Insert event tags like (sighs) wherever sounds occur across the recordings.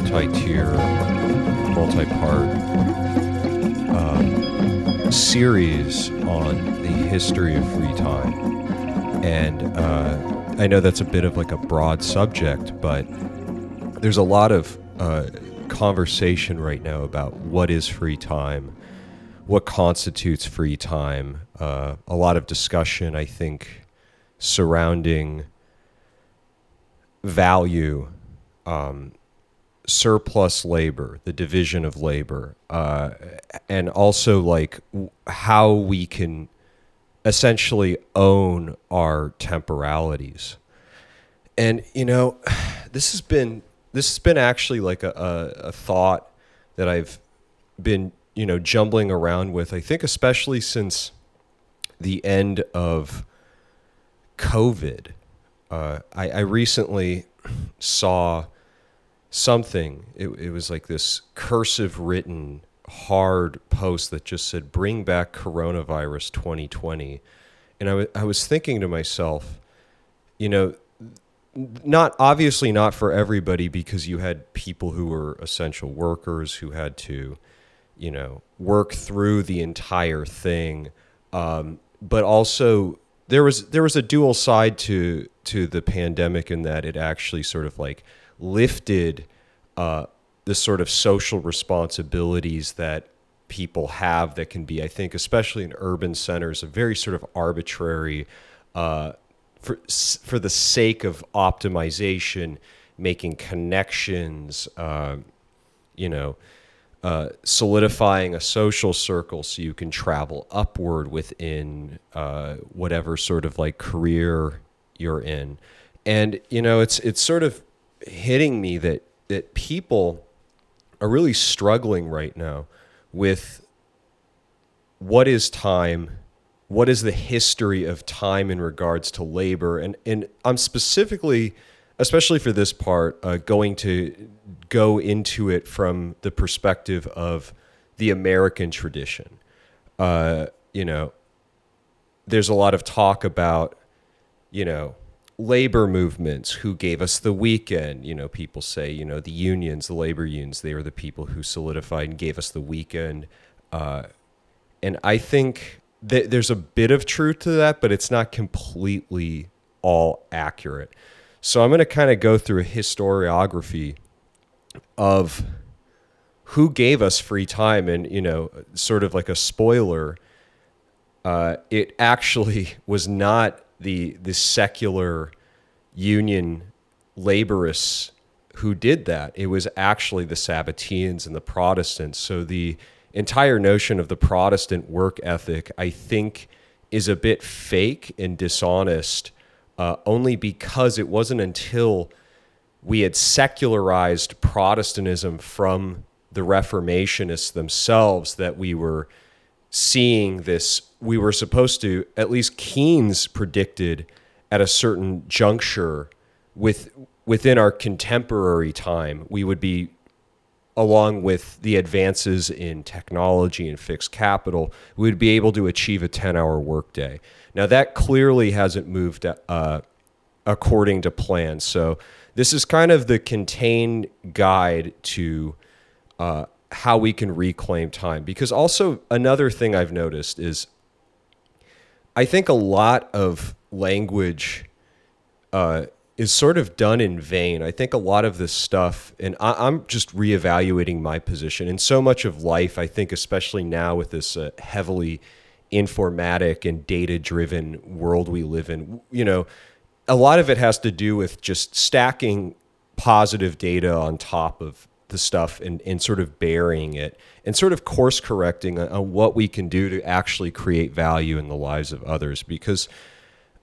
multi-tier, multi-part um, series on the history of free time, and uh, I know that's a bit of like a broad subject, but there's a lot of uh, conversation right now about what is free time, what constitutes free time. Uh, a lot of discussion, I think, surrounding value, um, surplus labor, the division of labor, uh, and also like how we can essentially own our temporalities. And you know, (sighs) this has been this has been actually like a, a, a thought that I've been you know jumbling around with. I think especially since the end of COVID uh, I, I recently saw something. It, it was like this cursive written hard post that just said, Bring back coronavirus 2020. And I, w- I was thinking to myself, you know, not obviously not for everybody because you had people who were essential workers who had to, you know, work through the entire thing. Um, but also there was there was a dual side to to the pandemic in that it actually sort of like lifted uh, the sort of social responsibilities that people have that can be, I think, especially in urban centers, a very sort of arbitrary, uh, for for the sake of optimization, making connections, uh, you know, uh, solidifying a social circle so you can travel upward within uh, whatever sort of like career you're in. And you know, it's it's sort of hitting me that that people are really struggling right now with what is time what is the history of time in regards to labor? And and I'm specifically especially for this part uh, going to go into it from the perspective of the American tradition. Uh, you know there's a lot of talk about you know, labor movements who gave us the weekend. You know, people say, you know, the unions, the labor unions, they were the people who solidified and gave us the weekend. Uh, and I think that there's a bit of truth to that, but it's not completely all accurate. So I'm going to kind of go through a historiography of who gave us free time and, you know, sort of like a spoiler. Uh, it actually (laughs) was not the the secular union laborists who did that. It was actually the Sabbateans and the Protestants. So the entire notion of the Protestant work ethic, I think, is a bit fake and dishonest, uh, only because it wasn't until we had secularized Protestantism from the Reformationists themselves that we were seeing this we were supposed to at least Keynes predicted at a certain juncture with within our contemporary time we would be along with the advances in technology and fixed capital we would be able to achieve a 10 hour workday. Now that clearly hasn't moved uh, according to plan. So this is kind of the contained guide to uh, how we can reclaim time. Because also, another thing I've noticed is I think a lot of language uh, is sort of done in vain. I think a lot of this stuff, and I, am just reevaluating my position. In so much of life, I think, especially now with this uh, heavily informatic and data driven world we live in, you know, a lot of it has to do with just stacking positive data on top of the stuff and, and sort of burying it and sort of course correcting on, on, what we can do to actually create value in the lives of others because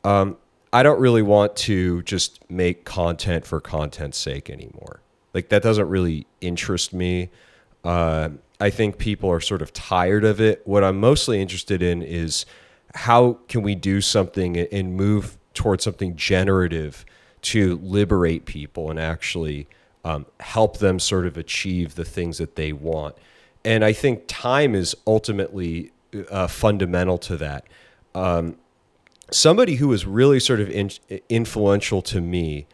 um, I don't really want to just make content for content's sake anymore. Like that doesn't really interest me. Uh, I think people are sort of tired of it. What I'm mostly interested in is how can we do something and move towards something generative to liberate people and actually um, help them sort of achieve the things that they want. And I think time is ultimately uh, fundamental to that. Um, somebody who was really sort of in, influential to me,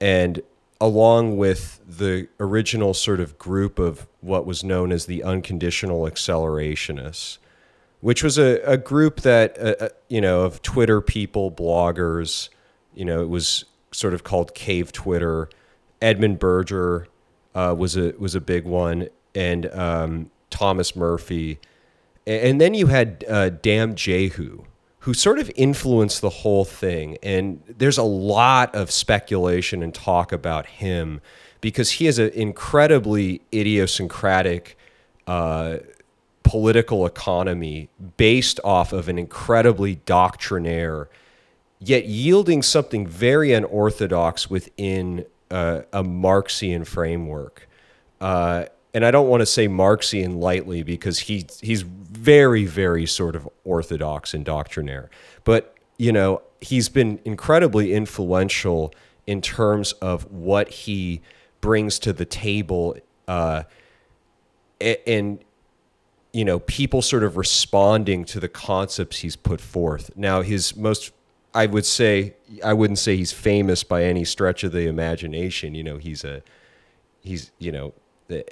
and along with the original sort of group of what was known as the unconditional accelerationists, which was a, a group that, uh, uh, you know, of Twitter people, bloggers, you know, it was sort of called Cave Twitter. Edmund Berger uh, was a was a big one, and um, Thomas Murphy, and then you had uh, Jehu, who sort of influenced the whole thing. And there's a lot of speculation and talk about him because he has an incredibly idiosyncratic uh, political economy based off of an incredibly doctrinaire, yet yielding something very unorthodox within uh, a Marxian framework. Uh, and I don't want to say Marxian lightly because he he's very very sort of orthodox and doctrinaire, but you know he's been incredibly influential in terms of what he brings to the table, uh, and you know people sort of responding to the concepts he's put forth. Now his most I would say I wouldn't say he's famous by any stretch of the imagination. You know, he's a he's you know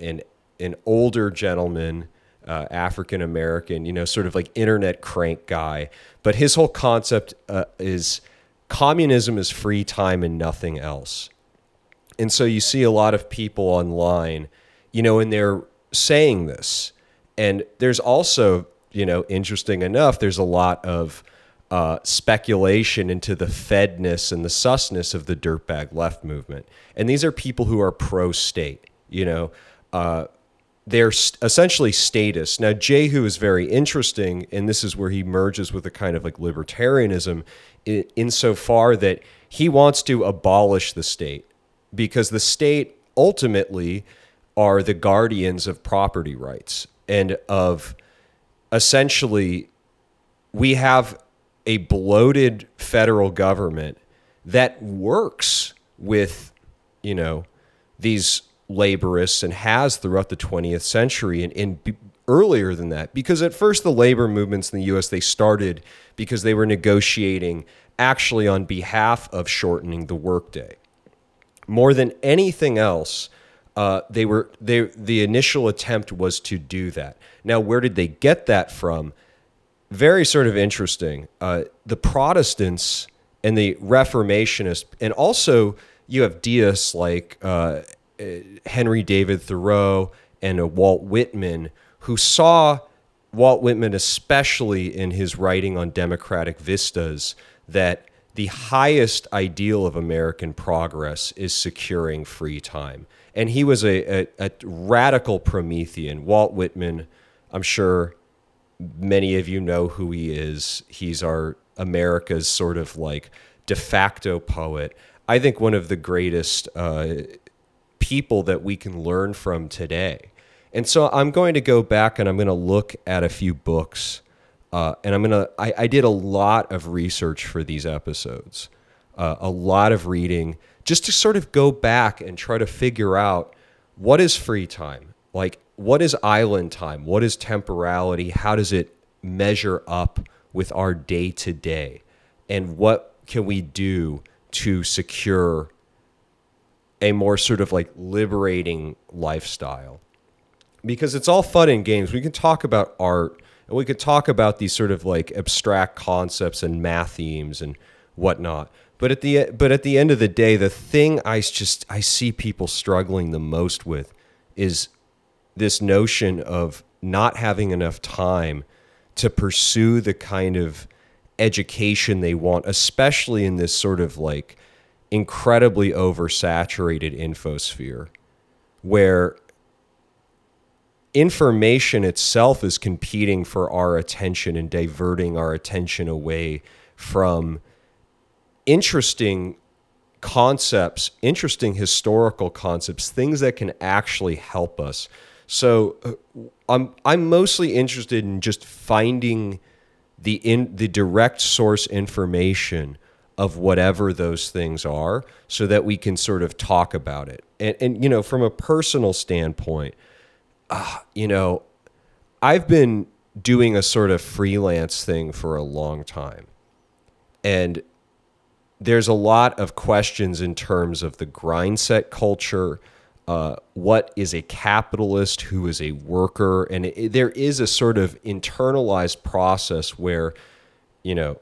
an an older gentleman, uh, African American, you know, sort of like internet crank guy. But his whole concept uh, is communism is free time and nothing else. And so you see a lot of people online, you know, and they're saying this. And there's also, you know, interesting enough, there's a lot of uh, speculation into the fedness and the susness of the dirtbag left movement. And these are people who are pro state, you know. Uh, they're essentially status. Now, Jehu is very interesting, and this is where he merges with a kind of like libertarianism in, insofar that he wants to abolish the state because the state ultimately are the guardians of property rights and of essentially we have a bloated federal government that works with you know these laborists and has throughout the 20th century and, and earlier than that. Because at first the labor movements in the US they started because they were negotiating actually on behalf of shortening the workday. More than anything else uh, they were they the initial attempt was to do that. Now where did they get that from very sort of interesting uh, the protestants and the reformationists and also you have deists like uh, uh, Henry David Thoreau and a Walt Whitman who saw Walt Whitman, especially in his writing on democratic vistas, that the highest ideal of American progress is securing free time. And he was a, a, a, radical Promethean. Walt Whitman, I'm sure many of you know who he is. He's our America's sort of like de facto poet. I think one of the greatest uh, people that we can learn from today. And so I'm going to go back and I'm going to look at a few books. Uh, and I'm going to, I did a lot of research for these episodes, uh, a lot of reading, just to sort of go back and try to figure out what is free time? Like, what is island time? What is temporality? How does it measure up with our day to day? And what can we do to secure a more sort of like liberating lifestyle. Because it's all fun and games. We can talk about art and we could talk about these sort of like abstract concepts and math themes and whatnot. But at the but at the end of the day, the thing I just I see people struggling the most with is this notion of not having enough time to pursue the kind of education they want, especially in this sort of like incredibly oversaturated infosphere where information itself is competing for our attention and diverting our attention away from interesting concepts, interesting historical concepts, things that can actually help us. So uh, I'm I'm mostly interested in just finding the in the direct source information of whatever those things are so that we can sort of talk about it. And, and you know, from a personal standpoint, uh, you know, I've been doing a sort of freelance thing for a long time. And there's a lot of questions in terms of the grind set culture. Uh, what is a capitalist? Who is a worker? And it, there is a sort of internalized process where, you know,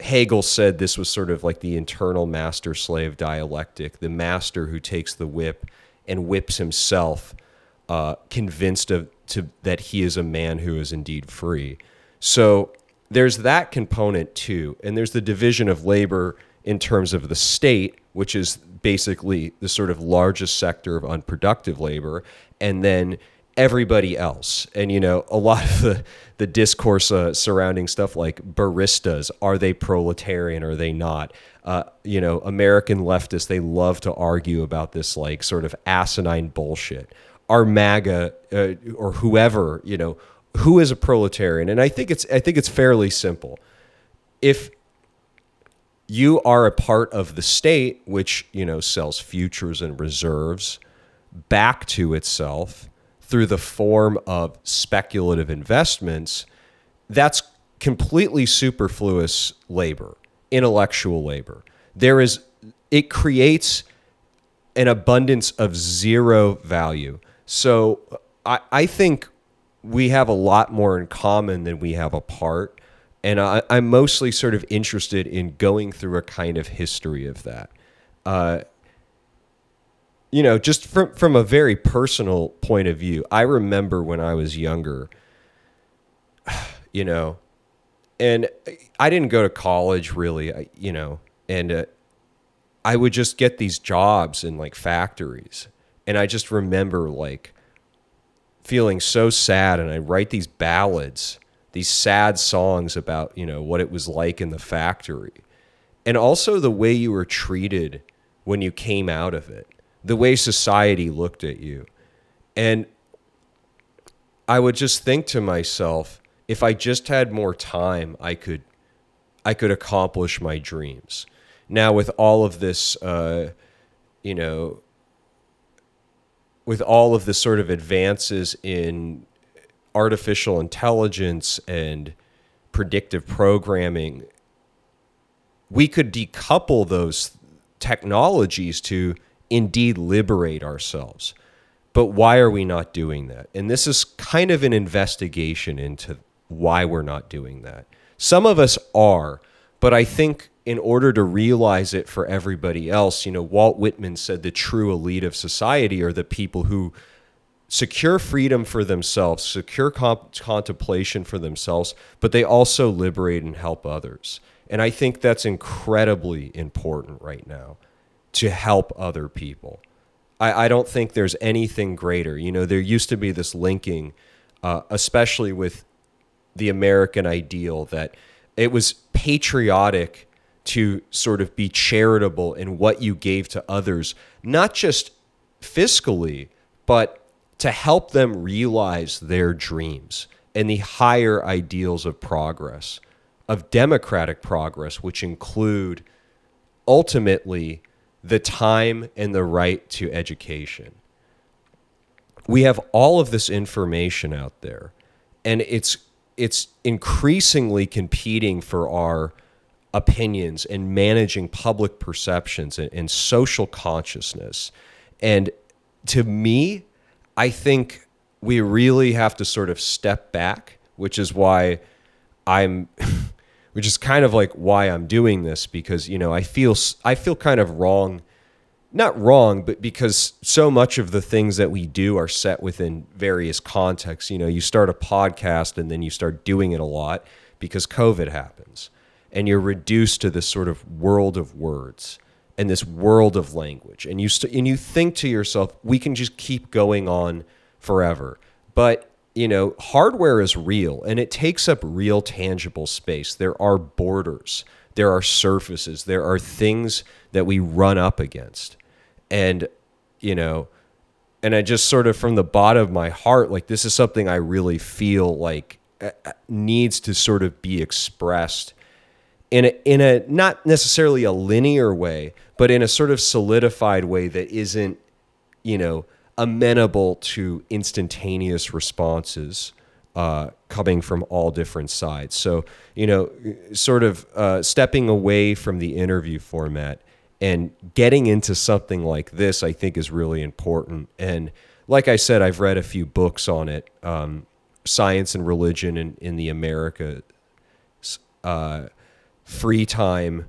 Hegel said this was sort of like the internal master slave dialectic, the master who takes the whip and whips himself, uh, convinced of to, that he is a man who is indeed free. So there's that component too. And there's the division of labor in terms of the state, which is basically the sort of largest sector of unproductive labor. And then everybody else. And you know, a lot of the the discourse uh, surrounding stuff like baristas, are they proletarian? Are they not? Uh, you know, American leftists they love to argue about this like sort of asinine bullshit. Are MAGA uh, or whoever you know who is a proletarian? And I think it's I think it's fairly simple. If you are a part of the state, which you know sells futures and reserves back to itself through the form of speculative investments, that's completely superfluous labor, intellectual labor. There is, it creates an abundance of zero value. So I, I think we have a lot more in common than we have apart. And I, am mostly sort of interested in going through a kind of history of that. Uh, you know, just from from a very personal point of view, I remember when I was younger, (sighs) you know, and I didn't go to college really, you know, and uh, I would just get these jobs in like factories, and I just remember like feeling so sad, and I write these ballads, these sad songs about you know what it was like in the factory, and also the way you were treated when you came out of it the way society looked at you. And I would just think to myself, if I just had more time, I could I could accomplish my dreams. Now with all of this uh, you know with all of the sort of advances in artificial intelligence and predictive programming, we could decouple those technologies to indeed liberate ourselves. But why are we not doing that? And this is kind of an investigation into why we're not doing that. Some of us are, but I think in order to realize it for everybody else, you know, Walt Whitman said the true elite of society are the people who secure freedom for themselves, secure comp- contemplation for themselves, but they also liberate and help others. And I think that's incredibly important right now to help other people. I, I don't think there's anything greater. You know, there used to be this linking, uh, especially with the American ideal, that it was patriotic to sort of be charitable in what you gave to others, not just fiscally, but to help them realize their dreams and the higher ideals of progress, of democratic progress, which include ultimately the time and the right to education. We have all of this information out there, and it's it's increasingly competing for our opinions and managing public perceptions and, and social consciousness. And to me, I think we really have to sort of step back, which is why I'm (laughs) which is kind of like why I'm doing this because you know I feel I feel kind of wrong not wrong but because so much of the things that we do are set within various contexts. You know you start a podcast and then you start doing it a lot because covid happens and you're reduced to this sort of world of words and this world of language and you st- and you think to yourself we can just keep going on forever but you know, hardware is real and it takes up real tangible space. There are borders, there are surfaces, there are things that we run up against. And, you know, and I just sort of from the bottom of my heart, like this is something I really feel like uh, uh, needs to sort of be expressed in a, in a not necessarily a linear way, but in a sort of solidified way that isn't, you know, amenable to instantaneous responses uh, coming from all different sides. So, you know, sort of uh, stepping away from the interview format and getting into something like this, I think, is really important. And like I said, I've read a few books on it um, Science and Religion in, in the America, uh, Free Time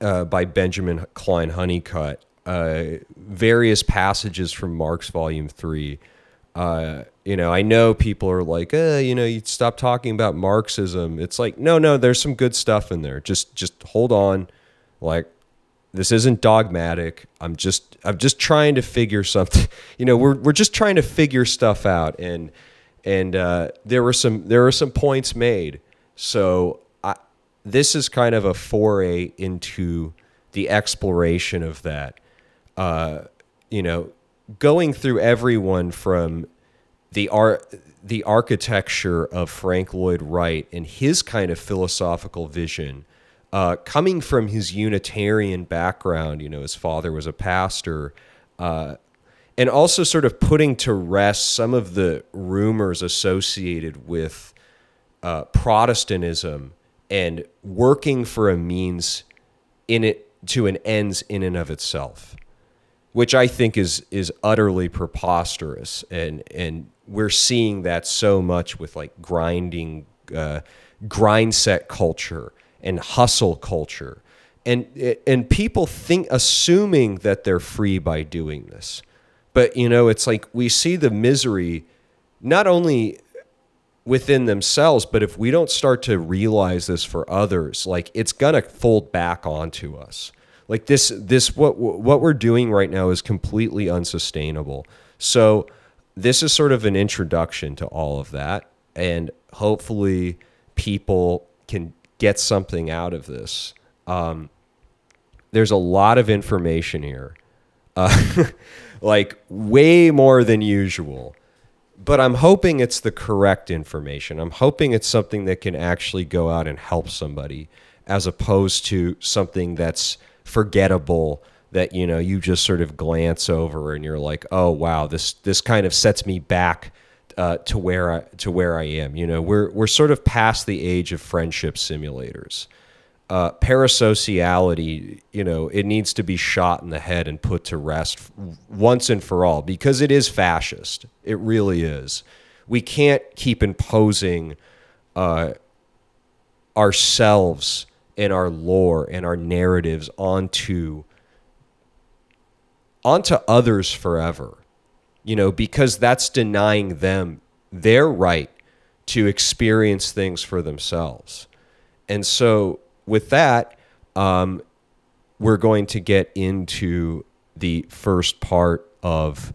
uh, by Benjamin Klein Hunnicutt, uh, various passages from Marx Volume 3 uh, you know, I know people are like, uh, you know, you stop talking about Marxism. It's like, no, no, there's some good stuff in there. Just, just hold on. Like, this isn't dogmatic. I'm just, I'm just trying to figure something. (laughs) You know, we're we're just trying to figure stuff out, and and uh, there were some there were some points made. So this is kind of a foray into the exploration of that. Uh, you know, going through everyone from the art the architecture of Frank Lloyd Wright and his kind of philosophical vision, uh, coming from his Unitarian background, you know, his father was a pastor, uh, and also sort of putting to rest some of the rumors associated with uh, Protestantism and working for a means in it to an ends in and of itself which I think is is utterly preposterous, and and we're seeing that so much with like grinding, uh, grind set culture and hustle culture, and and people think assuming that they're free by doing this, but you know it's like we see the misery, not only within themselves, but if we don't start to realize this for others, like it's gonna fold back onto us like this this what what we're doing right now is completely unsustainable. So this is sort of an introduction to all of that and hopefully people can get something out of this. Um, there's a lot of information here, uh, (laughs) like way more than usual. But I'm hoping it's the correct information. I'm hoping it's something that can actually go out and help somebody, as opposed to something that's forgettable that you know you just sort of glance over and you're like, oh wow, this this kind of sets me back uh, to where I to where I am. You know, we're we're sort of past the age of friendship simulators. Uh, parasociality, you know, it needs to be shot in the head and put to rest once and for all because it is fascist. It really is. We can't keep imposing uh, ourselves and our lore and our narratives onto onto others forever. You know, because that's denying them their right to experience things for themselves. And so with that, um, we're going to get into the first part of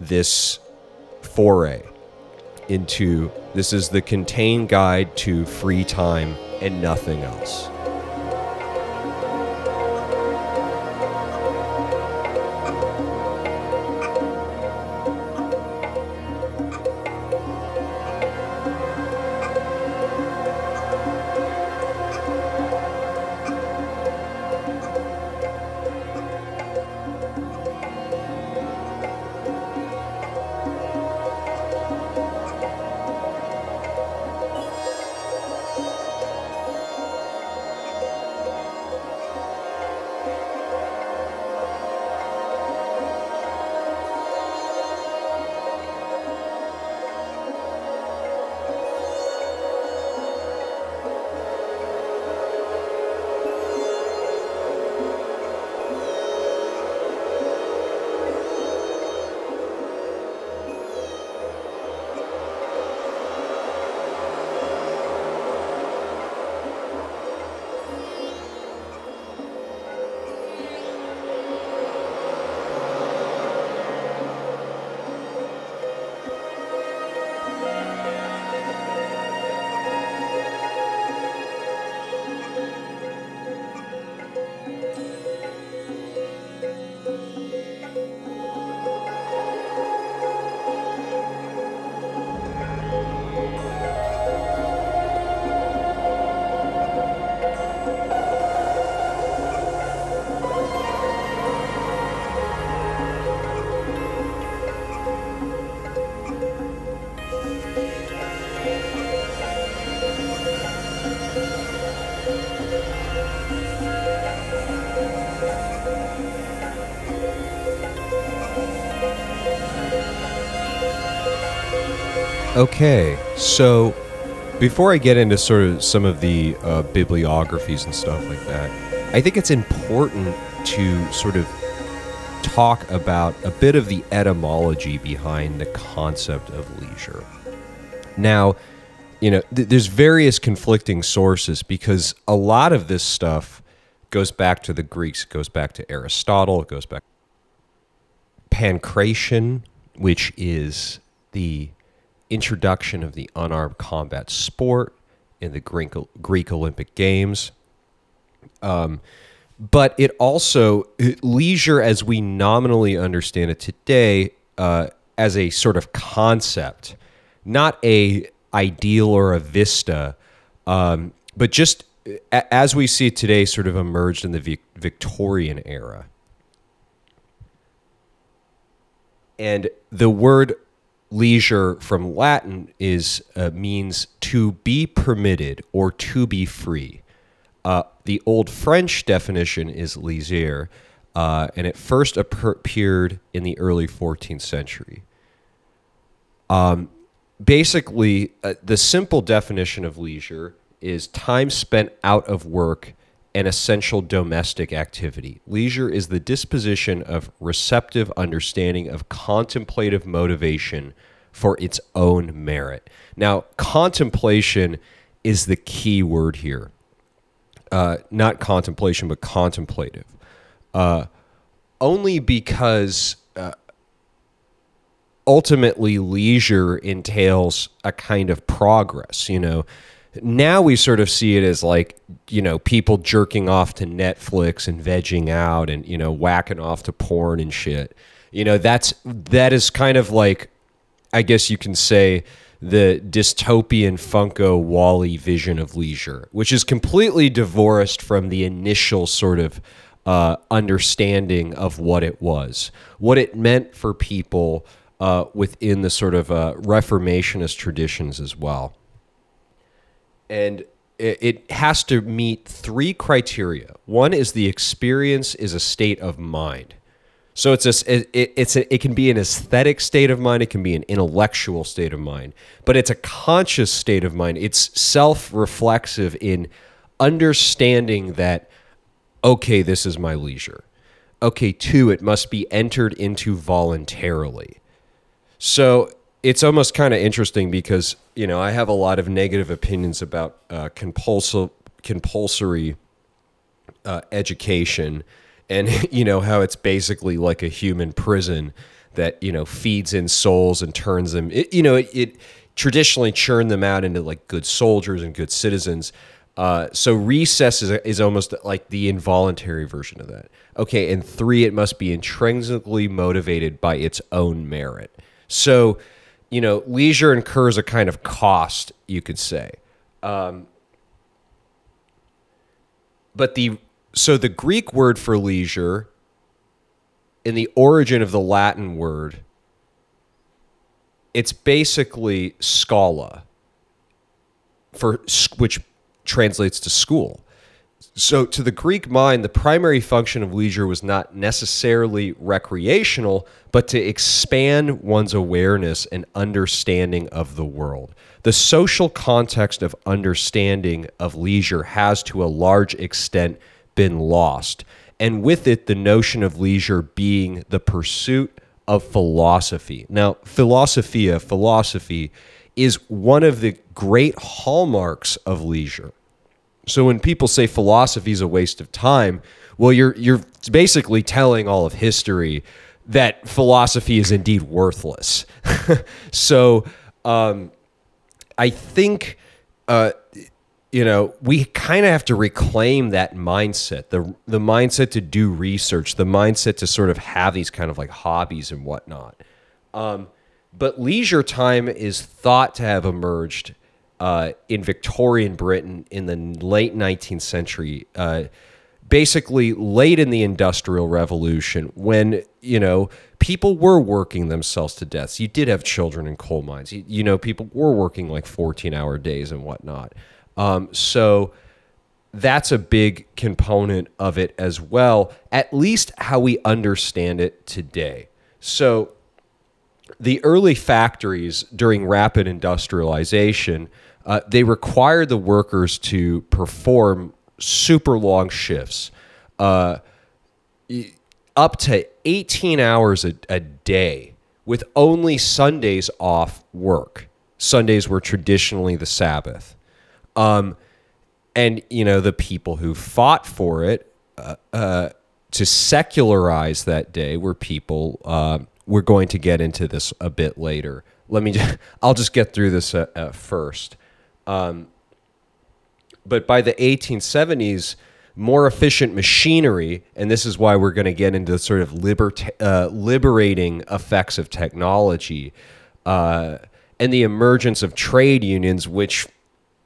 this foray into this is the contained guide to free time and nothing else. Okay, so before I get into sort of some of the uh, bibliographies and stuff like that, I think it's important to sort of talk about a bit of the etymology behind the concept of leisure. Now, you know, th- there's various conflicting sources because a lot of this stuff goes back to the Greeks, it goes back to Aristotle, it goes back pankration, which is the introduction of the unarmed combat sport in the Greek, Greek Olympic Games. Um, but it also leisure as we nominally understand it today uh, as a sort of concept not a ideal or a vista um, but just a- as we see it today sort of emerged in the Vic- victorian era and the word leisure from latin is uh, means to be permitted or to be free uh, the Old French definition is leisure, uh, and it first appeared in the early 14th century. Um, basically, uh, the simple definition of leisure is time spent out of work and essential domestic activity. Leisure is the disposition of receptive understanding of contemplative motivation for its own merit. Now, contemplation is the key word here uh, not contemplation, but contemplative. Uh, only because uh, ultimately leisure entails a kind of progress, you know. Now we sort of see it as like, you know, people jerking off to Netflix and vegging out and, you know, whacking off to porn and shit. You know, that's that is kind of like I guess you can say the dystopian Funko Wally vision of leisure, which is completely divorced from the initial sort of uh, understanding of what it was, what it meant for people uh, within the sort of uh, Reformationist traditions as well. And it, has to meet three criteria. One is the experience is a state of mind. So it's a, it, it's a, it can be an aesthetic state of mind, it can be an intellectual state of mind, but it's a conscious state of mind. It's self-reflexive in understanding that okay, this is my leisure. Okay, two, it must be entered into voluntarily. So it's almost kind of interesting because you know I have a lot of negative opinions about uh, compulsory uh, education and (laughs) you know how it's basically like a human prison that you know feeds in souls and turns them it, you know it, it, traditionally churned them out into like good soldiers and good citizens. Uh, so recess is, is almost like the involuntary version of that. Okay and three it must be intrinsically motivated by its own merit. So you know leisure incurs a kind of cost you could say um, but the so the Greek word for leisure in the origin of the Latin word, it's basically scala, for which translates to school. So, to the Greek mind, the primary function of leisure was not necessarily recreational, but to expand one's awareness and understanding of the world. The social context of understanding of leisure has, to a large extent, been lost. And with it, the notion of leisure being the pursuit of philosophy. Now, philosophia, philosophy, is one of the great hallmarks of leisure. So when people say philosophy is a waste of time, well, you're you're basically telling all of history that philosophy is indeed worthless. (laughs) so um, I think uh, you know, we kind of have to reclaim that mindset, the the mindset to do research, the mindset to sort of have these kind of like hobbies and whatnot. Um, but leisure time is thought to have emerged uh, in Victorian Britain in the late 19th century, uh, basically late in the Industrial Revolution, when you know people were working themselves to death. You did have children in coal mines. You, you know, people were working like 14-hour days and whatnot. Um, so that's a big component of it as well, at least how we understand it today. So the early factories during rapid industrialization, uh, they required the workers to perform super long shifts, uh, up to 18 hours a, a day, with only Sundays off work. Sundays were traditionally the Sabbath. Um, and, you know, the people who fought for it uh, uh, to secularize that day were people uh, we're going to get into this a bit later. Let me. Just, (laughs) I'll just get through this uh, uh, first. Um, but by the 1870s, more efficient machinery, and this is why we're going to get into sort of liberta- uh, liberating effects of technology, uh, and the emergence of trade unions, which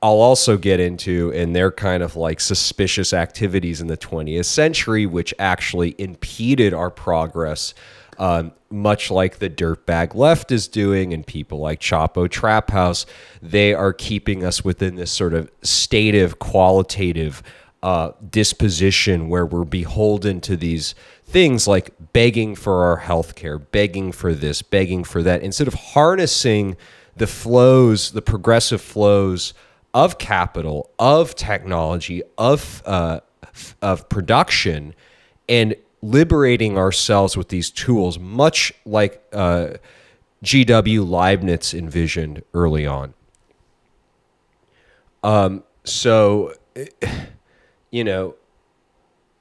I'll also get into, and their kind of like suspicious activities in the 20th century, which actually impeded our progress um, much like the dirtbag left is doing, and people like Chapo Trap House, they are keeping us within this sort of stative, qualitative uh, disposition where we're beholden to these things like begging for our health care, begging for this, begging for that, instead of harnessing the flows, the progressive flows of capital, of technology, of uh, of production, and liberating ourselves with these tools, much like uh, G.W. Leibniz envisioned early on. Um, so, you know,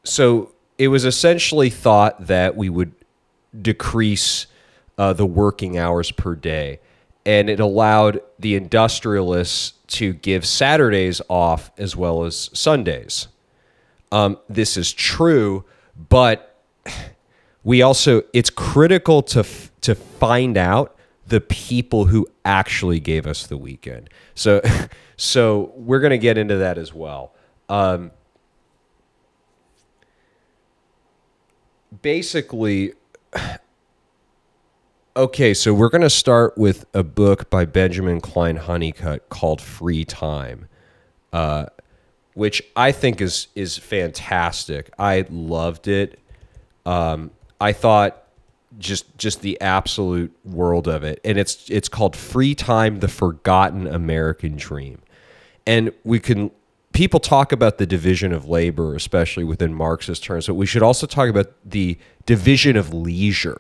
so it was essentially thought that we would decrease uh, the working hours per day, and it allowed the industrialists to give Saturdays off as well as Sundays. Um, this is true, but we also it's critical to to find out the people who actually gave us the weekend. So (laughs) so we're going to get into that as well. Um, basically (sighs) okay, so we're going to start with a book by Benjamin Klein Hunnicutt called Free Time. Uh, which I think is is fantastic. I loved it. Um, I thought just just the absolute world of it, and it's it's called Free Time: The Forgotten American Dream, and we can people talk about the division of labor, especially within Marxist terms, but we should also talk about the division of leisure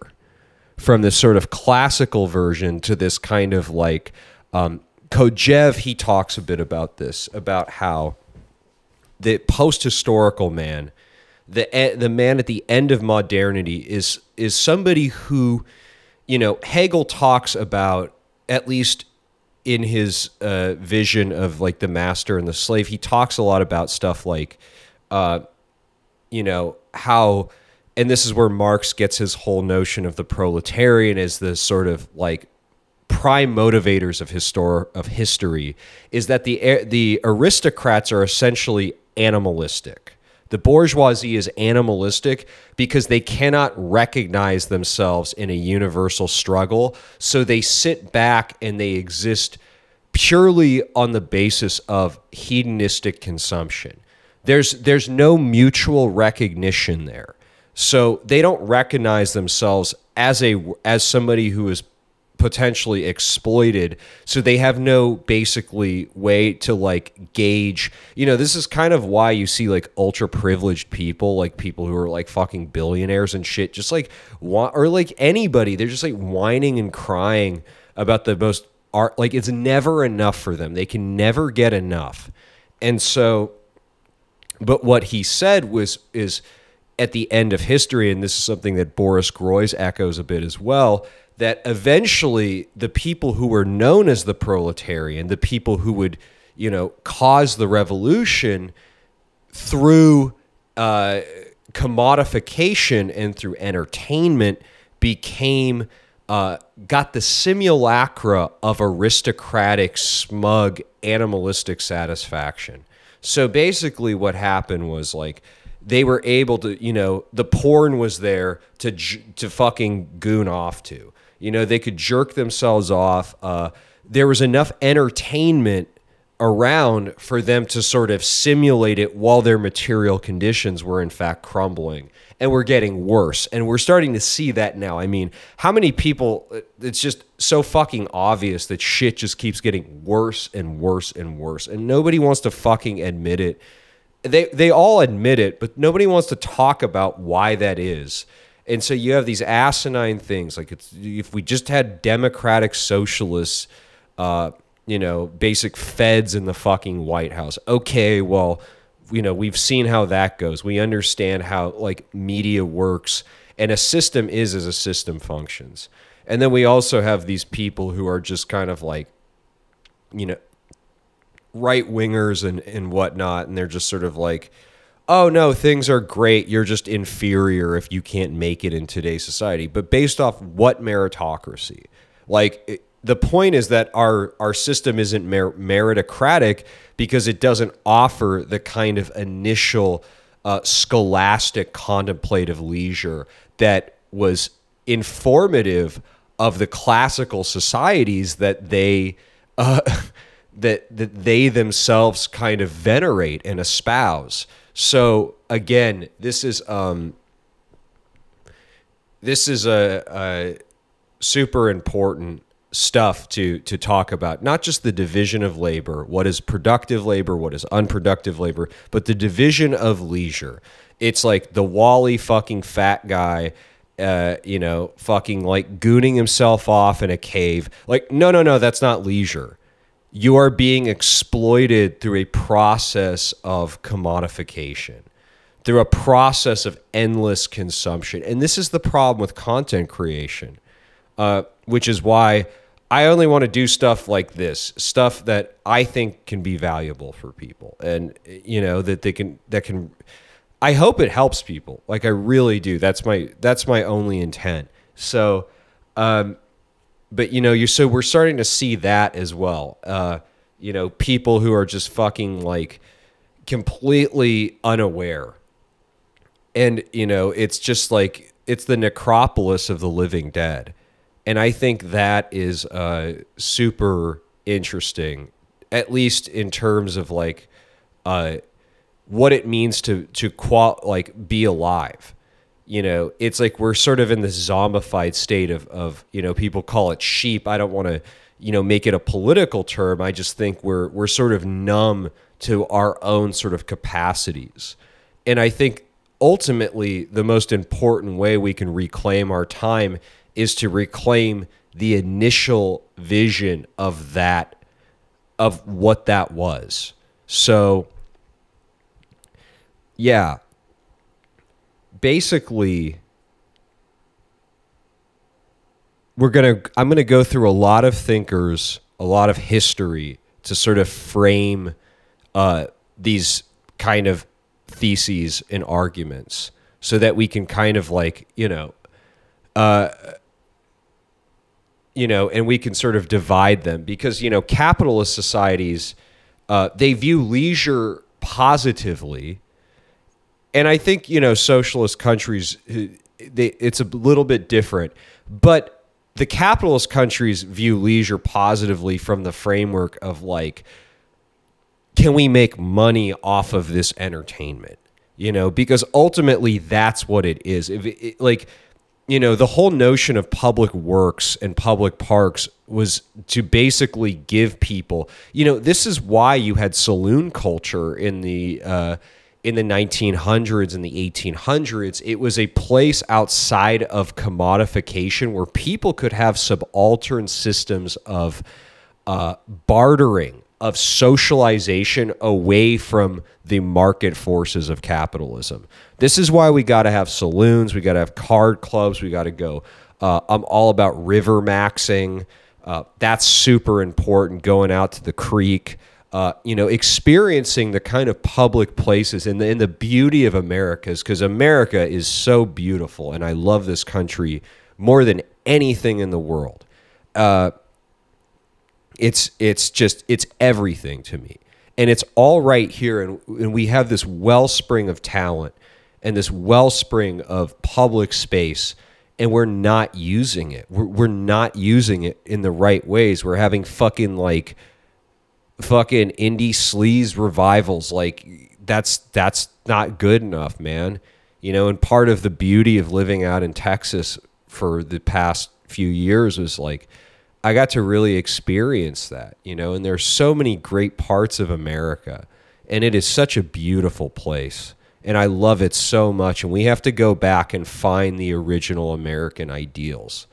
from this sort of classical version to this kind of like um, Kojève. He talks a bit about this about how the post historical man the the man at the end of modernity is is somebody who, you know, Hegel talks about at least in his uh, vision of like the master and the slave. He talks a lot about stuff like, uh, you know, how, and this is where Marx gets his whole notion of the proletarian as the sort of like prime motivators of histor- of history is that the the aristocrats are essentially animalistic the bourgeoisie is animalistic because they cannot recognize themselves in a universal struggle. So they sit back and they exist purely on the basis of hedonistic consumption. There's there's no mutual recognition there. So they don't recognize themselves as a as somebody who is potentially exploited. So they have no basically way to like gauge you know this is kind of why you see like ultra privileged people like people who are like fucking billionaires and shit just like or like anybody they're just like whining and crying about the most art like it's never enough for them. They can never get enough. And so but what he said was is at the end of history and this is something that Boris Groys echoes a bit as well that eventually the people who were known as the proletarian, the people who would, you know, cause the revolution through uh, commodification and through entertainment became uh, got the simulacra of aristocratic, smug, animalistic satisfaction. So basically, what happened was like they were able to, you know, the porn was there to to fucking goon off to. You know, they could jerk themselves off. Uh, there was enough entertainment around for them to sort of simulate it while their material conditions were in fact crumbling and we're getting worse. And we're starting to see that now. I mean how many people it's just so fucking obvious that shit just keeps getting worse and worse and worse. And nobody wants to fucking admit it. They they all admit it but nobody wants to talk about why that is and so you have these asinine things like it's if we just had democratic socialists uh, you know, basic feds in the fucking White House. Okay, well, you know, we've seen how that goes. We understand how like media works and a system is as a system functions. And then we also have these people who are just kind of like, you know, right wingers and, and whatnot. And they're just sort of like, oh no, things are great. You're just inferior if you can't make it in today's society. But based off what meritocracy? Like, the point is that our our system isn't mer- meritocratic because it doesn't offer the kind of initial uh, scholastic contemplative leisure that was informative of the classical societies that they uh, (laughs) that that they themselves kind of venerate and espouse. So again, this is um, this is a, a super important stuff to to talk about. Not just the division of labor what is productive labor what is unproductive labor but the division of leisure. It's like the wally fucking fat guy uh, you know fucking like gooning himself off in a cave. Like no no no that's not leisure you are being exploited through a process of commodification through a process of endless consumption and this is the problem with content creation uh, which is why I only want to do stuff like this, stuff that I think can be valuable for people, and you know that they can that can. I hope it helps people. Like I really do. That's my that's my only intent. So, um, but you know, you so we're starting to see that as well. Uh, you know, people who are just fucking like completely unaware, and you know, it's just like it's the necropolis of the living dead and I think that is uh, super interesting, at least in terms of like uh, what it means to to qual like be alive. You know, it's like we're sort of in this zombified state of of you know people call it sheep. I don't want to you know make it a political term. I just think we're we're sort of numb to our own sort of capacities, and I think ultimately the most important way we can reclaim our time is to reclaim the initial vision of that of what that was. So yeah. Basically we're going to I'm going to go through a lot of thinkers, a lot of history to sort of frame uh, these kind of theses and arguments so that we can kind of like, you know, uh, you know, and we can sort of divide them because, you know, capitalist societies, uh, they view leisure positively. And I think, you know, socialist countries, they, it's a little bit different. But the capitalist countries view leisure positively from the framework of like, can we make money off of this entertainment? You know, because ultimately that's what it is. If it, like, you know, the whole notion of public works and public parks was to basically give people, you know, this is why you had saloon culture in the uh, in the 1900s and the 1800s. It was a place outside of commodification where people could have subaltern systems of uh, bartering of socialization away from the market forces of capitalism. This is why we got to have saloons, we got to have card clubs, we got to go. Uh, I'm all about river maxing. Uh, that's super important. Going out to the creek, uh, you know, experiencing the kind of public places and the, and the beauty of America's because America is so beautiful, and I love this country more than anything in the world. Uh, it's it's just it's everything to me, and it's all right here, and and we have this wellspring of talent and this wellspring of public space and we're not using it. We're, we're not using it in the right ways. We're having fucking like fucking indie sleaze revivals. Like that's that's not good enough, man. You know, and part of the beauty of living out in Texas for the past few years was like I got to really experience that, you know, and there's so many great parts of America and it is such a beautiful place and I love it so much and we have to go back and find the original American ideals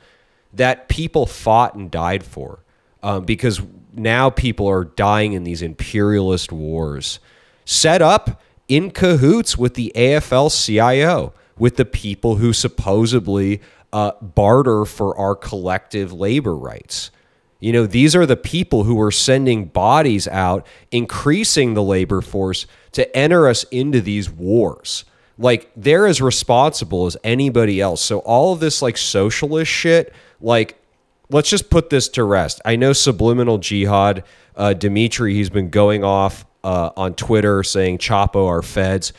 that people fought and died for um, because now people are dying in these imperialist wars set up in cahoots with the AFL CIO, with the people who supposedly uh, barter for our collective labor rights. You know, these are the people who are sending bodies out, increasing the labor force to enter us into these wars. Like, they're as responsible as anybody else. So, all of this, like, socialist shit, like, let's just put this to rest. I know subliminal jihad, uh, Dimitri, he's been going off uh, on Twitter saying Chapo are feds.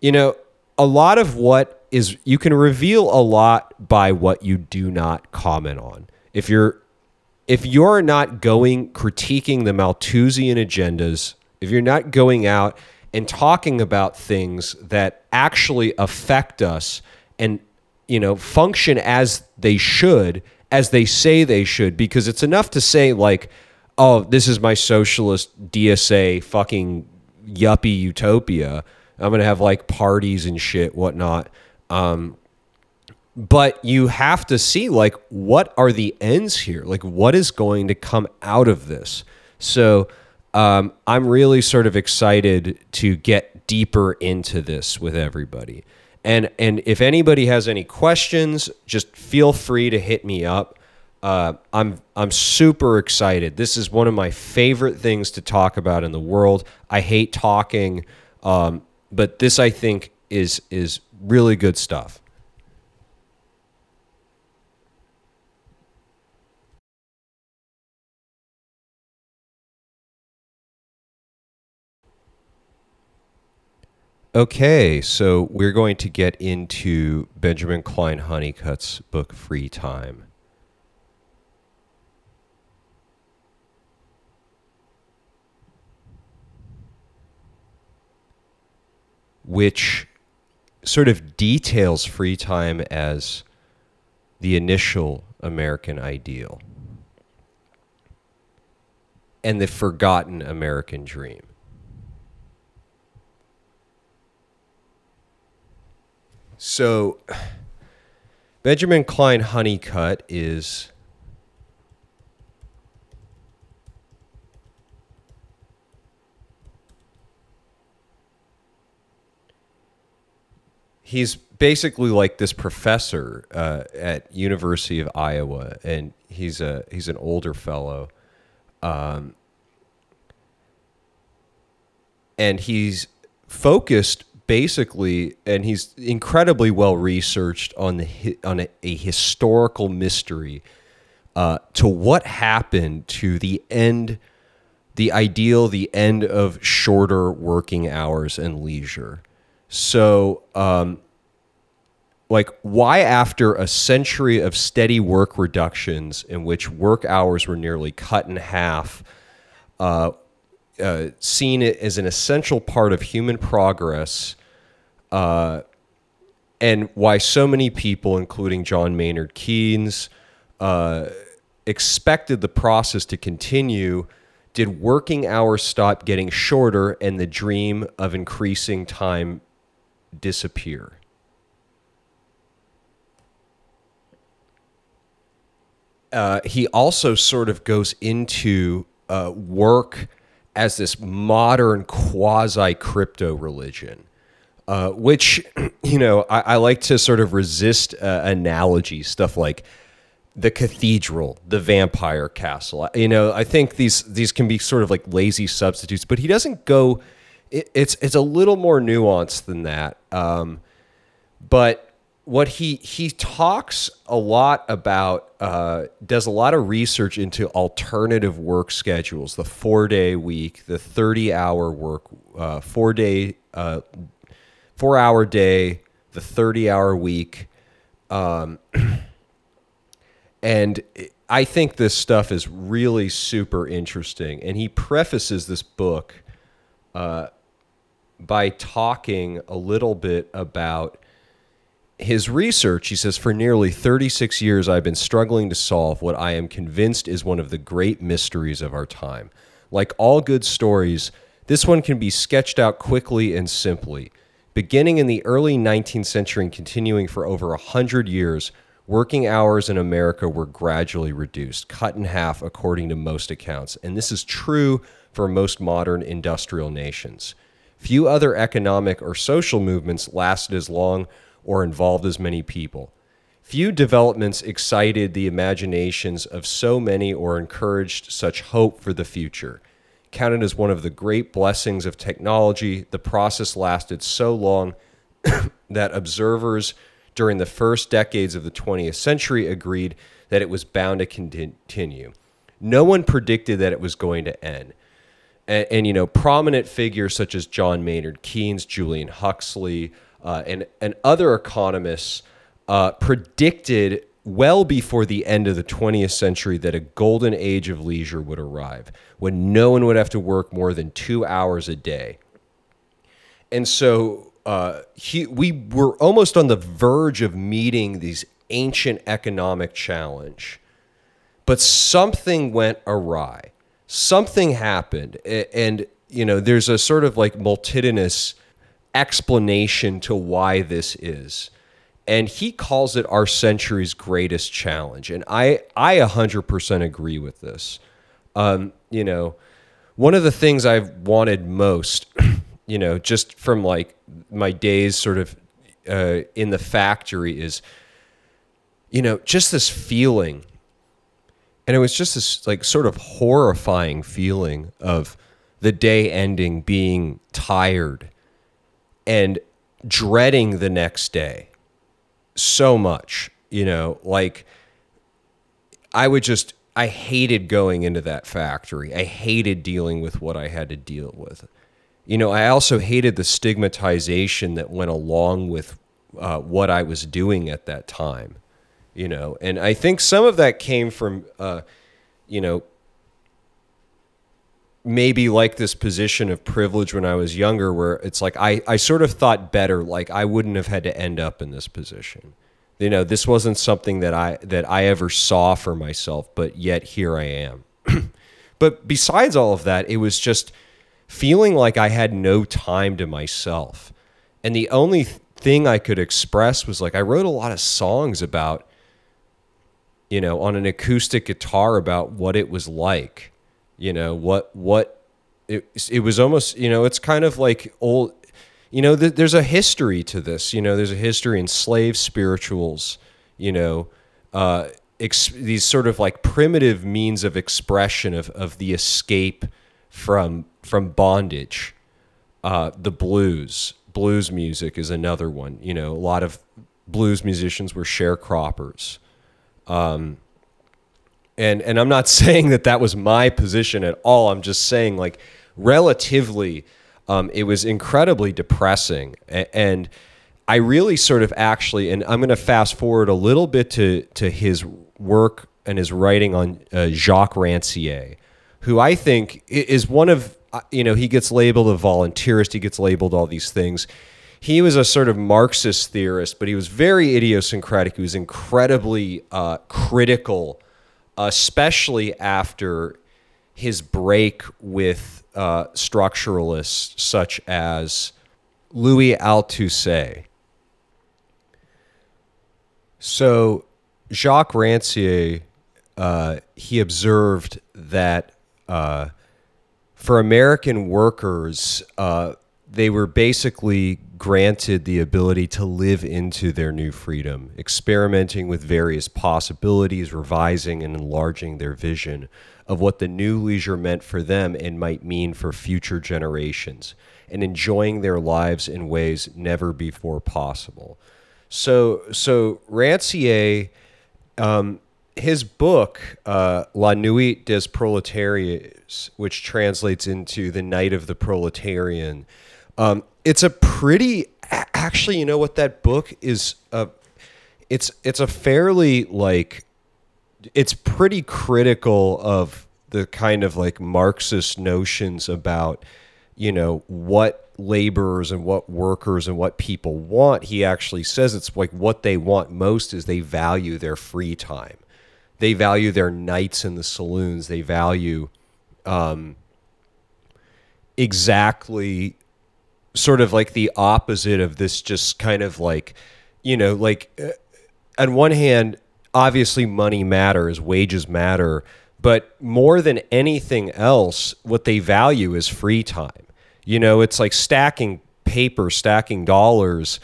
You know, a lot of what is you can reveal a lot by what you do not comment on. If you're if you're not going critiquing the Malthusian agendas, if you're not going out and talking about things that actually affect us and you know function as they should, as they say they should, because it's enough to say like oh, this is my socialist DSA fucking yuppie utopia. I'm gonna have like parties and shit, whatnot. Um, but you have to see like what are the ends here? Like what is going to come out of this? So um, I'm really sort of excited to get deeper into this with everybody. And and if anybody has any questions, just feel free to hit me up. Uh, I'm I'm super excited. This is one of my favorite things to talk about in the world. I hate talking, um, but this I think is is really good stuff. Okay, so we're going to get into Benjamin Klein Hunnicutt's book Free Time. which sort of details free time as the initial American ideal and the forgotten American dream. So, Benjamin Klein Hunnicutt is he's basically like this professor uh, at University of Iowa, and he's a he's an older fellow, um, and he's focused basically, and he's incredibly well researched on the on a, a historical mystery uh, to what happened to the end. The ideal, the end of shorter working hours and leisure so, um, like, why after a century of steady work reductions in which work hours were nearly cut in half, uh, uh, seen it as an essential part of human progress, uh, and why so many people, including John Maynard Keynes, uh, expected the process to continue did working hours stop getting shorter and the dream of increasing time disappear. Uh, he also sort of goes into uh, work as this modern quasi crypto religion, uh, which, (clears throat) you know, I, I, like to sort of resist uh, analogies, stuff like the cathedral, the vampire castle. You know, I think these these can be sort of like lazy substitutes, but he doesn't go it, it's it's a little more nuanced than that. Um, but what he he talks a lot about uh, does a lot of research into alternative work schedules the four day week the 30 hour work uh, four day uh, four hour day the 30 hour week um, (clears throat) and I think this stuff is really super interesting. And he prefaces this book uh, by talking a little bit about his research. He says, For nearly 36 years, I've been struggling to solve what I am convinced is one of the great mysteries of our time. Like all good stories, this one can be sketched out quickly and simply. Beginning in the early 19th century and continuing for over 100 years, working hours in America were gradually reduced, cut in half according to most accounts. And this is true for most modern industrial nations. Few other economic or social movements lasted as long or involved as many people. Few developments excited the imaginations of so many or encouraged such hope for the future. Counted as one of the great blessings of technology, the process lasted so long (coughs) that observers during the first decades of the 20th century agreed that it was bound to continue. No one predicted that it was going to end. And, and you know, prominent figures such as John Maynard Keynes, Julian Huxley, uh, and, and other economists uh, predicted well before the end of the 20th century that a golden age of leisure would arrive when no one would have to work more than two hours a day. And so uh, he, we were almost on the verge of meeting these ancient economic challenge, but something went awry. Something happened, and you know, there's a sort of like multitudinous explanation to why this is. And he calls it our century's greatest challenge. And I, I 100% agree with this. Um, you know, one of the things I've wanted most, (clears throat) you know, just from like my days sort of uh, in the factory is, you know, just this feeling. And it was just this like sort of horrifying feeling of the day ending, being tired and dreading the next day so much, you know, like I would just I hated going into that factory. I hated dealing with what I had to deal with. You know, I also hated the stigmatization that went along with uh, what I was doing at that time. You know, and I think some of that came from, uh, you know, maybe like this position of privilege when I was younger, where it's like I, I sort of thought better, like I wouldn't have had to end up in this position. You know, this wasn't something that I that I ever saw for myself, but yet here I am. (clears throat) but besides all of that, it was just feeling like I had no time to myself. And the only thing I could express was like I wrote a lot of songs about you know, on an acoustic guitar about what it was like you know what what it, it was almost you know it's kind of like old you know th- there's a history to this you know there's a history in slave spirituals you know uh, ex- these sort of like primitive means of expression of, of the escape from from bondage. Uh, the blues blues music is another one you know a lot of blues musicians were sharecroppers. Um, and and I'm not (laughs) saying that that was my position at all. I'm just saying like relatively, um, it was incredibly depressing, and I really sort of actually, and I'm going to fast forward a little bit to to his work and his writing on uh, Jacques Rancière, who I think is one of uh, you know he gets labeled a volunteerist, he gets labeled all these things. He was a sort of Marxist theorist, but he was very idiosyncratic. He was incredibly uh, critical especially after his break with uh, structuralists such as Louis Althusser. So Jacques Rancière, uh, he observed that uh, for American workers, uh, they were basically granted the ability to live into their new freedom, experimenting with various possibilities, revising and enlarging their vision of what the new leisure meant for them and might mean for future generations, and enjoying their lives in ways never before possible. So, so Rancière, um, his book, uh, La Nuit des Prolétaires, which translates into The Night of the Proletarian, um, it's a pretty actually, you know what that book is a it's it's a fairly like it's pretty critical of the kind of like Marxist notions about, you know, what laborers and what workers and what people want. He actually says it's like what they want most is they value their free time. They value their nights in the saloons. They value um, exactly sort of like the opposite of this just kind of like you know like uh, on one hand obviously money matters wages matter but more than anything else what they value is free time. You know it's like stacking paper stacking dollars.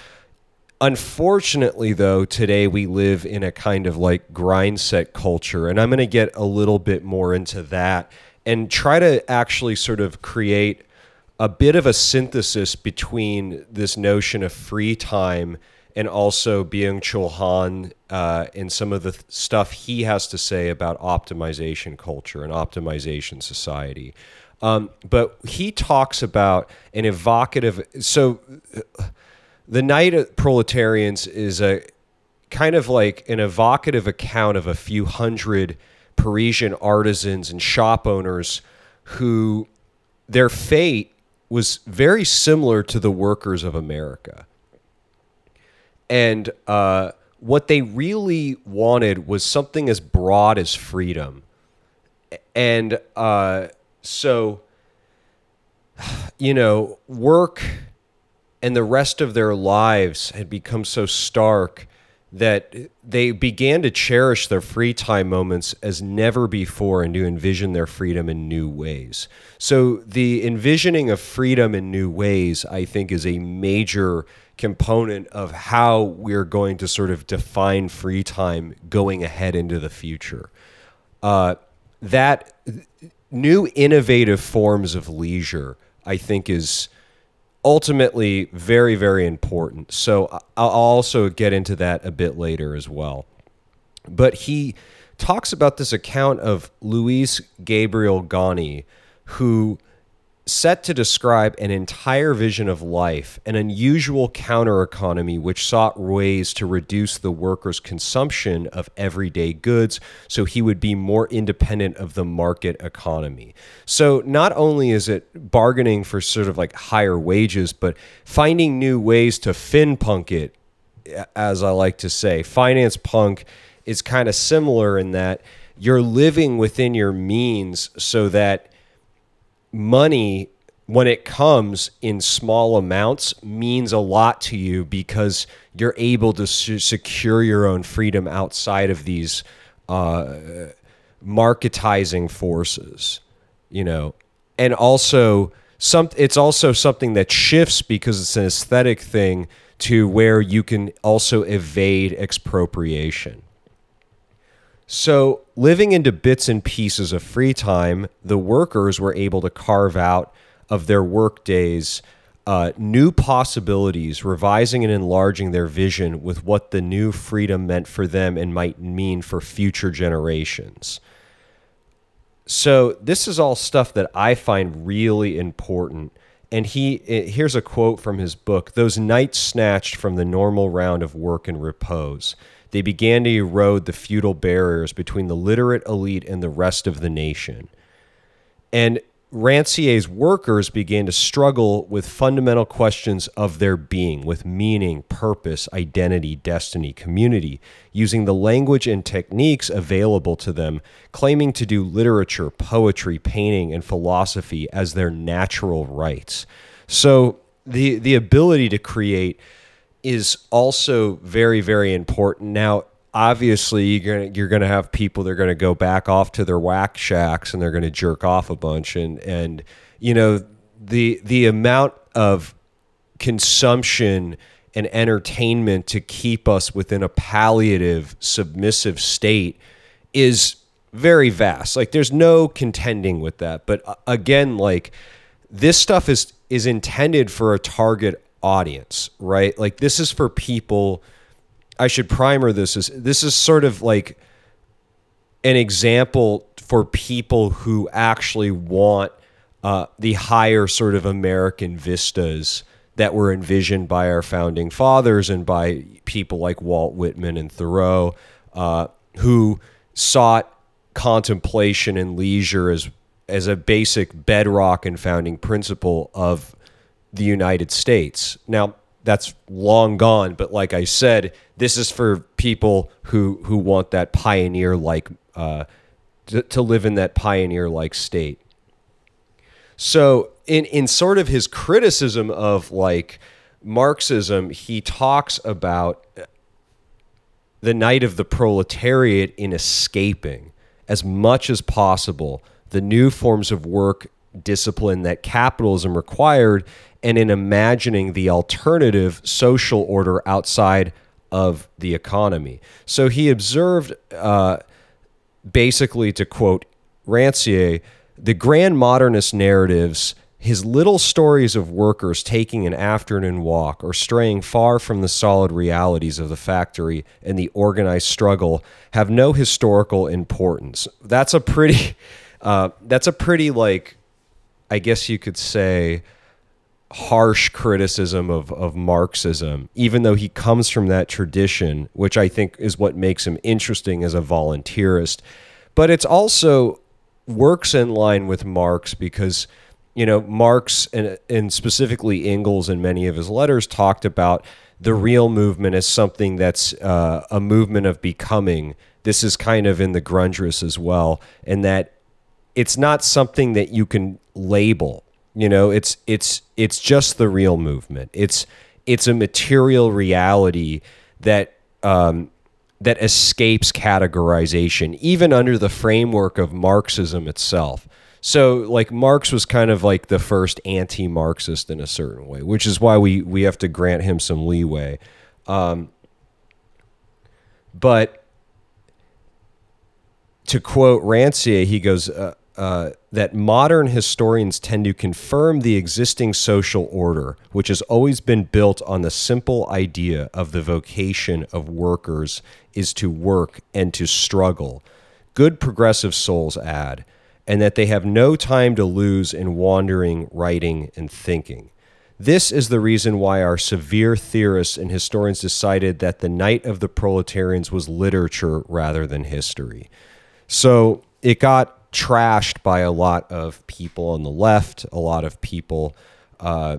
Unfortunately though today we live in a kind of like grind set culture and i'm going to get a little bit more into that and try to actually sort of create a bit of a synthesis between this notion of free time and also Byung Chul Han uh, and some of the th- stuff he has to say about optimization culture and optimization society. Um, but he talks about an evocative. So, the Night of Proletarians is a kind of like an evocative account of a few hundred Parisian artisans and shop owners who their fate was very similar to the workers of America. And uh, what they really wanted was something as broad as freedom. And uh, so, (sighs) you know, work and the rest of their lives had become so stark that they began to cherish their free time moments as never before and to envision their freedom in new ways. So, the envisioning of freedom in new ways, I think, is a major component of how we're going to sort of define free time going ahead into the future. Uh, that new innovative forms of leisure, I think, is ultimately very, very important. So I'll also get into that a bit later as well. But he talks about this account of Louis Gabriel Gauny, who set to describe an entire vision of life, an unusual counter economy which sought ways to reduce the worker's consumption of everyday goods so he would be more independent of the market economy. So, not only is it bargaining for sort of like higher wages, but finding new ways to fin punk it, as I like to say. Finance punk is kind of similar in that you're living within your means so that money when it comes in small amounts means a lot to you because you're able to secure your own freedom outside of these uh, marketizing forces you know? And also some it's also something that shifts because it's an aesthetic thing to where you can also evade expropriation so, living into bits and pieces of free time, the workers were able to carve out of their work days uh, new possibilities, revising and enlarging their vision with what the new freedom meant for them and might mean for future generations. So, this is all stuff that I find really important. And he here's a quote from his book Those nights snatched from the normal round of work and repose they began to erode the feudal barriers between the literate elite and the rest of the nation. And Rancière's workers began to struggle with fundamental questions of their being, with meaning, purpose, identity, destiny, community, using the language and techniques available to them, claiming to do literature, poetry, painting, and philosophy as their natural rights. So the the ability to create is also very very important. Now, obviously, you're gonna you're gonna have people that are gonna go back off to their whack shacks and they're gonna jerk off a bunch, and and you know the the amount of consumption and entertainment to keep us within a palliative submissive state is very vast. Like there's no contending with that. But uh, again like this stuff is is intended for a target audience, right? Like this is for people. I should primer this as this is sort of like an example for people who actually want uh, the higher sort of American vistas that were envisioned by our founding fathers and by people like Walt Whitman and Thoreau, uh, who sought contemplation and leisure as as a basic bedrock and founding principle of the United States. Now, that's long gone, but like I said, this is for people who who want that pioneer like uh, to, to live in that pioneer like state. So, in in sort of his criticism of like Marxism, he talks about the night of the proletariat in escaping as much as possible the new forms of work discipline that capitalism required and in imagining the alternative social order outside of the economy. So he observed, uh, basically, to quote Rancière, the grand modernist narratives his little stories of workers taking an afternoon walk or straying far from the solid realities of the factory and the organized struggle have no historical importance. That's a pretty, (laughs) uh, that's a pretty like, I guess you could say, harsh criticism of, of Marxism, even though he comes from that tradition, which I think is what makes him interesting as a volunteerist. But it's also works in line with Marx because you know, Marx and, and specifically Engels in many of his letters talked about the real movement as something that's uh, a movement of becoming. This is kind of in the Grundrisse as well, and that it's not something that you can label. You know, it's it's it's just the real movement. It's it's a material reality that um, that escapes categorization, even under the framework of Marxism itself. So like Marx was kind of like the first anti-Marxist in a certain way, which is why we we have to grant him some leeway. Um, but to quote Rancière, he goes uh, uh, that modern historians tend to confirm the existing social order, which has always been built on the simple idea of the vocation of workers is to work and to struggle. Good progressive souls add and that they have no time to lose in wandering, writing, and thinking. This is the reason why our severe theorists and historians decided that the Night of the Proletarians was literature rather than history. So it got trashed by a lot of people on the left, a lot of people, uh,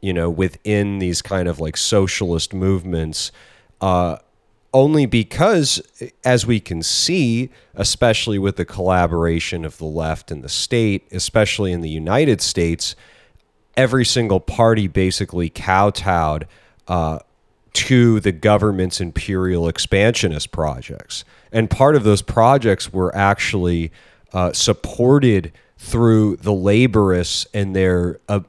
you know, within these kind of like socialist movements. Uh, only because, as we can see, especially with the collaboration of the left and the state, especially in the United States, every single party basically kowtowed uh, to the government's imperial expansionist projects. And part of those projects were actually uh, supported through the laborists and their uh,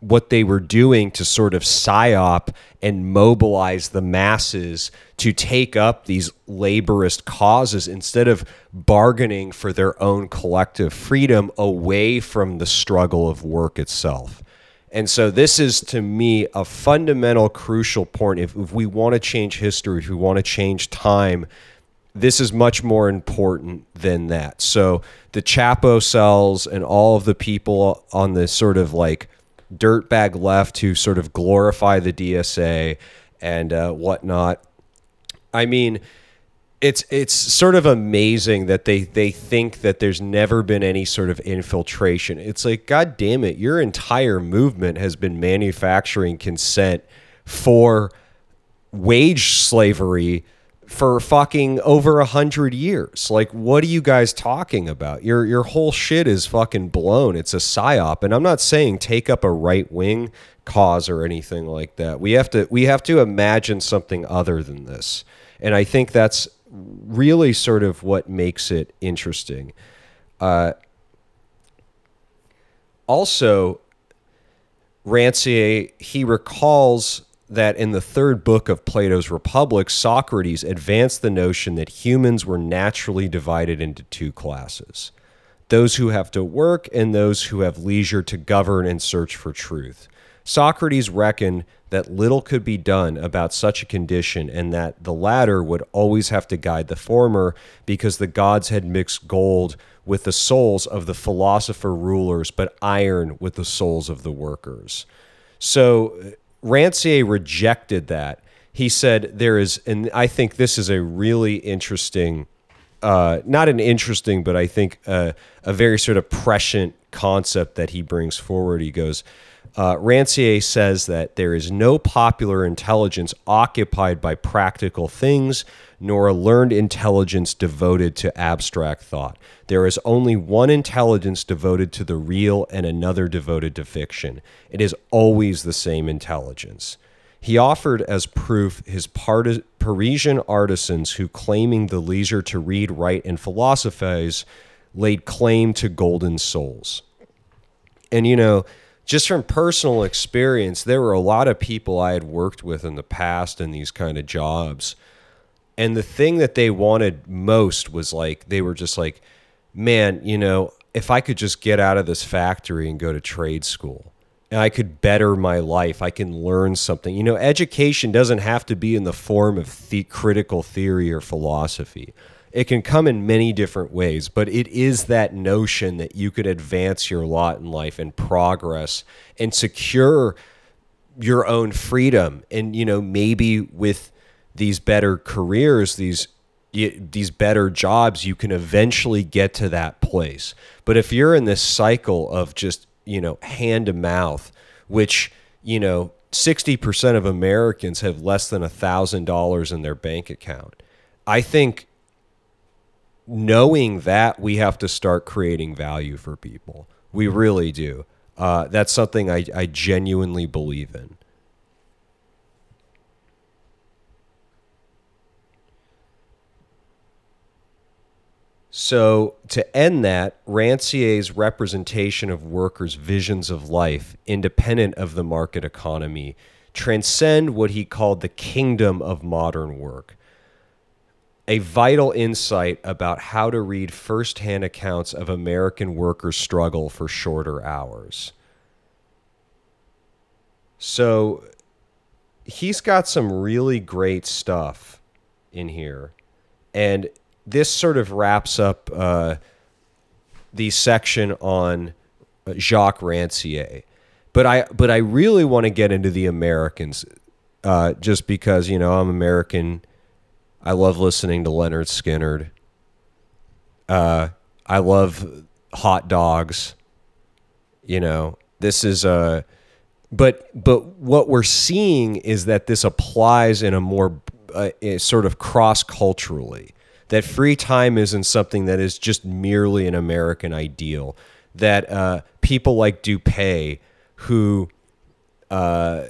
what they were doing to sort of psyop and mobilize the masses to take up these laborist causes instead of bargaining for their own collective freedom away from the struggle of work itself. And so, this is to me a fundamental, crucial point. If, if we want to change history, if we want to change time, this is much more important than that. So, the Chapo cells and all of the people on this sort of like dirtbag left who sort of glorify the DSA and uh, whatnot. I mean, it's it's sort of amazing that they they think that there's never been any sort of infiltration. It's like, god damn it, your entire movement has been manufacturing consent for wage slavery for fucking over a hundred years. Like, what are you guys talking about? Your your whole shit is fucking blown. It's a psyop, and I'm not saying take up a right wing cause or anything like that. We have to we have to imagine something other than this, and I think that's really sort of what makes it interesting. Uh, also, Rancière he recalls that in the third book of Plato's Republic, Socrates advanced the notion that humans were naturally divided into two classes those who have to work and those who have leisure to govern and search for truth. Socrates reckoned that little could be done about such a condition and that the latter would always have to guide the former because the gods had mixed gold with the souls of the philosopher rulers, but iron with the souls of the workers. So Rancière rejected that. He said there is, and I think this is a really interesting uh, not an interesting, but I think uh, a very sort of prescient concept that he brings forward. He goes, uh, Rancière says that there is no popular intelligence occupied by practical things, nor a learned intelligence devoted to abstract thought. There is only one intelligence devoted to the real and another devoted to fiction. It is always the same intelligence. He offered as proof his part- Parisian artisans who, claiming the leisure to read, write, and philosophize, laid claim to golden souls. And, you know, just from personal experience, there were a lot of people I had worked with in the past in these kind of jobs. And the thing that they wanted most was like, they were just like, man, you know, if I could just get out of this factory and go to trade school and I could better my life. I can learn something. You know, education doesn't have to be in the form of the critical theory or philosophy. It can come in many different ways, but it is that notion that you could advance your lot in life and progress and secure your own freedom. And, you know, maybe with these better careers, these these better jobs, you can eventually get to that place. But if you're in this cycle of just you know, hand to mouth, which, you know, 60% of Americans have less than $1,000 in their bank account. I think knowing that we have to start creating value for people. We really do. Uh, that's something I, I genuinely believe in. So, to end that, Rancière's representation of workers' visions of life, independent of the market economy, transcend what he called the kingdom of modern work. A vital insight about how to read firsthand accounts of American workers' struggle for shorter hours. So, he's got some really great stuff in here. And this sort of wraps up uh, the section on uh, Jacques Rancière. But I but I really want to get into the Americans, uh, just because you know I'm American. I love listening to Lynyrd Skynyrd. Uh, I love hot dogs. You know, this is a. Uh, but but what we're seeing is that this applies in a more uh, sort of cross culturally that free time isn't something that is just merely an American ideal. That uh, people like Dupay, who, uh,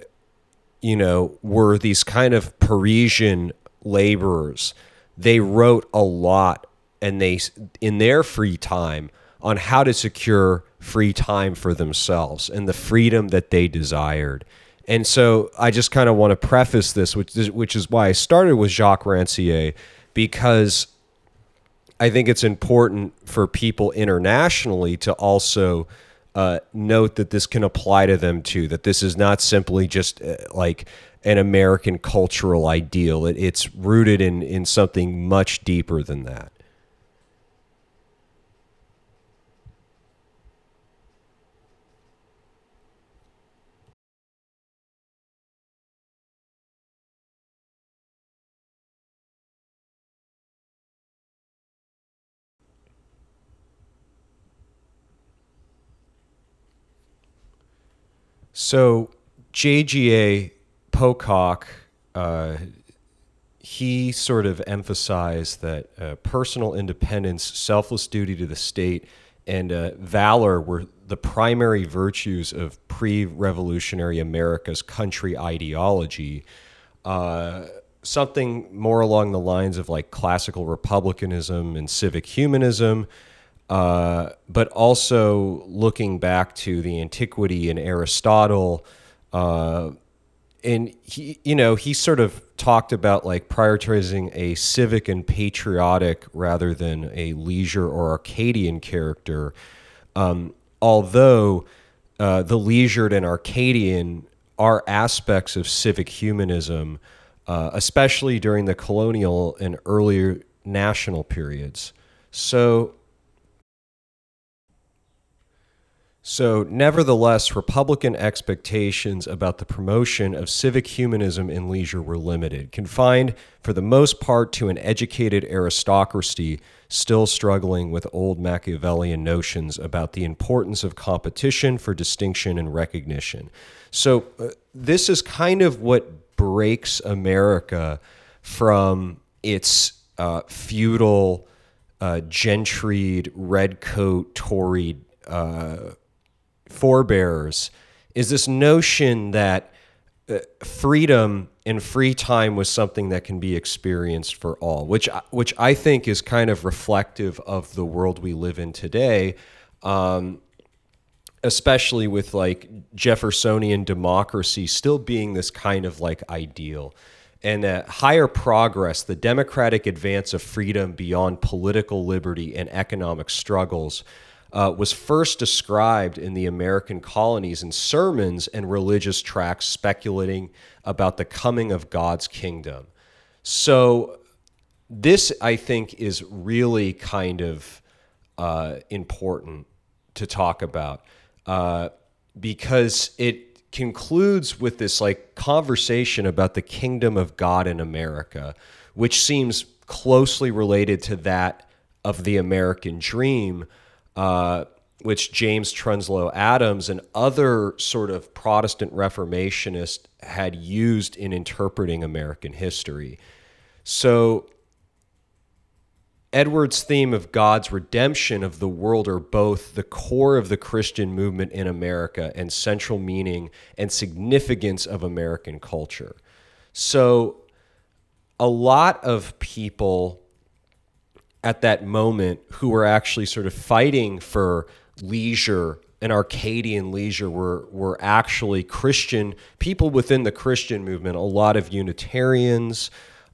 you know, were these kind of Parisian laborers, they wrote a lot, and they in their free time on how to secure free time for themselves and the freedom that they desired. And so I just kind of want to preface this, which is, which is why I started with Jacques Rancière because I think it's important for people internationally to also uh, note that this can apply to them too. That this is not simply just uh, like an American cultural ideal. It, it's rooted in in something much deeper than that. So JGA Pocock, uh, he sort of emphasized that uh, personal independence, selfless duty to the state, and uh, valor were the primary virtues of pre-revolutionary America's country ideology. Uh, something more along the lines of like classical republicanism and civic humanism uh, but also looking back to the antiquity and Aristotle. Uh, and he, you know, he sort of talked about like prioritizing a civic and patriotic rather than a leisure or Arcadian character. Um, although uh, the leisured and Arcadian are aspects of civic humanism, uh, especially during the colonial and earlier national periods. So So, nevertheless, Republican expectations about the promotion of civic humanism in leisure were limited, confined for the most part to an educated aristocracy still struggling with old Machiavellian notions about the importance of competition for distinction and recognition. So, uh, this is kind of what breaks America from its uh, feudal, uh, gentried, redcoat, Tory uh, forebears is this notion that uh, freedom and free time was something that can be experienced for all, which which I think is kind of reflective of the world we live in today, um, especially with like Jeffersonian democracy still being this kind of like ideal, and that higher progress, the democratic advance of freedom beyond political liberty and economic struggles uh, was first described in the American colonies in sermons and religious tracts speculating about the coming of God's kingdom. So, this, I think, is really kind of uh, important to talk about uh, because it concludes with this like conversation about the kingdom of God in America, which seems closely related to that of the American dream uh, which James Truslow Adams and other sort of Protestant Reformationists had used in interpreting American history. So, Edwards' theme of God's redemption of the world are both the core of the Christian movement in America and central meaning and significance of American culture. So, a lot of people at that moment who were actually sort of fighting for leisure and Arcadian leisure were were actually Christian people within the Christian movement. A lot of Unitarians,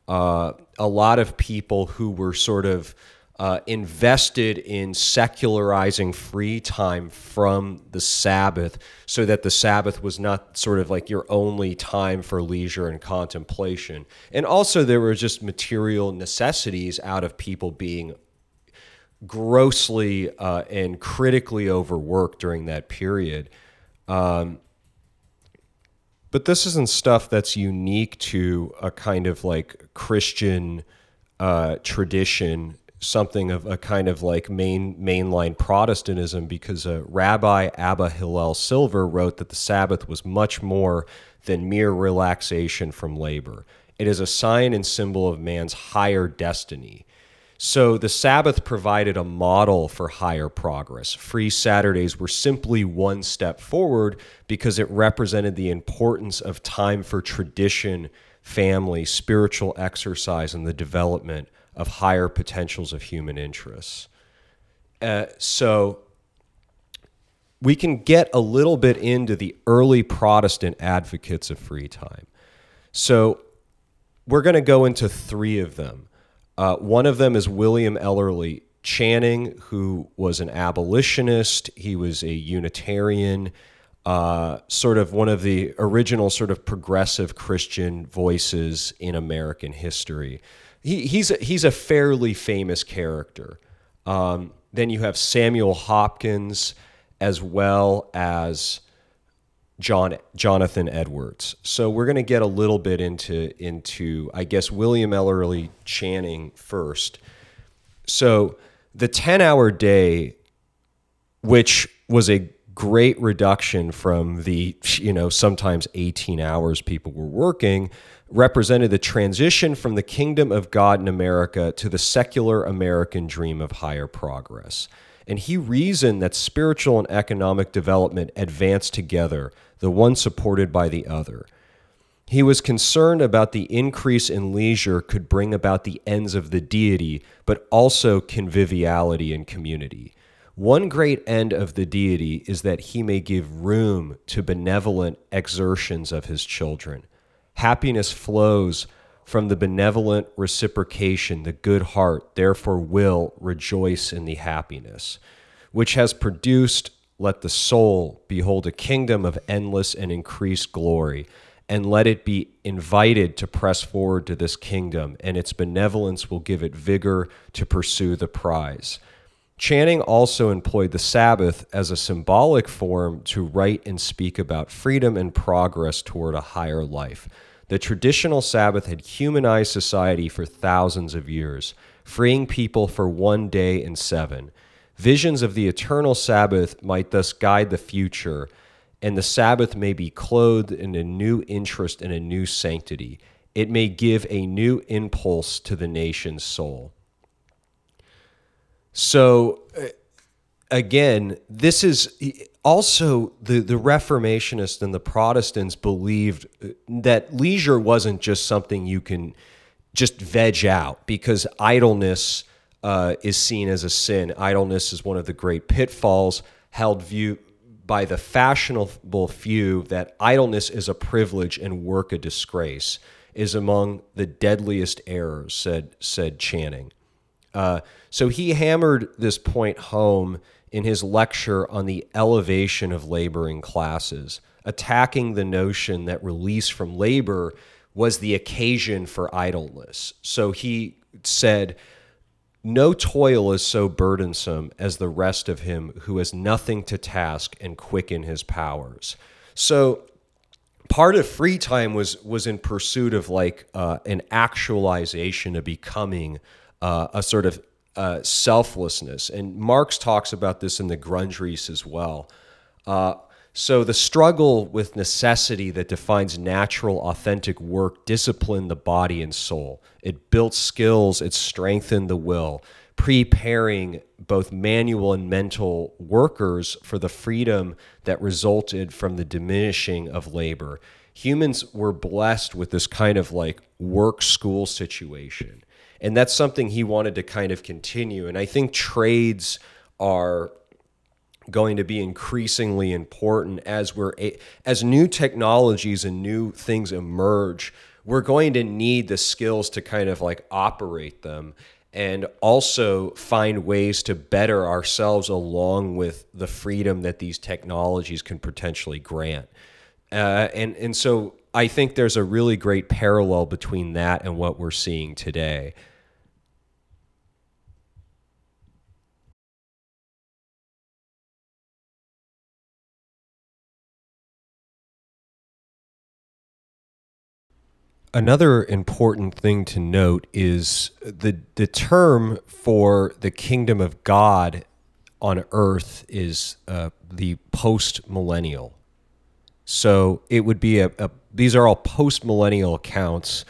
uh, a lot of people who were sort of uh, invested in secularizing free time from the Sabbath so that the Sabbath was not sort of like your only time for leisure and contemplation. And also, there were just material necessities out of people being grossly uh, and critically overworked during that period. Um, but this isn't stuff that's unique to a kind of like Christian uh, tradition something of a kind of like main mainline Protestantism because uh, Rabbi Abba Hillel Silver wrote that the Sabbath was much more than mere relaxation from labor. It is a sign and symbol of man's higher destiny. So the Sabbath provided a model for higher progress. Free Saturdays were simply one step forward because it represented the importance of time for tradition, family, spiritual exercise, and the development of higher potentials of human interests. Uh, so we can get a little bit into the early Protestant advocates of free time. So we're going to go into three of them. Uh, one of them is William Ellery Channing, who was an abolitionist. He was a Unitarian, uh, sort of one of the original sort of progressive Christian voices in American history he, he's a, he's a fairly famous character. Um, then you have Samuel Hopkins as well as John Jonathan Edwards. So we're going to get a little bit into into I guess William Ellery Channing first. So the 10-hour day which was a great reduction from the you know sometimes 18 hours people were working represented the transition from the kingdom of God in America to the secular American dream of higher progress. And he reasoned that spiritual and economic development advanced together, the one supported by the other. He was concerned about the increase in leisure could bring about the ends of the deity, but also conviviality and community. One great end of the deity is that he may give room to benevolent exertions of his children. Happiness flows from the benevolent reciprocation, the good heart, therefore will rejoice in the happiness, which has produced, let the soul behold a kingdom of endless and increased glory, and let it be invited to press forward to this kingdom, and its benevolence will give it vigor to pursue the prize. Channing also employed the Sabbath as a symbolic form to write and speak about freedom and progress toward a higher life. The traditional Sabbath had humanized society for thousands of years, freeing people for one day in seven. Visions of the eternal Sabbath might thus guide the future, and the Sabbath may be clothed in a new interest and a new sanctity. It may give a new impulse to the nation's soul. So, uh, again, this is also the, the Reformationists and the Protestants believed uh, that leisure wasn't just something you can just veg out because idleness uh, is seen as a sin. Idleness is one of the great pitfalls held view by the fashionable few that idleness is a privilege and work a disgrace is among the deadliest errors, said said Channing. Uh, so he hammered this point home in his lecture on the elevation of laboring classes, attacking the notion that release from labor was the occasion for idleness. So he said, No toil is so burdensome as the rest of him who has nothing to task and quicken his powers. So part of free time was was in pursuit of like uh, an actualization of becoming uh, a sort of uh, selflessness. And Marx talks about this in the Grundrisse as well. Uh, so the struggle with necessity that defines natural, authentic work disciplined the body and soul. It built skills, it strengthened the will, preparing both manual and mental workers for the freedom that resulted from the diminishing of labor. Humans were blessed with this kind of like work school situation and that's something he wanted to kind of continue. And I think trades are going to be increasingly important as we're as new technologies and new things emerge we're going to need the skills to kind of like operate them and also find ways to better ourselves along with the freedom that these technologies can potentially grant uh, and and so I think there's a really great parallel between that and what we're seeing today. Another important thing to note is the the term for the kingdom of God on earth is uh, the post millennial. So it would be a, a these are all post millennial accounts.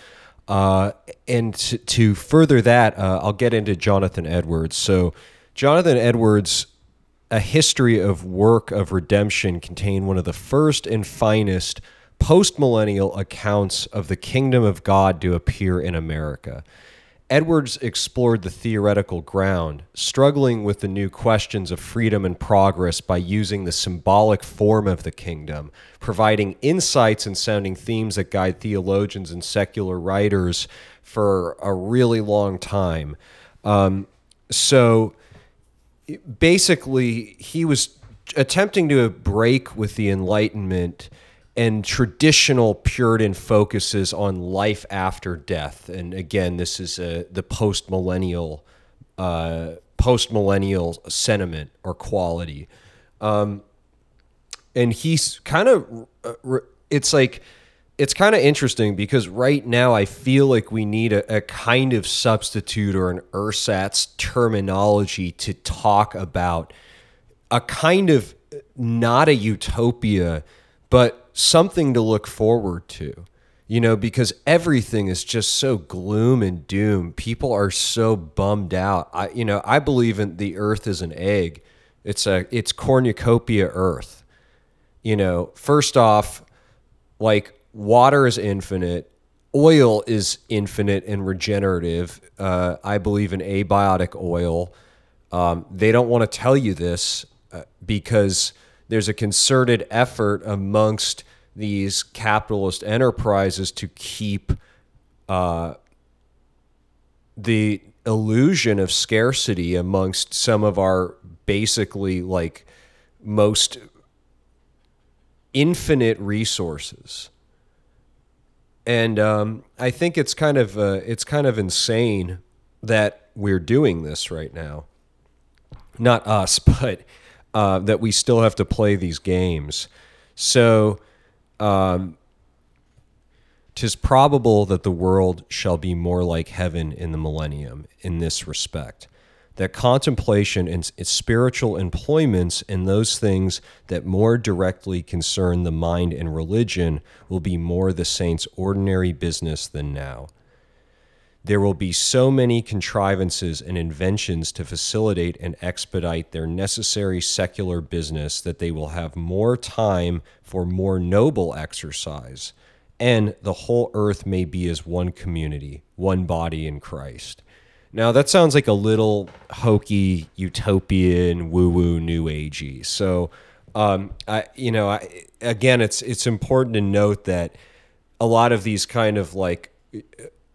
Uh, and to, to, further that, uh, I'll get into Jonathan Edwards. So Jonathan Edwards, a history of work of redemption, contained one of the first and finest postmillennial accounts of the kingdom of God to appear in America. Edwards explored the theoretical ground, struggling with the new questions of freedom and progress by using the symbolic form of the kingdom, providing insights and sounding themes that guide theologians and secular writers for a really long time. Um, so basically, he was attempting to break with the Enlightenment and traditional Puritan focuses on life after death. And again, this is a, the post millennial uh, post millennial sentiment or quality. Um, and he's kind of uh, it's like it's kind of interesting because right now I feel like we need a, a, kind of substitute or an ersatz terminology to talk about a kind of not a utopia, but something to look forward to you know because everything is just so gloom and doom. People are so bummed out. I you know i believe in the earth is an egg. It's a it's cornucopia earth. You know first off like water is infinite oil is infinite and regenerative uh, i believe in abiotic oil. Um, they don't want to tell you this uh, because there's a concerted effort amongst these capitalist enterprises to keep uh, the illusion of scarcity amongst some of our basically like most infinite resources. And um, I think it's kind of uh, it's kind of insane that we're doing this right now. not us, (laughs) but uh, that we still have to play these games. So, um, tis probable that the world shall be more like heaven in the millennium in this respect that contemplation and spiritual employments in those things that more directly concern the mind and religion will be more the saints' ordinary business than now. There will be so many contrivances and inventions to facilitate and expedite their necessary secular business that they will have more time for more noble exercise, and the whole earth may be as one community, one body in Christ. Now that sounds like a little hokey, utopian, woo-woo, new agey. So, um, I, you know, I, again, it's it's important to note that a lot of these kind of like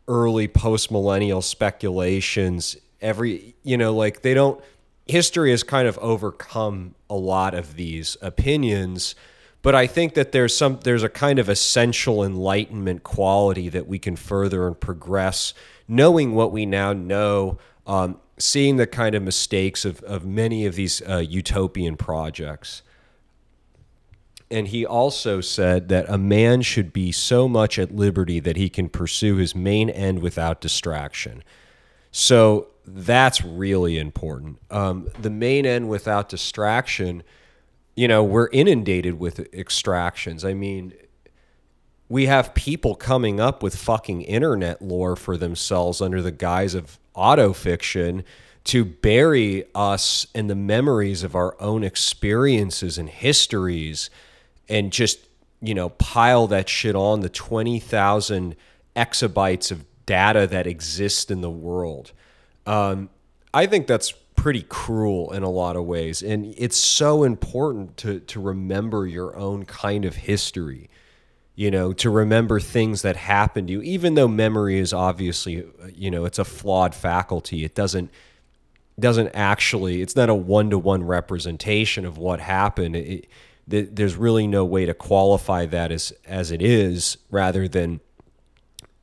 early post-millennial speculations, every you know, like they don't. History has kind of overcome a lot of these opinions but I think that there's some there's a kind of essential enlightenment quality that we can further and progress knowing what we now know, um, seeing the kind of mistakes of, of many of these uh, utopian projects. And he also said that a man should be so much at liberty that he can pursue his main end without distraction. So that's really important. Um, the main end without distraction, you know, we're inundated with extractions. I mean, we have people coming up with fucking internet lore for themselves under the guise of autofiction to bury us in the memories of our own experiences and histories and just, you know, pile that shit on the 20,000 exabytes of data that exist in the world. Um, I think that's pretty cruel in a lot of ways. And it's so important to, to remember your own kind of history you know, to remember things that happened to you, even though memory is obviously, you know, it's a flawed faculty. It doesn't doesn't actually. It's not a one to one representation of what happened. It, there's really no way to qualify that as as it is, rather than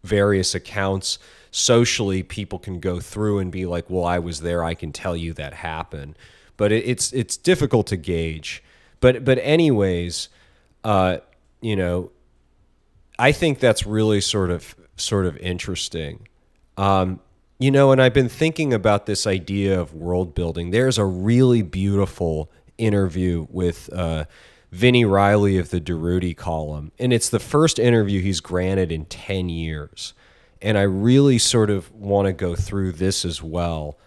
various accounts socially. People can go through and be like, "Well, I was there. I can tell you that happened," but it, it's it's difficult to gauge. But but anyways, uh, you know I think that's really sort of sort of interesting. Um, you know, and I've been thinking about this idea of world building. There's a really beautiful interview with uh, Vini Reilly of the Durutti column, and it's the first interview he's granted in ten years. And I really sort of want to go through this as well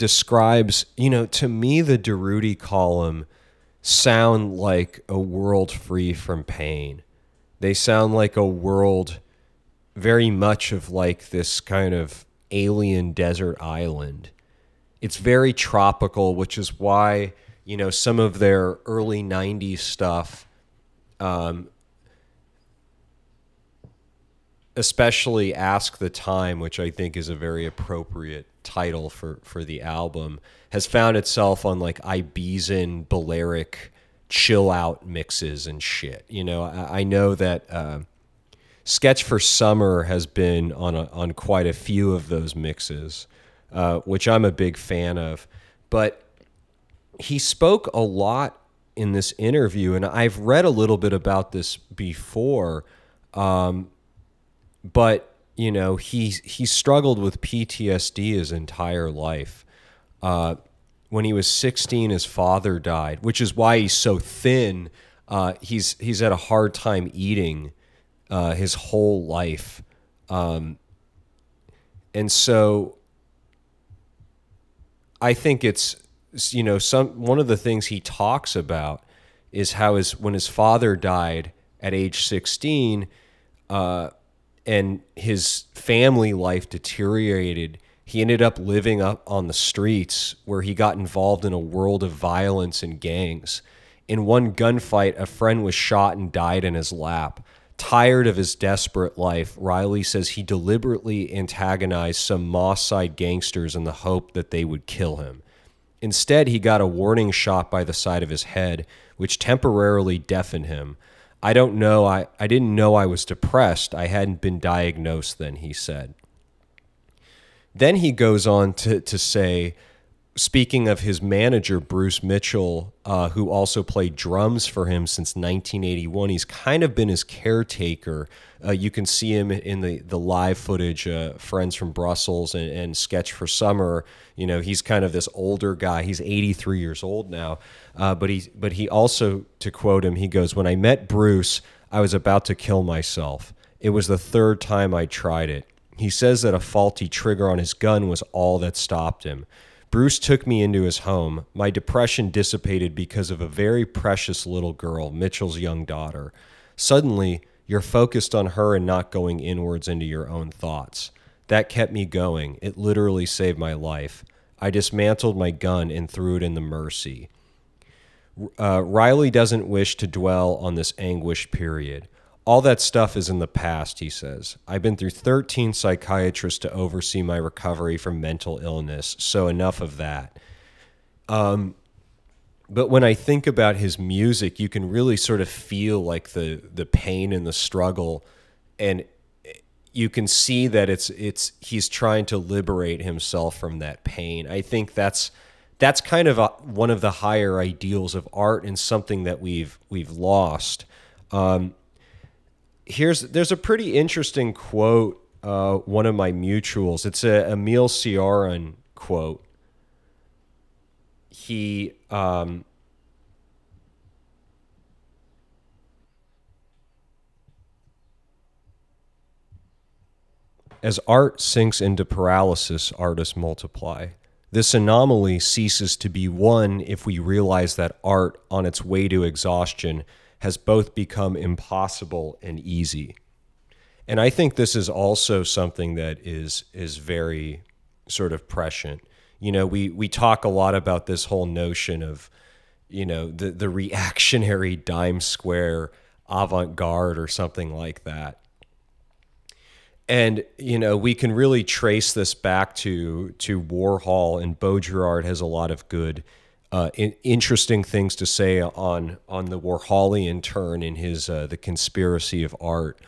describes, you know, to me, the Durutti column sound like a world free from pain. They sound like a world very much of like this kind of alien desert island. It's very tropical, which is why, you know, some of their early 90s stuff um, especially Ask the Time, which I think is a very appropriate title for, for the album, has found itself on like Ibiza Balearic chill out mixes and shit. You know, I, I know that uh, Sketch for Summer has been on a, on quite a few of those mixes, uh, which I'm a big fan of. But he spoke a lot in this interview, and I've read a little bit about this before. Um, but you know, he he struggled with PTSD his entire life. Uh, when he was 16, his father died, which is why he's so thin. Uh, he's he's had a hard time eating uh, his whole life, um, and so I think it's you know some one of the things he talks about is how his when his father died at age 16 uh, and his family life deteriorated he ended up living up on the streets where he got involved in a world of violence and gangs. In one gunfight a friend was shot and died in his lap. Tired of his desperate life Reilly says he deliberately antagonized some moss side gangsters in the hope that they would kill him. Instead, he got a warning shot by the side of his head, which temporarily deafened him. I don't know. I, I didn't know I was depressed. I hadn't been diagnosed then, he said. Then he goes on to, to say, speaking of his manager, Bruce Mitchell, uh, who also played drums for him since 1981, he's kind of been his caretaker. Uh, you can see him in the, the live footage, uh, Friends from Brussels and, and, Sketch for Summer. You know, he's kind of this older guy. He's 83 years old now. Uh, but, he, but he also, to quote him, he goes, When I met Bruce, I was about to kill myself. It was the third time I tried it. He says that a faulty trigger on his gun was all that stopped him. Bruce took me into his home. My depression dissipated because of a very precious little girl, Mitchell's young daughter. Suddenly, you're focused on her and not going inwards into your own thoughts. That kept me going. It literally saved my life. I dismantled my gun and threw it in the Mersey. Uh, Reilly doesn't wish to dwell on this anguished period. All that stuff is in the past, he says. I've been through 13 psychiatrists to oversee my recovery from mental illness, so enough of that. Um, but when I think about his music, you can really sort of feel like the the pain and the struggle, and you can see that it's it's he's trying to liberate himself from that pain. I think that's that's kind of a, one of the higher ideals of art and something that we've we've lost. Um, here's there's a pretty interesting quote. Uh, one of my mutuals. It's a Emile Cioran quote. He um, As art sinks into paralysis, artists multiply. This anomaly ceases to be one if we realize that art, on its way to exhaustion, has both become impossible and easy. And I think this is also something that is is very sort of prescient. You know, we we talk a lot about this whole notion of, you know, the the reactionary (laughs) Dimes Square avant-garde or something like that. And you know, we can really trace this back to to Warhol and Baudrillard has a lot of good uh, in, interesting things to say on on the Warholian turn in his uh, the conspiracy of art,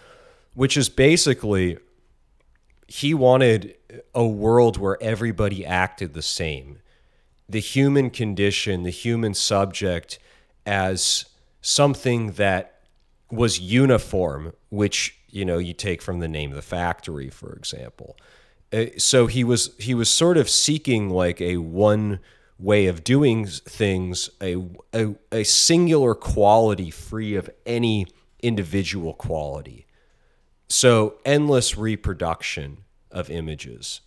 which is basically he wanted a world where everybody acted the same, the human condition, the human subject, as something that was uniform, which you know you take from the name of the factory, for example. Uh, so he was he was sort of seeking like a one way of doing things, a, a, a singular quality free of any individual quality. So endless reproduction of images,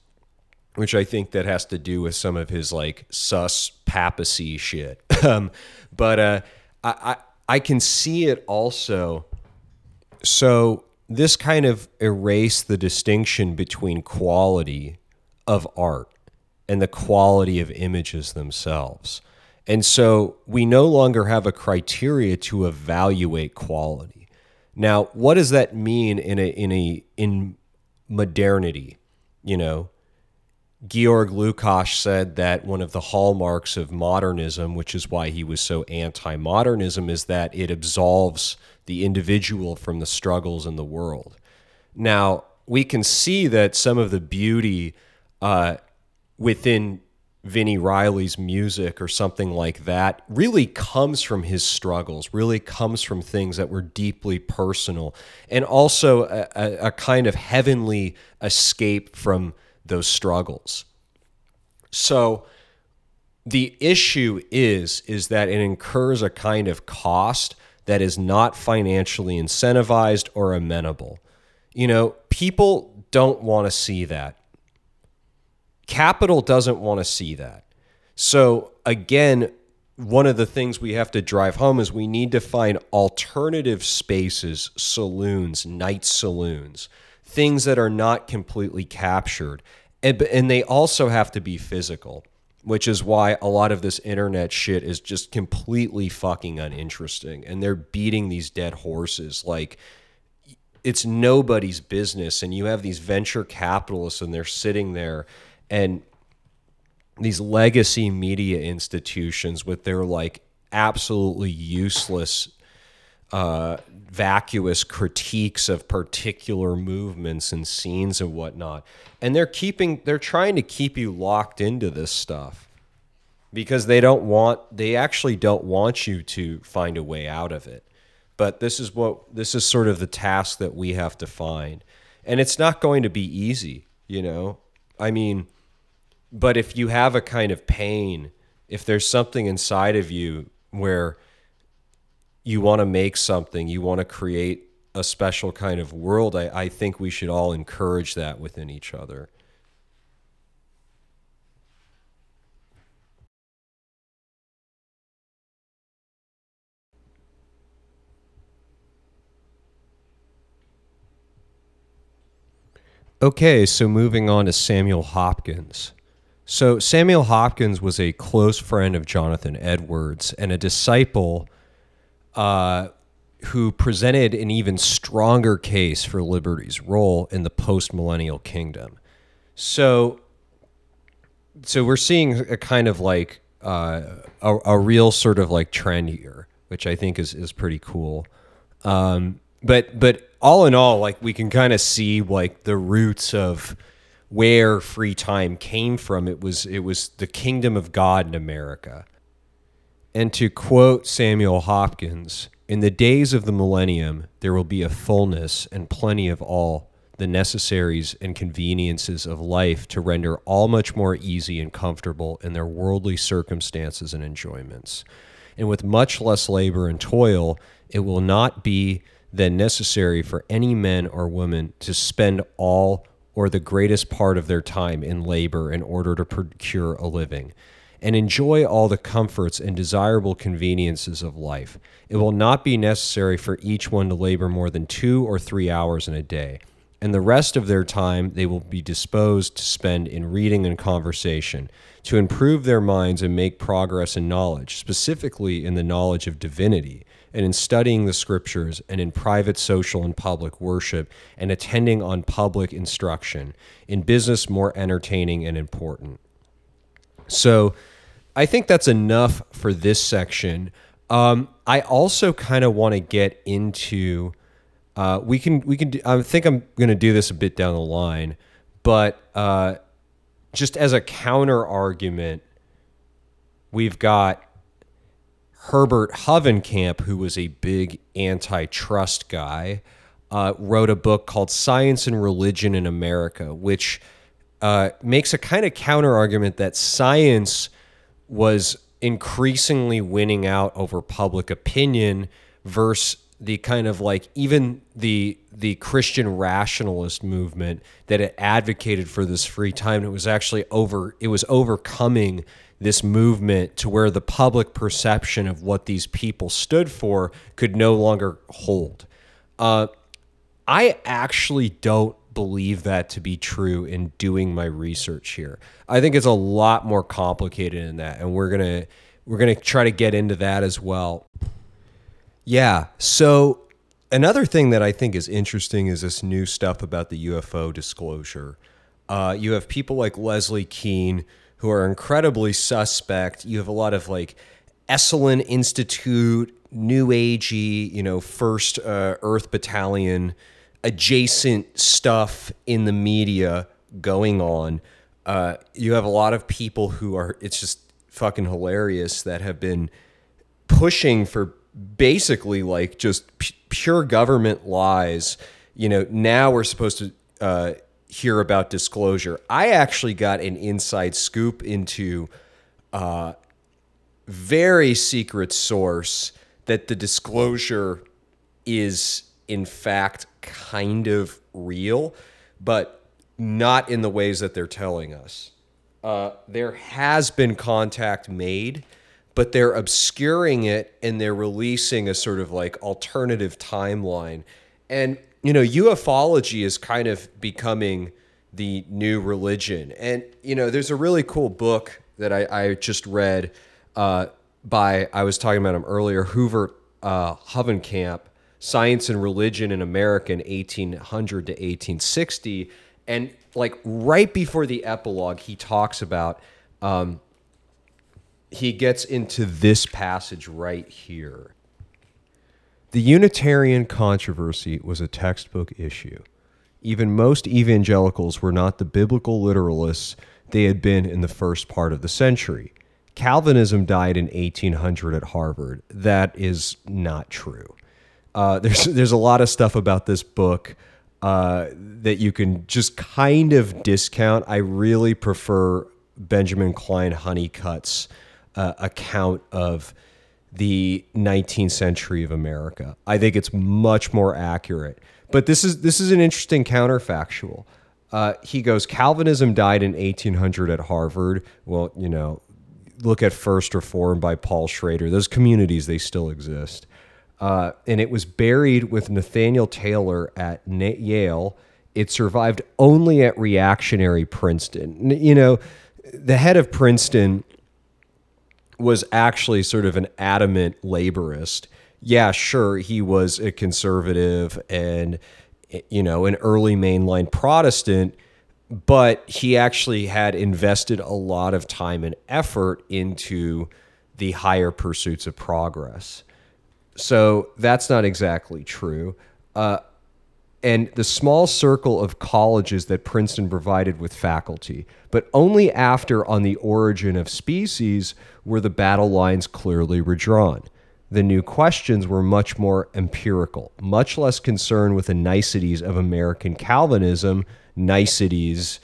which I think that has to do with some of his like sus papacy shit. (laughs) um, but uh, I, I I can see it also. So this kind of erased the distinction between quality of art and the quality of images themselves. And so we no longer have a criteria to evaluate quality. Now, what does that mean in a in a in modernity? You know, Georg Lukács said that one of the hallmarks of modernism, which is why he was so anti modernism, is that it absolves the individual from the struggles in the world. Now, we can see that some of the beauty uh, within Vini Reilly's music or something like that really comes from his struggles, really comes from things that were deeply personal, and also a, a kind of heavenly escape from those struggles. So the issue is is that it incurs a kind of cost that is not financially incentivized or amenable. You know, people don't want to see that. Capital doesn't want to see that. So again, one of the things we have to drive home is we need to find alternative spaces, saloons, night saloons things that are not completely captured. And, and they also have to be physical, which is why a lot of this internet shit is just completely fucking uninteresting. And they're beating these dead horses. Like, it's nobody's business. And you have these venture capitalists, and they're sitting there and these legacy media institutions with their like absolutely useless uh, vacuous critiques of particular movements and scenes and whatnot. And they're keeping, they're trying to keep you locked into this stuff because they don't want, they actually don't want you to find a way out of it. But this is what, this is sort of the task that we have to find. And it's not going to be easy, you know? I mean, but if you have a kind of pain, if there's something inside of you where, you want to make something, you want to create a special kind of world, I, I think we should all encourage that within each other. Okay, so moving on to Samuel Hopkins. So, Samuel Hopkins was a close friend of Jonathan Edwards and a disciple uh, who presented an even stronger case for liberty's role in the post-millennial kingdom. So, so we're seeing a kind of like uh, a, a real sort of like trend here, which I think is is pretty cool. Um, but but all in all, like we can kind of see like the roots of where free time came from. It was it was the kingdom of God in America. And to quote Samuel Hopkins, in the days of the millennium, there will be a fullness and plenty of all the necessaries and conveniences of life to render all much more easy and comfortable in their worldly circumstances and enjoyments. And with much less labor and toil, it will not be then necessary for any men or women to spend all or the greatest part of their time in labor in order to procure a living and enjoy all the comforts and desirable conveniences of life. It will not be necessary for each one to labor more than two or three hours in a day, and the rest of their time they will be disposed to spend in reading and conversation, to improve their minds and make progress in knowledge, specifically in the knowledge of divinity, and in studying the scriptures, and in private, social, and public worship, and attending on public instruction, in business more entertaining and important. So, I think that's enough for this section. Um, I also kind of want to get into. Uh, we can we can. Do, I think I'm going to do this a bit down the line, but uh, just as a counter argument, we've got Herbert Hovenkamp, who was a big antitrust guy, uh, wrote a book called Science and Religion in America, which uh, makes a kind of counter argument that science was increasingly winning out over public opinion versus the kind of like even the the Christian rationalist movement that it advocated for this free time. It was actually over it was overcoming this movement to where the public perception of what these people stood for could no longer hold. Uh, I actually don't believe that to be true in doing my research here. I think it's a lot more complicated than that, and we're gonna we're gonna try to get into that as well. Yeah. So Another thing that I think is interesting is this new stuff about the UFO disclosure. Uh, you have people like Leslie Kean who are incredibly suspect. You have a lot of like Esalen Institute, New Agey, you know, First uh, Earth Battalion, adjacent stuff in the media going on. Uh, you have a lot of people who are, it's just fucking hilarious that have been pushing for basically like just p- pure government lies. You know, now we're supposed to uh, hear about disclosure. I actually got an inside scoop into uh, very secret source that the disclosure is in fact kind of real, but not in the ways that they're telling us. Uh, there has been contact made, but they're obscuring it and they're releasing a sort of like alternative timeline. And, you know, ufology is kind of becoming the new religion. And, you know, there's a really cool book that I, I just read uh, by, I was talking about him earlier, Hoover uh, Hovenkamp, Science and Religion in America in 1800 to 1860. And like right before the epilogue, he talks about, um, he gets into this passage right here. The Unitarian controversy was a textbook issue. Even most evangelicals were not the biblical literalists they had been in the first part of the century. Calvinism died in 1800 at Harvard. That is not true. Uh, (laughs) there's there's a lot of stuff about this book uh, that you can just kind of discount. I really prefer Benjamin Klein Hunnicutt's uh, account of the 19th century of America. I think it's much more accurate. But this is this is an interesting counterfactual. Uh, he goes, Calvinism died in 1800 at Harvard. Well, you know, look at First Reform by Paul Schrader. Those communities, they still exist. Uh, and it was buried with Nathaniel Taylor at Yale. It survived only at reactionary Princeton. You know, the head of Princeton was actually sort of an adamant laborist. Yeah, sure, he was a conservative and, you know, an early mainline Protestant but he actually had invested a lot of time and effort into the higher pursuits of progress. So that's not exactly true. Uh, and the small circle of colleges that Princeton provided with faculty, but only after On the Origin of Species were the battle lines clearly redrawn. The new questions were much more empirical, much less concerned with the niceties of American Calvinism niceties.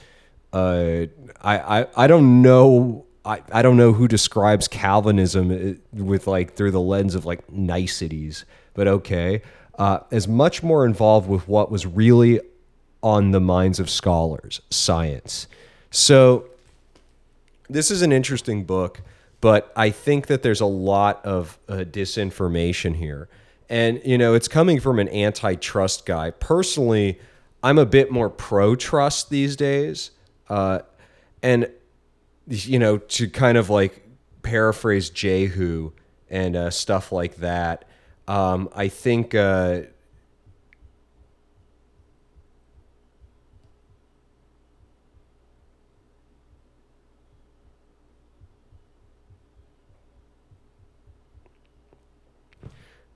Uh, I, I I don't know. I, I don't know who describes Calvinism uh, with like through the lens of like niceties, but okay. Uh, is much more involved with what was really on the minds of scholars, science. So this is an interesting book, but I think that there's a lot of uh, disinformation here. And, you know, it's coming from an antitrust guy. Personally, I'm a bit more pro trust these days. Uh, and, you know, to kind of like paraphrase Jehu and uh, stuff like that, um, I think. Uh,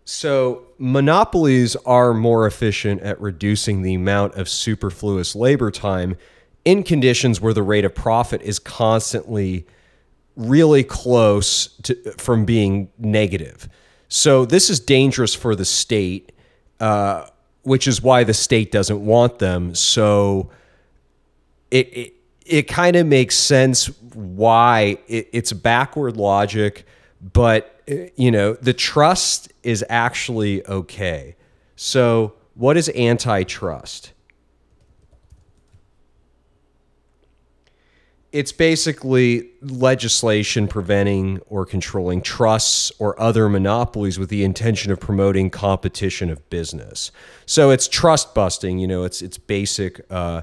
So, monopolies are more efficient at reducing the amount of superfluous labor time in conditions where the rate of profit is constantly really close to, from being negative. So, this is dangerous for the state, uh, which is why the state doesn't want them. So, it, it, it kind of makes sense why it, it's backward logic, but you know, the trust is actually okay. So, what is antitrust? It's basically legislation preventing or controlling trusts or other monopolies with the intention of promoting competition of business. So it's trust busting. You know, it's it's basic. Uh,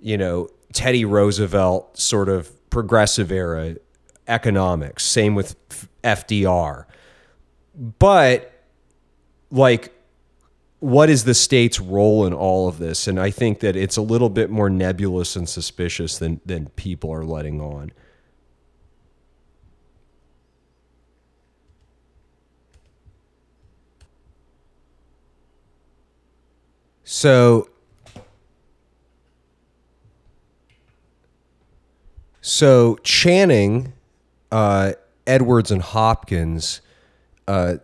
you know, Teddy Roosevelt sort of progressive era economics. Same with FDR. But like what is the state's role in all of this? And I think that it's a little bit more nebulous and suspicious than than people are letting on. So So Channing, uh, Edwards, and Hopkins, uh,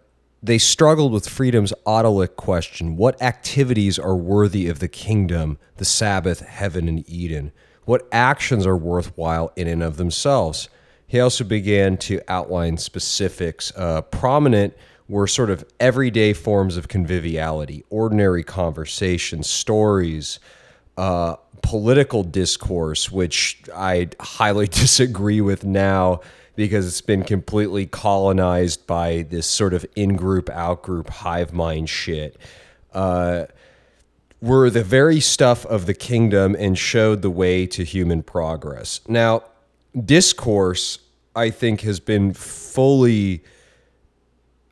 they struggled with freedom's autotelic question: What activities are worthy of the kingdom, the Sabbath, heaven, and Eden? What actions are worthwhile in and of themselves? He also began to outline specifics. Uh, prominent were sort of everyday forms of conviviality, ordinary conversation, stories, uh, political discourse, which I highly (laughs) disagree with now because it's been completely colonized by this sort of in group, out group, hive mind shit. Uh, were the very stuff of the kingdom and showed the way to human progress. Now, discourse, I think, has been fully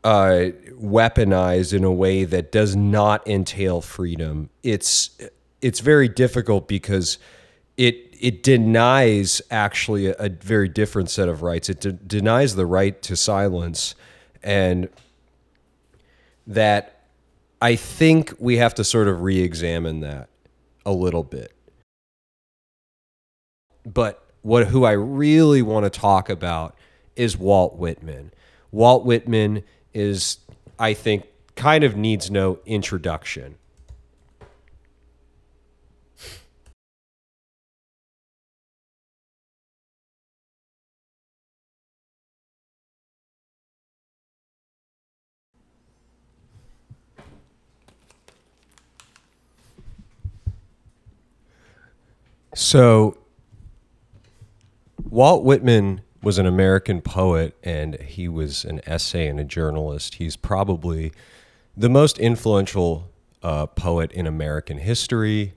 uh, weaponized in a way that does not entail freedom. It's it's very difficult because it it denies actually a, a very different set of rights. It de- denies the right to silence, and that I think we have to sort of re-examine that a little bit. But what who I really want to talk about is Walt Whitman. Walt Whitman is, I think, kind of needs no introduction. So, Walt Whitman was an American poet and he was an essay and a journalist. He's probably the most influential uh, poet in American history.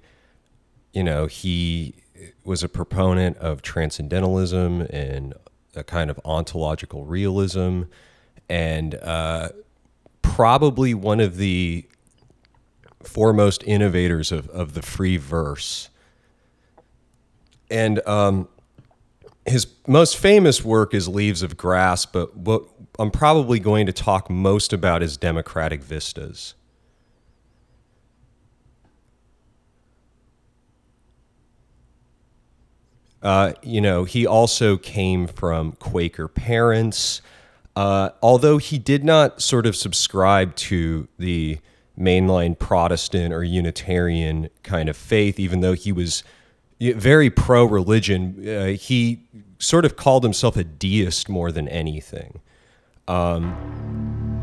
You know, he was a proponent of transcendentalism and a kind of ontological realism, and uh, probably one of the foremost innovators of, of the free verse and um, his most famous work is Leaves of Grass, but what I'm probably going to talk most about is Democratic Vistas. Uh, you know, he also came from Quaker parents. Uh, although he did not sort of subscribe to the mainline Protestant or Unitarian kind of faith, even though he was very pro religion. Uh, he sort of called himself a deist more than anything. Um,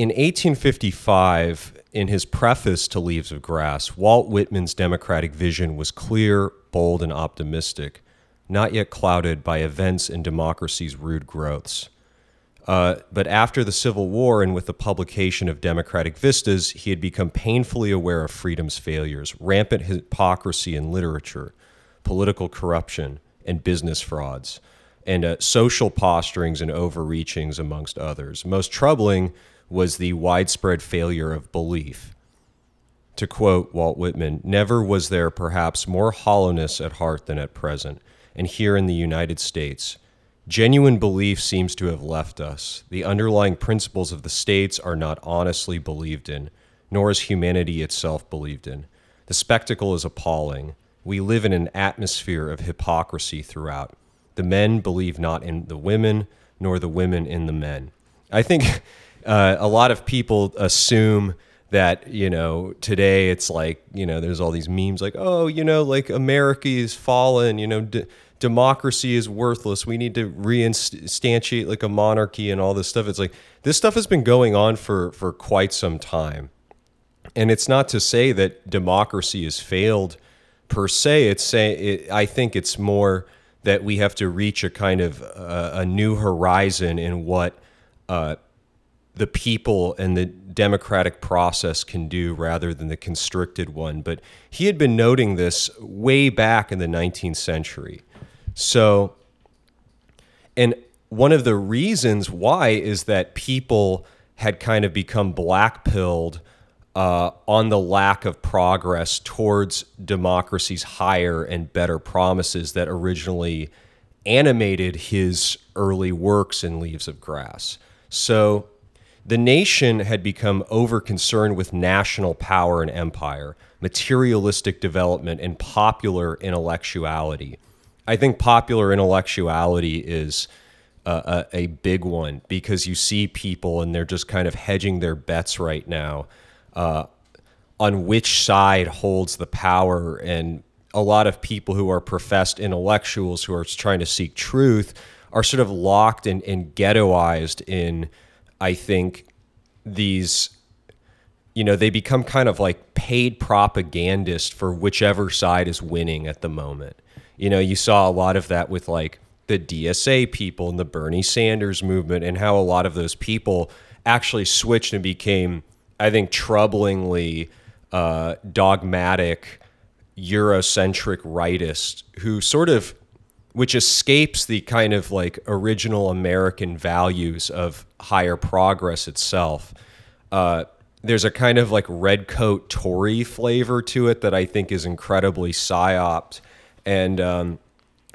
in 1855, in his preface to Leaves of Grass, Walt Whitman's democratic vision was clear, bold, and optimistic. not yet clouded by events in democracy's rude growths. Uh, but after the Civil War and with the publication of Democratic Vistas, he had become painfully aware of freedom's failures, rampant hypocrisy in literature, political corruption, and business frauds, and uh, social posturings and overreachings, amongst others. Most troubling was the widespread failure of belief. To quote Walt Whitman, never was there perhaps more hollowness at heart than at present, and here in the United States. Genuine belief seems to have left us. The underlying principles of the states are not honestly believed in, nor is humanity itself believed in. The spectacle is appalling. We live in an atmosphere of hypocrisy throughout. The men believe not in the women, nor the women in the men. I think (laughs) uh, a lot of people assume that you know today it's like you know there's all these memes like oh you know like America is fallen you know d- democracy is worthless. We need to reinstantiate like a monarchy and all this stuff. It's like this stuff has been going on for for quite some time. And it's not to say that democracy has failed per se. It's say it, I think it's more that we have to reach a kind of uh, a new horizon in what uh, the people and the democratic process can do rather than the constricted one. But he had been noting this way back in the 19th century. So, and one of the reasons why is that people had kind of become blackpilled uh, on the lack of progress towards democracy's higher and better promises that originally animated his early works in Leaves of Grass. So the nation had become over concerned with national power and empire, materialistic development, and popular intellectuality. I think popular intellectuality is a, a, big one because you see people and they're just kind of hedging their bets right now uh, on which side holds the power. And a lot of people who are professed intellectuals who are trying to seek truth are sort of locked and, and ghettoized in I think these you know they become kind of like paid propagandists for whichever side is winning at the moment. You know you saw a lot of that with like the DSA people and the Bernie Sanders movement and how a lot of those people actually switched and became I think troublingly uh, dogmatic Eurocentric rightists who sort of which escapes the kind of like original American values of higher progress itself. Uh, there's a kind of like red coat Tory flavor to it that I think is incredibly psyoped. And, um,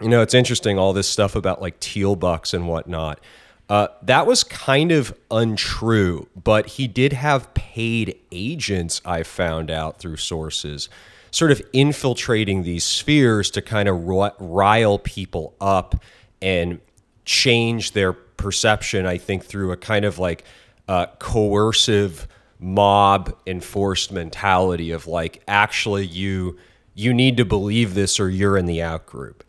you know, it's interesting, all this stuff about like Thiel bucks and whatnot. Uh, that was kind of untrue, but he did have paid agents, I found out through sources sort of infiltrating these spheres to kind of rile people up and change their perception, I think, through a kind of like uh, coercive mob enforced mentality of like, actually, you you need to believe this or you're in the out group.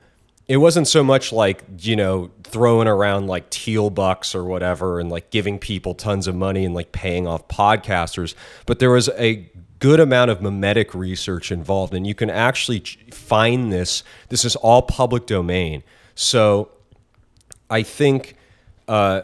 It wasn't so much like, you know, throwing around like Thiel bucks or whatever and like giving people tons of money and like paying off podcasters, but there was a good amount of memetic research involved, and you can actually find this. This is all public domain. So I think uh,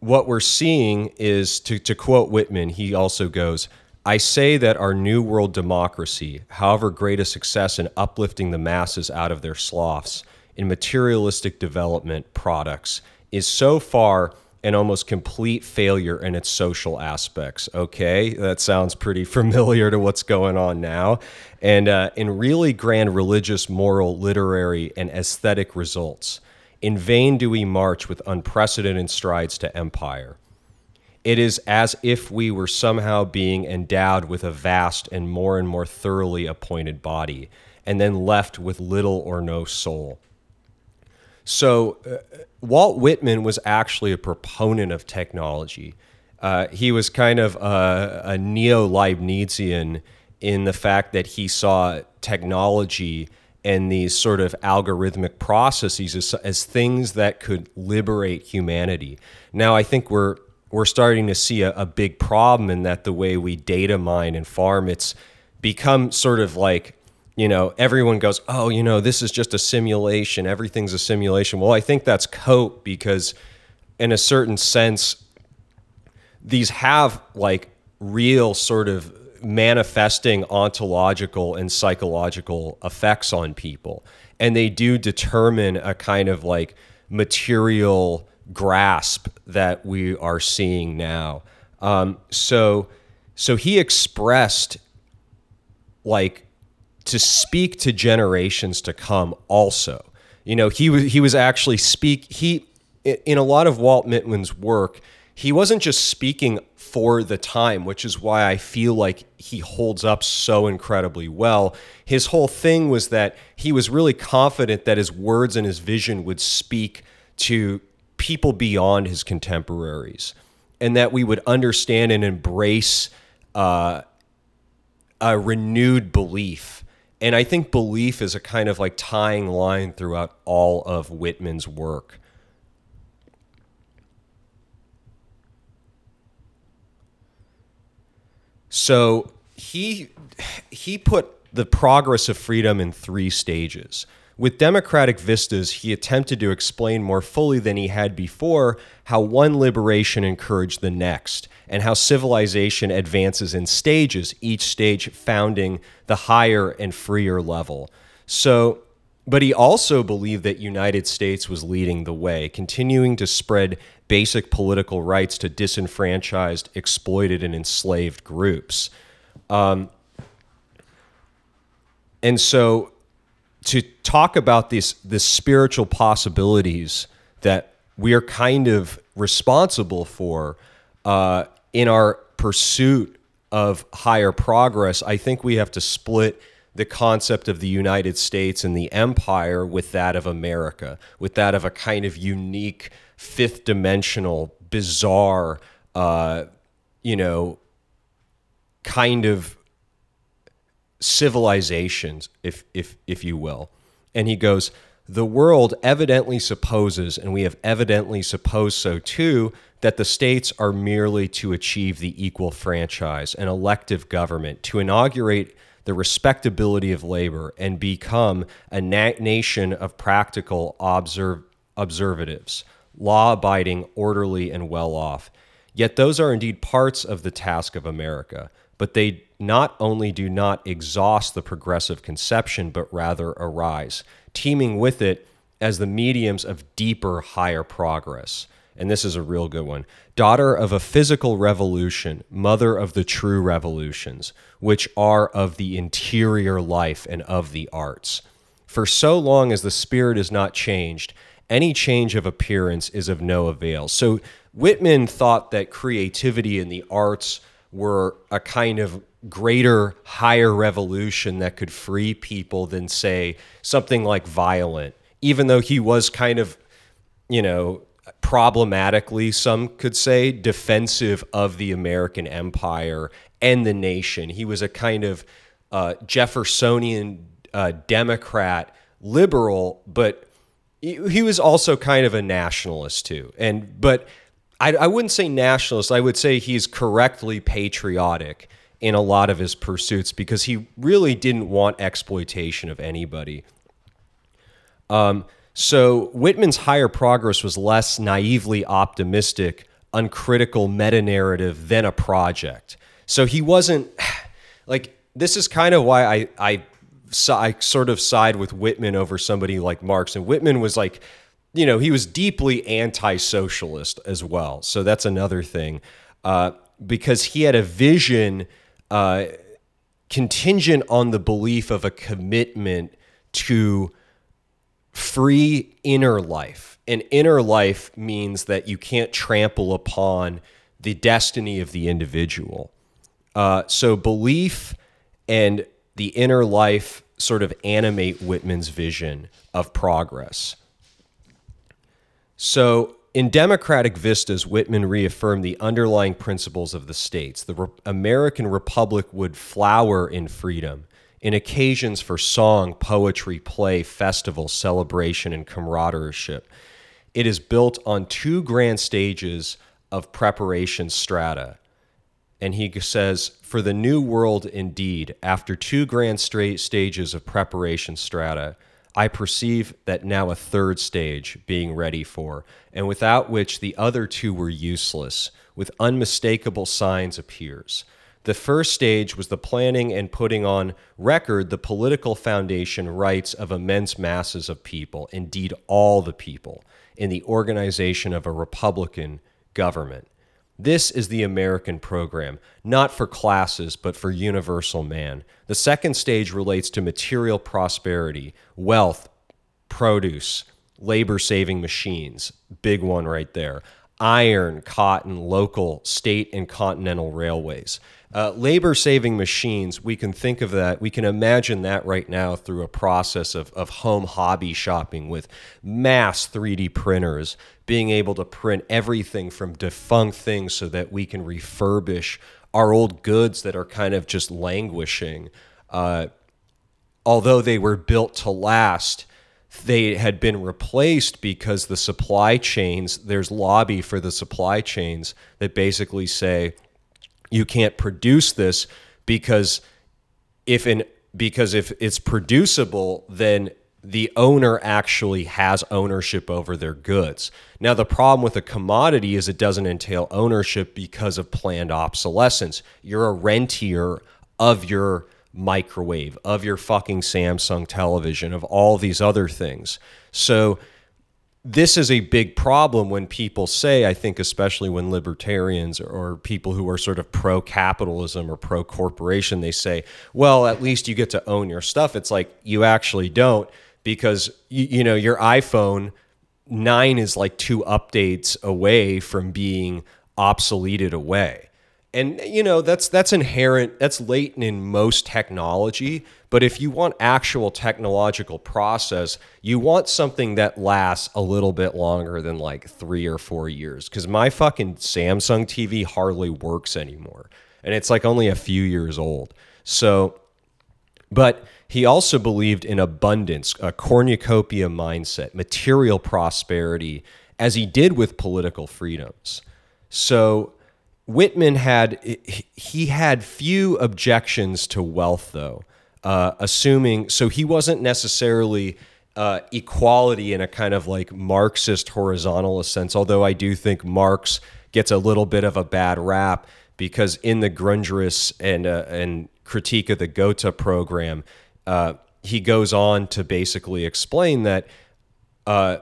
what we're seeing is, to, to quote Whitman, he also goes, I say that our new world democracy, however great a success in uplifting the masses out of their sloughs in materialistic development products, is so far an almost complete failure in its social aspects. Okay, that sounds pretty (laughs) familiar to what's going on now. And uh, in really grand religious, moral, literary, and aesthetic results, in vain do we march with unprecedented strides to empire. It is as if we were somehow being endowed with a vast and more and more thoroughly appointed body, and then left with little or no soul. So, uh, Walt Whitman was actually a proponent of technology. Uh, he was kind of a, a neo Leibnizian in the fact that he saw technology and these sort of algorithmic processes as, as, things that could liberate humanity. Now, I think we're we're starting to see a, a big problem in that the way we data mine and farm, it's become sort of like you know, everyone goes, oh, you know, this is just a simulation. Everything's a simulation. Well, I think that's cope because, in a certain sense, these have like real sort of manifesting ontological and psychological effects on people. And they do determine a kind of like material grasp that we are seeing now. Um, so, so he expressed like to speak to generations to come also. You know, he was he was actually speak he in a lot of Walt Whitman's work, he wasn't just speaking for the time, which is why I feel like he holds up so incredibly well. His whole thing was that he was really confident that his words and his vision would speak to people beyond his contemporaries, and that we would understand and embrace uh, a renewed belief. And I think belief is a kind of like tying line throughout all of Whitman's work. So he he put the progress of freedom in three stages. With democratic vistas, he attempted to explain more fully than he had before how one liberation encouraged the next, and how civilization advances in stages, each stage founding the higher and freer level. So, but he also believed that United States was leading the way, continuing to spread basic political rights to disenfranchised, exploited, and enslaved groups. Um, and so, to talk about these the spiritual possibilities that we are kind of responsible for uh, in our pursuit of higher progress, I think we have to split the concept of the United States and the empire with that of America, with that of a kind of unique fifth dimensional, bizarre, uh, you know, kind of civilizations, if if if you will. And he goes, the world evidently supposes, and we have evidently supposed so too, that the states are merely to achieve the equal franchise, an elective government, to inaugurate the respectability of labor and become a na- nation of practical observ- observatives law abiding, orderly, and well off. Yet those are indeed parts of the task of America, but they not only do not exhaust the progressive conception, but rather arise, teeming with it as the mediums of deeper, higher progress. And this is a real good one. Daughter of a physical revolution, mother of the true revolutions, which are of the interior life and of the arts. For so long as the spirit is not changed, any change of appearance is of no avail. So Whitman thought that creativity and the arts were a kind of greater, higher revolution that could free people than, say, something like violent, even though he was kind of, you know, problematically, some could say, defensive of the American empire and the nation. He was a kind of uh, Jeffersonian uh, Democrat, liberal, but he was also kind of a nationalist too. And but I, I wouldn't say nationalist. I would say he's correctly patriotic in a lot of his pursuits because he really didn't want exploitation of anybody. Um, so Whitman's higher progress was less naively optimistic, uncritical meta narrative than a project. So he wasn't (sighs) like this is kind of why I, I I sort of side with Whitman over somebody like Marx. And Whitman was like, you know, he was deeply anti socialist as well. So that's another thing. Uh, because he had a vision uh, contingent on the belief of a commitment to free inner life. And inner life means that you can't trample upon the destiny of the individual. Uh, so belief and the inner life sort of animate Whitman's vision of progress. So, in Democratic Vistas, Whitman reaffirmed the underlying principles of the states. The Re- American Republic would flower in freedom, in occasions for song, poetry, play, festival, celebration, and camaraderie. It is built on two grand stages of preparation strata and he says, For the new world indeed, after two grand stages of preparation strata, I perceive that now a third stage being ready for, and without which the other two were useless, with unmistakable signs appears. The first stage was the planning and putting on record the political foundation rights of immense masses of people, indeed all the people, in the organization of a republican government. This is the American program, not for classes, but for universal man. The second stage relates to material prosperity, wealth, produce, labor saving machines. Big one right there. Iron, cotton, local, state, and continental railways. Uh, labor saving machines, we can think of that, we can imagine that right now through a process of, of home hobby shopping with mass 3D printers, being able to print everything from defunct things so that we can refurbish our old goods that are kind of just languishing. Uh, although they were built to last, they had been replaced because the supply chains, there's lobby for the supply chains that basically say, you can't produce this because if an because if it's producible then the owner actually has ownership over their goods. Now, the problem with a commodity is it doesn't entail ownership because of planned obsolescence. You're a rentier of your microwave, of your fucking Samsung television, of all these other things. So, this is a big problem when people say, I think, especially when libertarians or people who are sort of pro capitalism or pro corporation, they say, well, at least you get to own your stuff. It's like you actually don't because, you, you know, your iPhone 9 is like two updates away from being obsoleted away and you know that's that's inherent that's latent in most technology. But if you want actual technological process you want something that lasts a little bit longer than like 3 or 4 years. Cuz my fucking Samsung TV hardly works anymore. And it's like only a few years old. So but he also believed in abundance a cornucopia mindset material prosperity as he did with political freedoms. So Whitman had he had few objections to wealth, though, uh, assuming so he wasn't necessarily uh, equality in a kind of like Marxist horizontalist sense. Although I do think Marx gets a little bit of a bad rap because in the Grundrisse and uh, and critique of the Gotha program, uh, he goes on to basically explain that uh,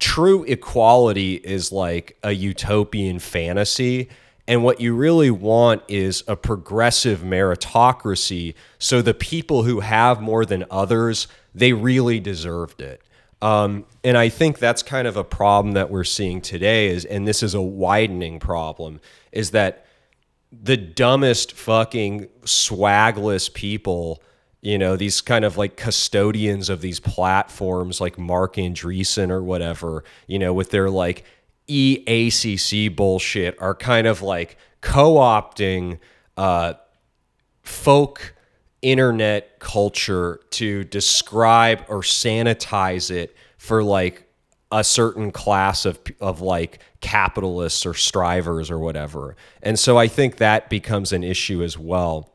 true equality is like a utopian fantasy and what you really want is a progressive meritocracy. So the people who have more than others, they really deserved it. Um, and I think that's kind of a problem that we're seeing today is, and this is a widening problem, is that the dumbest fucking swagless people, you know, these kind of like custodians of these platforms like Marc Andreessen or whatever, you know, with their like EACC bullshit are kind of like co opting uh, folk internet culture to describe or sanitize it for like a certain class of of like capitalists or strivers or whatever. And so I think that becomes an issue as well.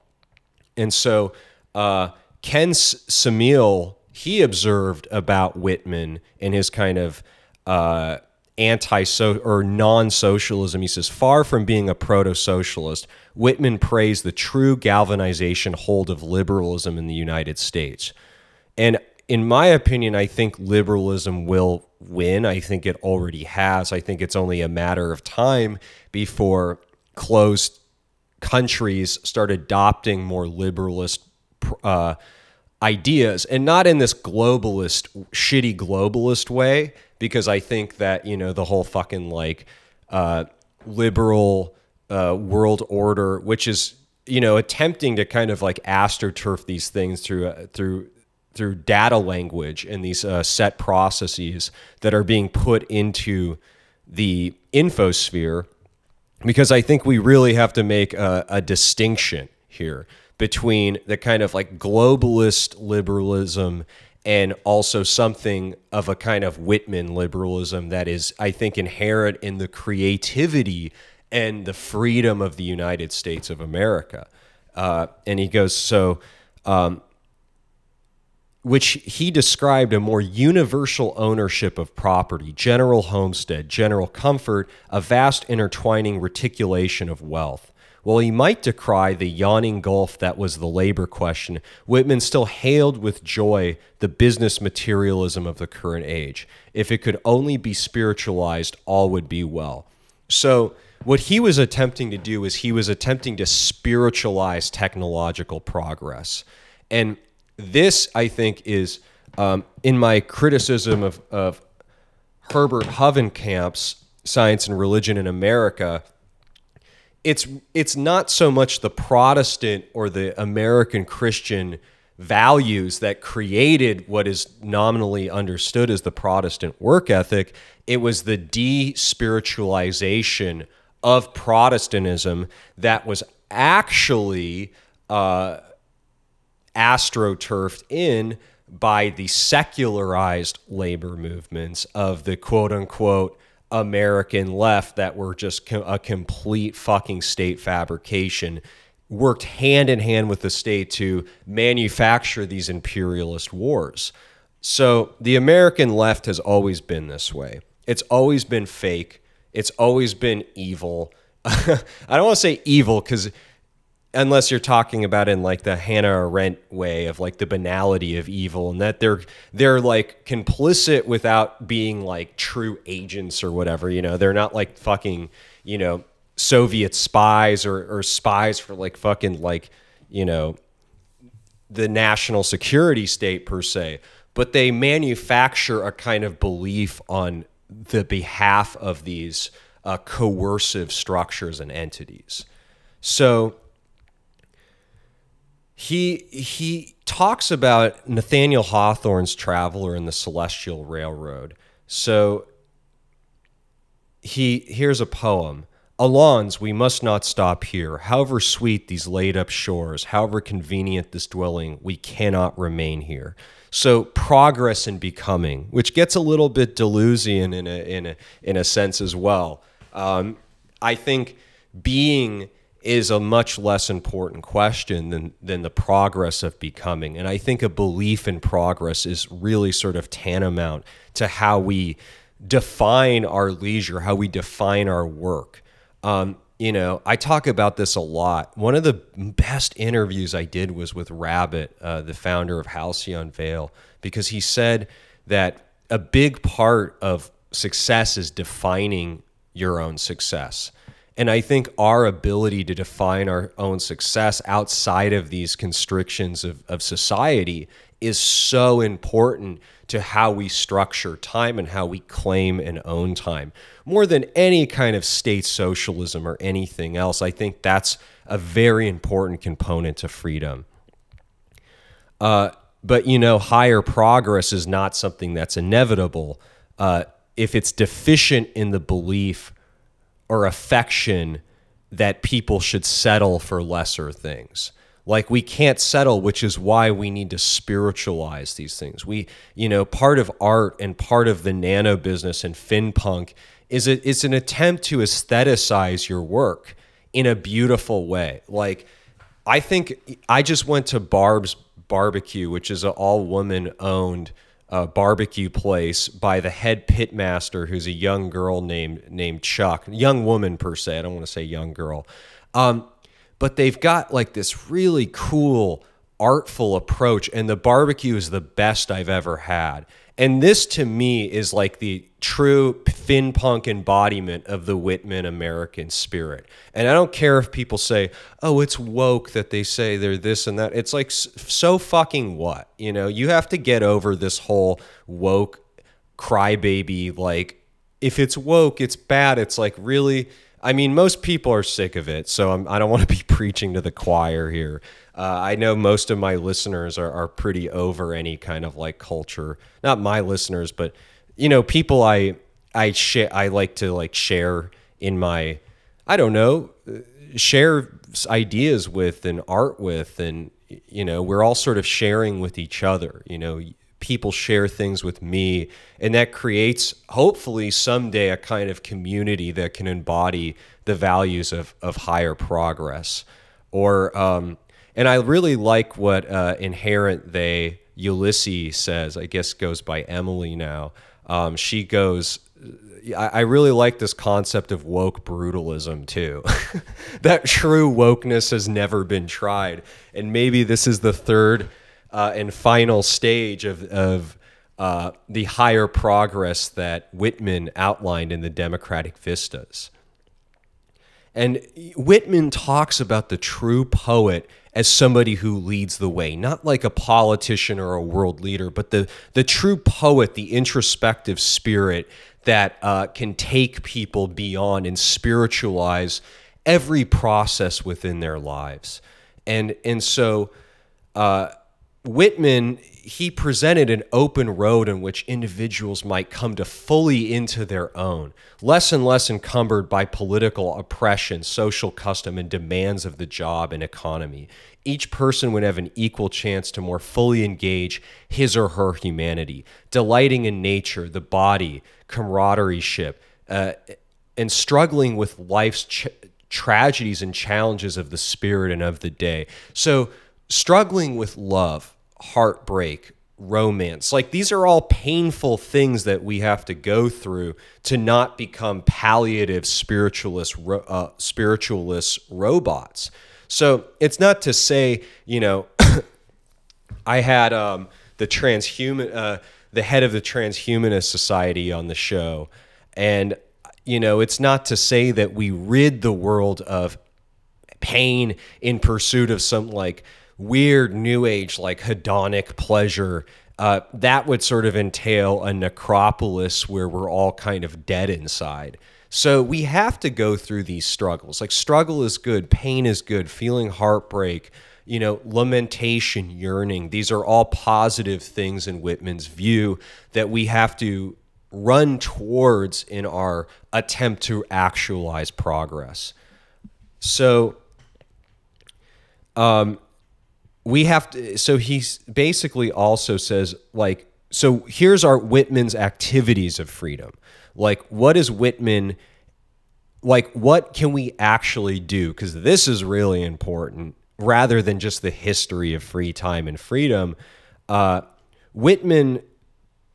And so uh, Ken Cmiel he observed about Whitman and his kind of uh, anti or non socialism. He says, far from being a proto socialist, Whitman praised the true galvanization hold of liberalism in the United States. And in my opinion, I think liberalism will win. I think it already has. I think it's only a matter of time before closed countries start adopting more liberalist uh, ideas and not in this globalist, shitty globalist way, because I think that you know the whole fucking like uh, liberal uh, world order, which is you know attempting to kind of like astroturf these things through uh, through through data language and these uh, set processes that are being put into the infosphere because I think we really have to make a, a distinction here between the kind of like globalist liberalism and also something of a kind of Whitman liberalism that is, I think, inherent in the creativity and the freedom of the United States of America. Uh, and he goes, so, um, which he described a more universal ownership of property, general homestead, general comfort, a vast intertwining reticulation of wealth. While he might decry the yawning gulf that was the labor question, Whitman still hailed with joy the business materialism of the current age. If it could only be spiritualized, all would be well. So, what he was attempting to do is he was attempting to spiritualize technological progress. And this, I think, is um, in my criticism of, of Herbert Hovenkamp's Science and Religion in America it's it's not so much the Protestant or the American Christian values that created what is nominally understood as the Protestant work ethic. It was the despiritualization of Protestantism that was actually uh, astroturfed in by the secularized labor movements of the quote unquote American left that were just a complete fucking state fabrication worked hand in hand with the state to manufacture these imperialist wars. So the American left has always been this way. It's always been fake. It's always been evil. (laughs) I don't want to say evil because unless you're talking about in like the Hannah Arendt way of like the banality of evil and that they're they're like complicit without being like true agents or whatever, you know, they're not like fucking, you know, Soviet spies or, or spies for like fucking like, you know, the national security state per se, but they manufacture a kind of belief on the behalf of these uh, coercive structures and entities. So he he talks about Nathaniel Hawthorne's Traveler in the Celestial Railroad. So he here's a poem. Allons, we must not stop here. However sweet these laid up shores, however convenient this dwelling, we cannot remain here. So progress and becoming, which gets a little bit Deleuzian in a in a in a sense as well. Um, I think being is a much less important question than than the progress of becoming. And I think a belief in progress is really sort of tantamount to how we define our leisure, how we define our work. Um, you know, I talk about this a lot. One of the best interviews I did was with Rabbit, uh, the founder of Halcyon Vale, because he said that a big part of success is defining your own success. And I think our ability to define our own success outside of these constrictions of, of society is so important to how we structure time and how we claim and own time. More than any kind of state socialism or anything else, I think that's a very important component to freedom. Uh, but, you know, higher progress is not something that's inevitable. Uh, if it's deficient in the belief or affection that people should settle for lesser things. Like we can't settle, which is why we need to spiritualize these things. We, you know, part of art and part of the nano business and finpunk is it is an attempt to aestheticize your work in a beautiful way. Like I think I just went to Barb's Barbecue, which is an all woman owned barbecue place by the head pitmaster, who's a young girl named named Chuck, young woman per se. I don't want to say young girl, um, but they've got like this really cool, artful approach, and the barbecue is the best I've ever had. And this to me is like the true fin punk embodiment of the Whitman American spirit. And I don't care if people say, oh, it's woke that they say they're this and that. It's like, so fucking what? You know, you have to get over this whole woke crybaby. Like, if it's woke, it's bad. It's like, really? I mean, most people are sick of it. So I'm, I do not want to be (laughs) preaching to the choir here. Uh, I know most of my listeners are, are pretty over any kind of like culture. Not my listeners, but you know, people I I share I like to like share in my I don't know share ideas with and art with and you know we're all sort of sharing with each other you know people share things with me and that creates hopefully someday a kind of community that can embody the values of, of higher progress or um, and i really like what uh, inherent they ulysses says i guess goes by emily now um, she goes I really like this concept of woke brutalism too. (laughs) that true wokeness has never been tried. And maybe this is the third uh, and final stage of, of uh, the higher progress that Whitman outlined in the Democratic Vistas. And Whitman talks about the true poet as somebody who leads the way, not like a politician or a world leader, but the, the true poet, the introspective spirit that uh, can take people beyond and spiritualize every process within their lives. And, and so, uh, Whitman, he presented an open road in which individuals might come to fully into their own, less and less encumbered by political oppression, social custom, and demands of the job and economy. Each person would have an equal chance to more fully engage his or her humanity, delighting in nature, the body, camaraderie, uh, and struggling with life's ch- tragedies and challenges of the spirit and of the day. So, struggling with love heartbreak, romance. Like these are all painful things that we have to go through to not become palliative spiritualist uh, spiritualist robots. So it's not to say, you know, (coughs) I had um, the transhuman, uh, the head of the transhumanist society on the show, and you know, it's not to say that we rid the world of pain in pursuit of some like weird new age like hedonic pleasure uh, that would sort of entail a necropolis where we're all kind of dead inside. So we have to go through these struggles. Like struggle is good pain is good feeling heartbreak you know lamentation yearning. These are all positive things in whitman's view that we have to run towards in our attempt to actualize progress. So um, we have to so he basically also says like so here's our whitman's activities of freedom. Like what is whitman like what can we actually do? Because this is really important. Rather than just the history of free time and freedom uh, whitman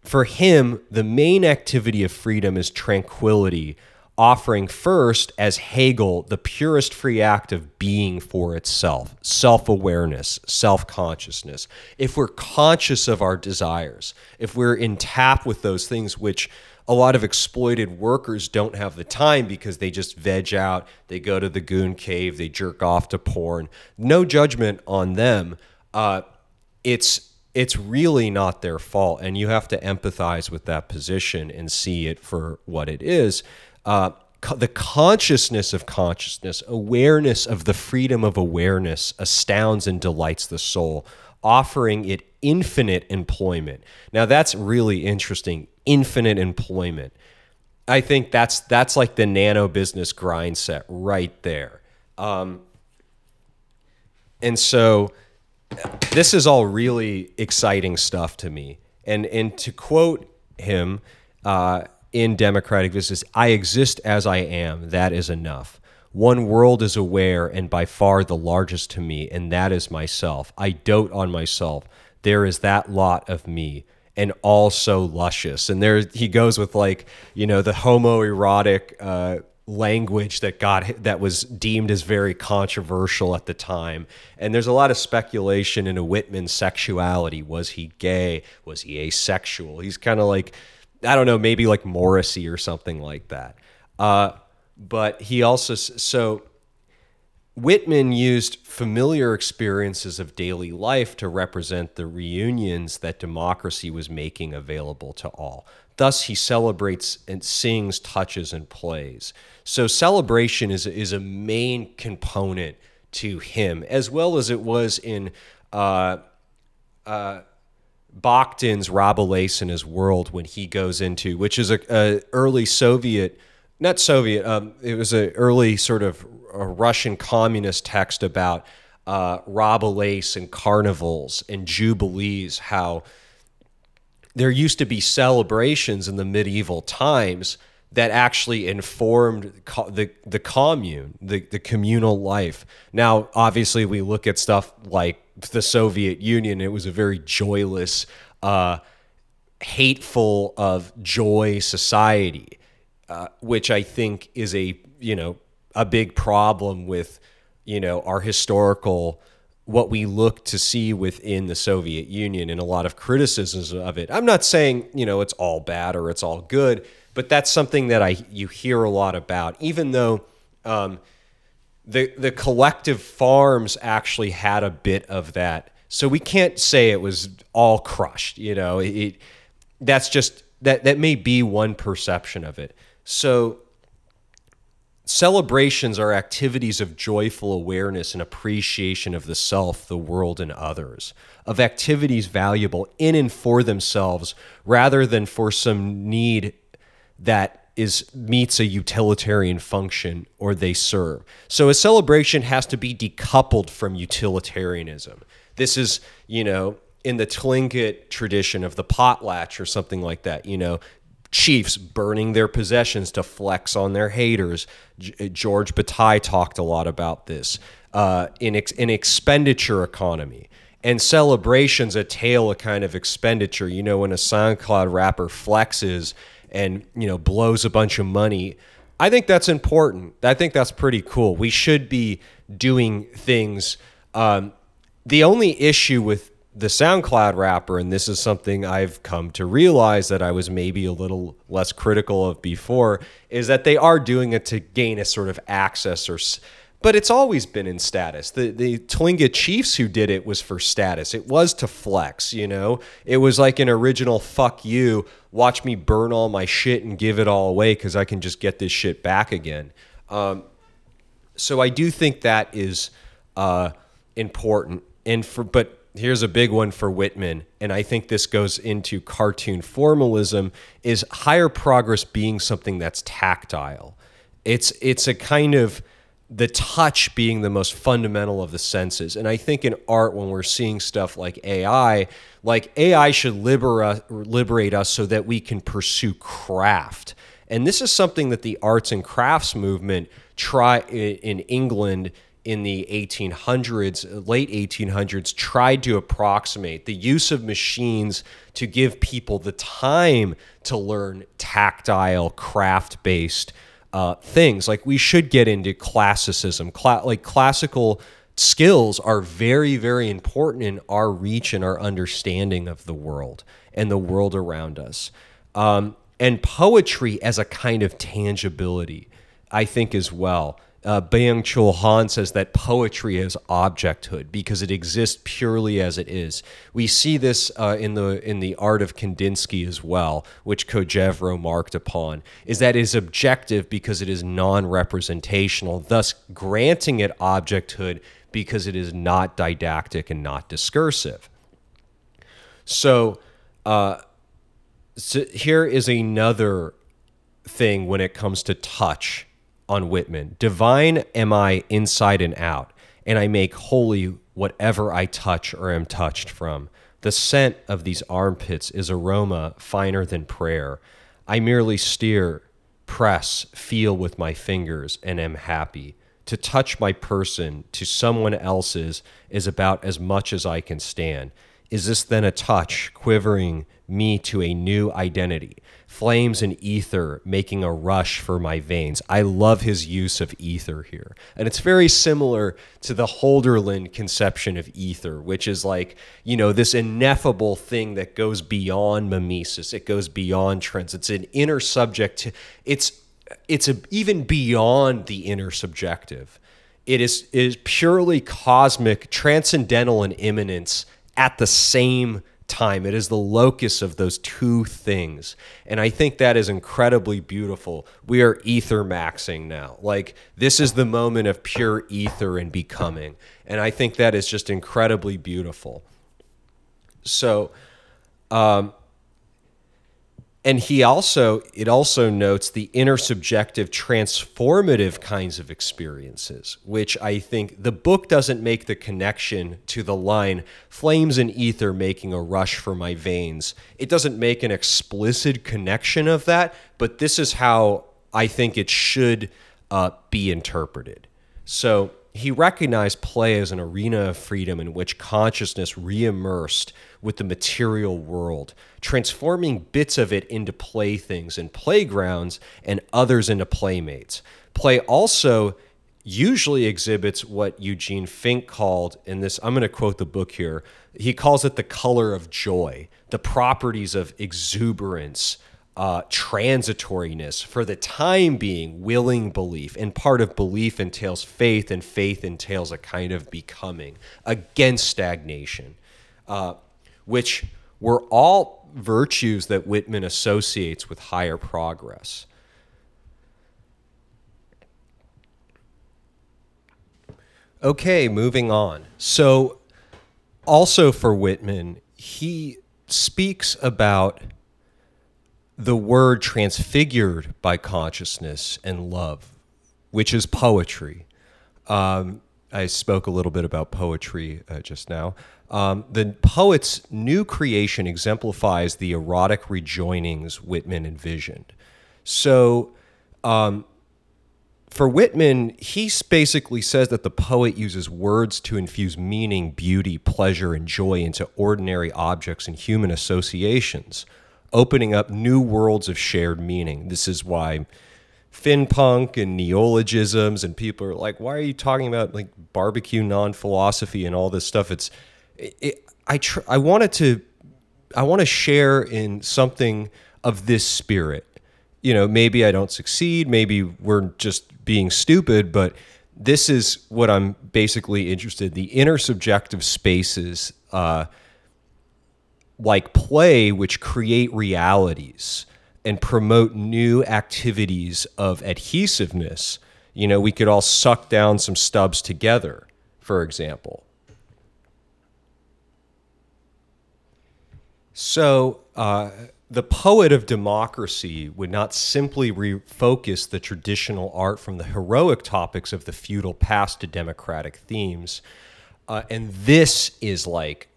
for him the main activity of freedom is tranquility offering first, as Hegel, the purest free act of being for itself, self awareness, self consciousness. If we're conscious of our desires, if we're in tap with those things, which a lot of exploited workers don't have the time because they just veg out, they go to the goon cave, they jerk off to porn. No judgment on them. Uh, it's it's really not their fault, and you have to empathize with that position and see it for what it is uh, co- the consciousness of consciousness, awareness of the freedom of awareness astounds and delights the soul, offering it infinite employment. Now that's really interesting. Infinite employment. I think that's that's like the nano business grind set right there. Um, and so this is all really exciting stuff to me. And and to quote him, uh, in Democratic Vistas. I exist as I am. That is enough. One world is aware and by far the largest to me, and that is myself. I dote on myself. There is that lot of me, and all so luscious. And there he goes with like, you know, the homoerotic uh, language that got that was deemed as very controversial at the time. And there's a lot of speculation into Whitman's sexuality. Was he gay? Was he asexual? He's kind of like I don't know, maybe like Morrissey or something like that. Uh, but he also, so Whitman used familiar experiences of daily life to represent the reunions that democracy was making available to all. Thus, he celebrates and sings, touches, and plays. So, celebration is, is a main component to him, as well as it was in uh, uh, Bakhtin's Rabelais in his world when he goes into, which is a, a early Soviet, not Soviet, um, it was an early sort of Russian communist text about uh, Rabelais and carnivals and jubilees, how there used to be celebrations in the medieval times that actually informed co- the the commune, the the communal life. Now, obviously, we look at stuff like the Soviet Union. It was a very joyless, uh, hateful of joy society, uh, which I think is a you know a big problem with you know our historical what we look to see within the Soviet Union and a lot of criticisms of it. I'm not saying, you know, it's all bad or it's all good, but that's something that I you hear a lot about, even though um, the the collective farms actually had a bit of that. So we can't say it was all crushed. You know, it, that's just that that may be one perception of it. So celebrations are activities of joyful awareness and appreciation of the self, the world, and others, of activities valuable in and for themselves rather than for some need that is meets a utilitarian function or they serve. So a celebration has to be decoupled from utilitarianism. This is, you know, in the Tlingit tradition of the potlatch or something like that, you know, chiefs burning their possessions to flex on their haters. George Bataille talked a lot about this uh, in ex- in expenditure economy and celebrations a tale a kind of expenditure. You know, when a SoundCloud rapper flexes and you know blows a bunch of money. I think that's important. I think that's pretty cool. We should be doing things. Um, the only issue with the SoundCloud rapper, and this is something I've come to realize that I was maybe a little less critical of before, is that they are doing it to gain a sort of access or but it's always been in status. The the Tlingit Chiefs who did it was for status. It was to flex, you know. It was like an original fuck you, watch me burn all my shit and give it all away cuz I can just get this shit back again. Um, so I do think that is uh, important. And for but here's a big one for Whitman, and I think this goes into cartoon formalism is higher progress being something that's tactile. It's it's a kind of the touch being the most fundamental of the senses. And I think in art, when we're seeing stuff like AI, like AI should liberate, us so that we can pursue craft. And this is something that the arts and crafts movement try in England in the 1800s, late 1800s, tried to approximate the use of machines to give people the time to learn tactile, craft based uh, things. Like we should get into classicism. Cla- like classical skills are very, very important in our reach and our understanding of the world and the world around us. Um, and poetry as a kind of tangibility, I think, as well uh, Byung Chul Han says that poetry is objecthood because it exists purely as it is. We see this uh, in the in the art of Kandinsky as well, which Kojève remarked upon, is that it is objective because it is non-representational, thus granting it objecthood because it is not didactic and not discursive. So, uh, so here is another thing when it comes to touch on Whitman. Divine am I inside and out, and I make holy whatever I touch or am touched from. The scent of these armpits is aroma finer than prayer. I merely steer, press, feel with my fingers, and am happy. To touch my person to someone else's is about as much as I can stand. Is this then a touch, quivering me to a new identity? Flames and ether making a rush for my veins. I love his use of ether here. And it's very similar to the Holderlin conception of ether, which is like, you know, this ineffable thing that goes beyond mimesis. It goes beyond trends. It's an inner subject. To, it's it's a, even beyond the inner subjective. It is, it is purely cosmic, transcendental, and immanence at the same time. It is the locus of those two things. And I think that is incredibly beautiful. We are ether maxing now. Like, this is the moment of pure ether and becoming. And I think that is just incredibly beautiful. So, um, and he also it also notes the intersubjective transformative kinds of experiences which i think the book doesn't make the connection to the line flames and ether making a rush for my veins. It doesn't make an explicit connection of that but this is how i think it should uh, be interpreted. So he recognized play as an arena of freedom in which consciousness reimmersed with the material world, transforming bits of it into playthings and playgrounds and others into playmates. Play also usually exhibits what Eugene Fink called, in this, I'm going to quote the book here, he calls it the color of joy, the properties of exuberance, uh, transitoriness, for the time being, willing belief. And part of belief entails faith, and faith entails a kind of becoming against stagnation, uh, which were all virtues that Whitman associates with higher progress. Okay, moving on. So, also for Whitman, he speaks about the word transfigured by consciousness and love, which is poetry. Um, I spoke a little bit about poetry uh, just now. Um, the poet's new creation exemplifies the erotic rejoinings Whitman envisioned. So, um, for Whitman, he basically says that the poet uses words to infuse meaning, beauty, pleasure, and joy into ordinary objects and human associations opening up new worlds of shared meaning. This is why finpunk and neologisms and people are like, why are you talking about like barbecue non-philosophy and all this stuff? It's, it, I tr- I wanted to, I want to share in something of this spirit. You know, maybe I don't succeed. Maybe we're just being stupid, but this is what I'm basically interested the intersubjective spaces. Uh, like play, which create realities and promote new activities of adhesiveness. You know, we could all suck down some stubs together, for example. So, uh, the poet of democracy would not simply refocus the traditional art from the heroic topics of the feudal past to democratic themes. Uh, and this is like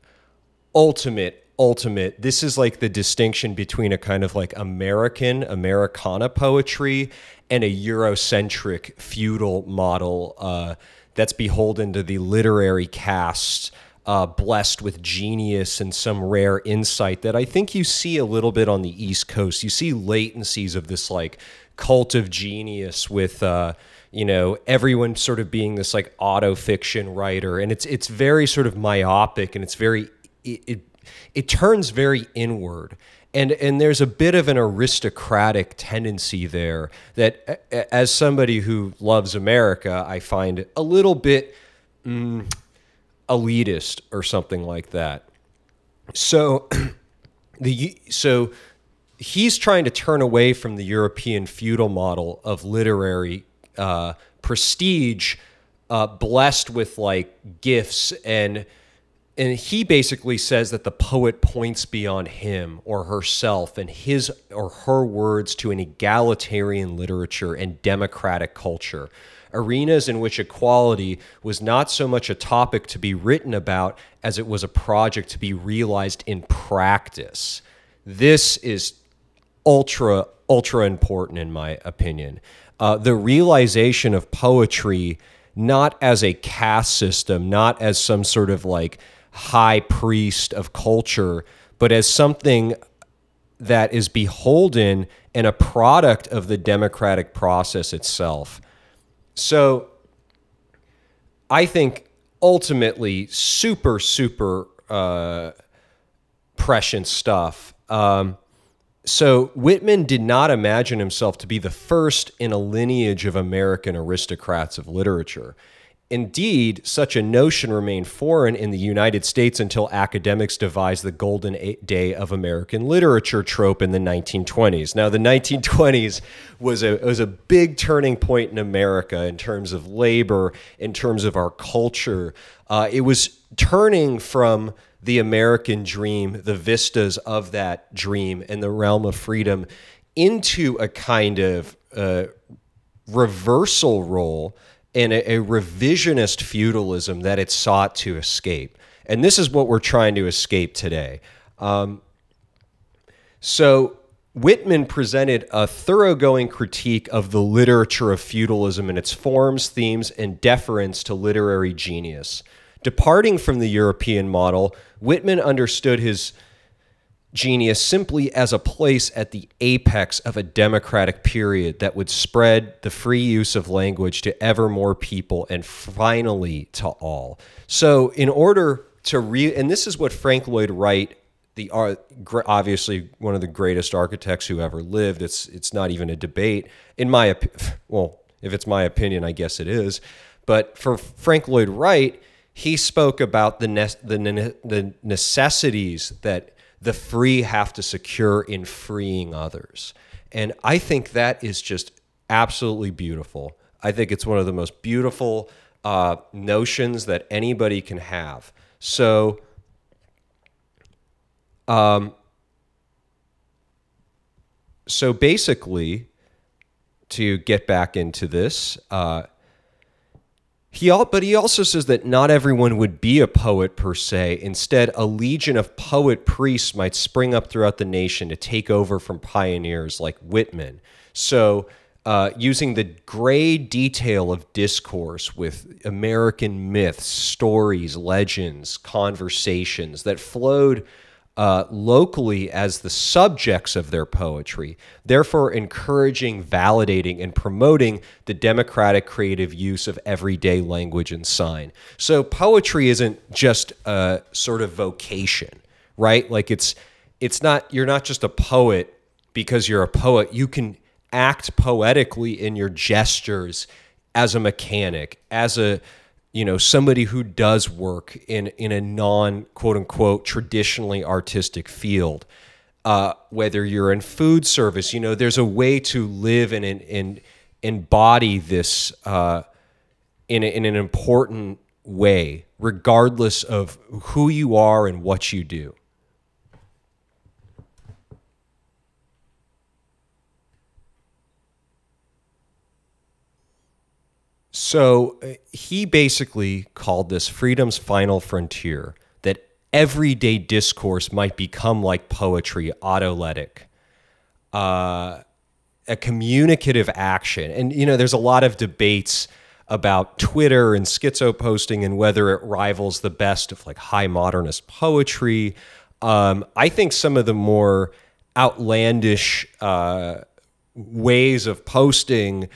ultimate ultimate this is like the distinction between a kind of like american americana poetry and a eurocentric feudal model uh, that's beholden to the literary caste uh, blessed with genius and some rare insight that i think you see a little bit on the east coast. You see latencies of this like cult of genius with uh, you know everyone sort of being this like auto fiction writer. And it's it's very sort of myopic and it's very it, it it turns very inward. And, and there's a bit of an aristocratic tendency there that, as somebody who loves America, I find a little bit mm, elitist or something like that. So, (clears throat) the so he's trying to turn away from the European feudal model of literary uh, prestige, uh, blessed with like gifts and and he basically says that the poet points beyond him or herself and his or her words to an egalitarian literature and democratic culture arenas in which equality was not so much a topic to be written about as it was a project to be realized in practice. This is ultra ultra important in my opinion. Uh, the realization of poetry not as a caste system not as some sort of like high priest of culture, but as something that is beholden and a product of the democratic process itself. So I think ultimately super, super uh, prescient stuff. Um, so Whitman did not imagine himself to be the first in a lineage of American aristocrats of literature. Indeed, such a notion remained foreign in the United States until academics devised the golden day of American literature trope in the 1920s. Now, the 1920s was a, was a big turning point in America in terms of labor, in terms of our culture. Uh, it was turning from the American dream, the vistas of that dream, and the realm of freedom into a kind of uh, reversal role and a, a revisionist feudalism that it sought to escape. And this is what we're trying to escape today. Um, so, Whitman presented a thoroughgoing critique of the literature of feudalism and its forms, themes, and deference to literary genius. Departing from the European model, Whitman understood his genius simply as a place at the apex of a democratic period that would spread the free use of language to ever more people and finally to all. So, in order to re, and this is what Frank Lloyd Wright, the obviously one of the greatest architects who ever lived. It's it's not even a debate, in my well, if it's my opinion, I guess it is. But for Frank Lloyd Wright, he spoke about the ne- the, ne- the necessities that the free have to secure in freeing others. And I think that is just absolutely beautiful. I think it's one of the most beautiful uh, notions that anybody can have. So, um, so basically, to get back into this, uh, he all, but he also says that not everyone would be a poet per se. Instead, a legion of poet priests might spring up throughout the nation to take over from pioneers like Whitman. So, uh, using the gray detail of discourse with American myths, stories, legends, conversations that flowed uh, locally as the subjects of their poetry, therefore encouraging, validating, and promoting the democratic creative use of everyday language and sign. So poetry isn't just a sort of vocation, right? Like it's it's not you're not just a poet because you're a poet. You can act poetically in your gestures as a mechanic, as a you know somebody who does work in in a non quote unquote traditionally artistic field uh, whether you're in food service you know there's a way to live and in, embody this uh, in, a, in an important way regardless of who you are and what you do So uh, he basically called this freedom's final frontier that everyday discourse might become like poetry, autotelic, uh, a communicative action. And, you know, there's a lot of debates about Twitter and schizo posting and whether it rivals the best of like high modernist poetry. Um, I think some of the more outlandish uh, ways of posting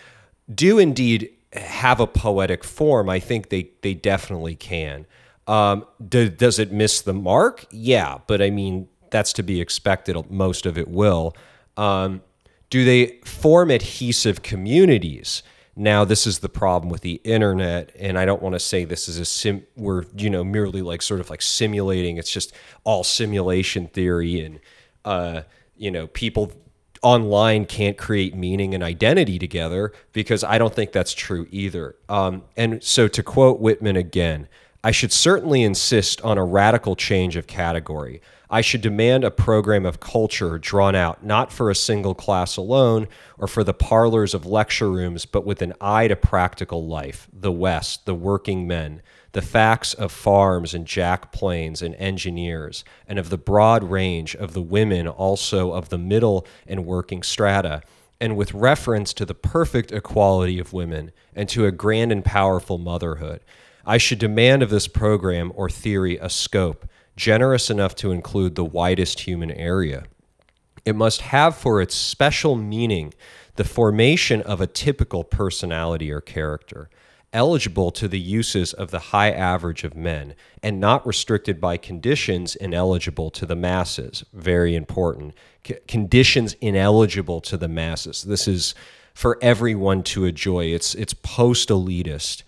do indeed have a poetic form, I think they they definitely can. Um, do, does it miss the mark? Yeah, but I mean that's to be expected. Most of it will. Um, do they form adhesive communities? Now, this is the problem with the internet, and I don't want to say this is a sim. We're you know merely like sort of like simulating. It's just all simulation theory, and uh, you know people online can't create meaning and identity together because I don't think that's true either. Um, and so, to quote Whitman again, I should certainly insist on a radical change of category. I should demand a program of culture drawn out not for a single class alone or for the parlors of lecture rooms, but with an eye to practical life, the West, the working men, the facts of farms and jack planes and engineers, and of the broad range of the women also of the middle and working strata, and with reference to the perfect equality of women and to a grand and powerful motherhood. I should demand of this program or theory a scope generous enough to include the widest human area. It must have for its special meaning the formation of a typical personality or character eligible to the uses of the high average of men and not restricted by conditions ineligible to the masses. Very important. C- conditions ineligible to the masses. This is for everyone to enjoy. It's it's post elitist.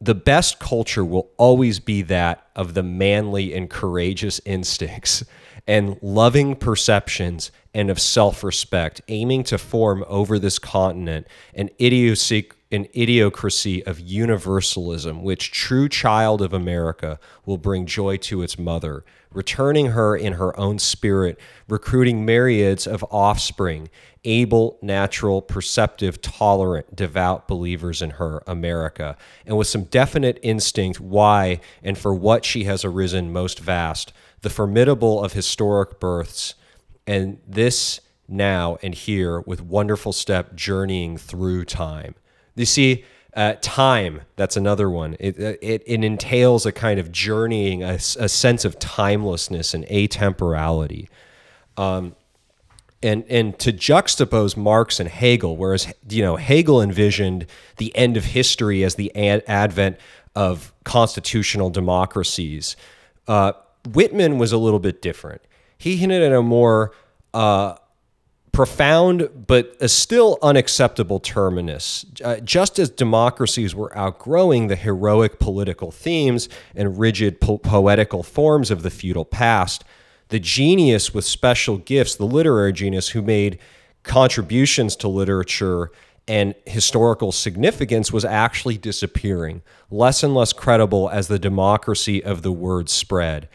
The best culture will always be that of the manly and courageous instincts (laughs) and loving perceptions and of self respect, aiming to form over this continent an idiosyncratic an idiocrasy of universalism, which true child of America will bring joy to its mother, returning her in her own spirit, recruiting myriads of offspring, able, natural, perceptive, tolerant, devout believers in her, America, and with some definite instinct why and for what she has arisen most vast, the formidable of historic births, and this now and here with wonderful step journeying through time. You see, uh, time, that's another one. It, uh, it, it, entails a kind of journeying, a, a sense of timelessness and atemporality. Um, and, and to juxtapose Marx and Hegel, whereas you know Hegel envisioned the end of history as the ad- advent of constitutional democracies, uh, Whitman was a little bit different. He hinted at a more uh, profound but a still unacceptable terminus. Uh, just as democracies were outgrowing the heroic political themes and rigid po- poetical forms of the feudal past, the genius with special gifts, the literary genius who made contributions to literature and historical significance was actually disappearing, less and less credible as the democracy of the word spread.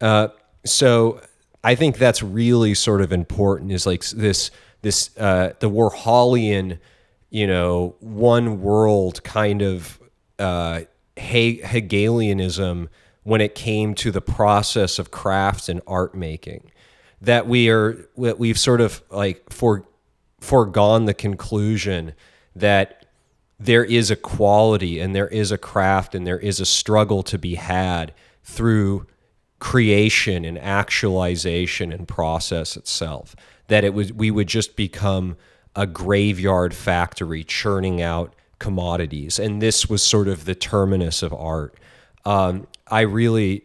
Uh, so I think that's really sort of important is like this this uh, the Warholian, you know, one world kind of uh, Hegelianism when it came to the process of craft and art making. That we are we've sort of like for foregone the conclusion that there is a quality and there is a craft and there is a struggle to be had through creation and actualization and process itself that it was we would just become a graveyard factory churning out commodities. And this was sort of the terminus of art. Um, i really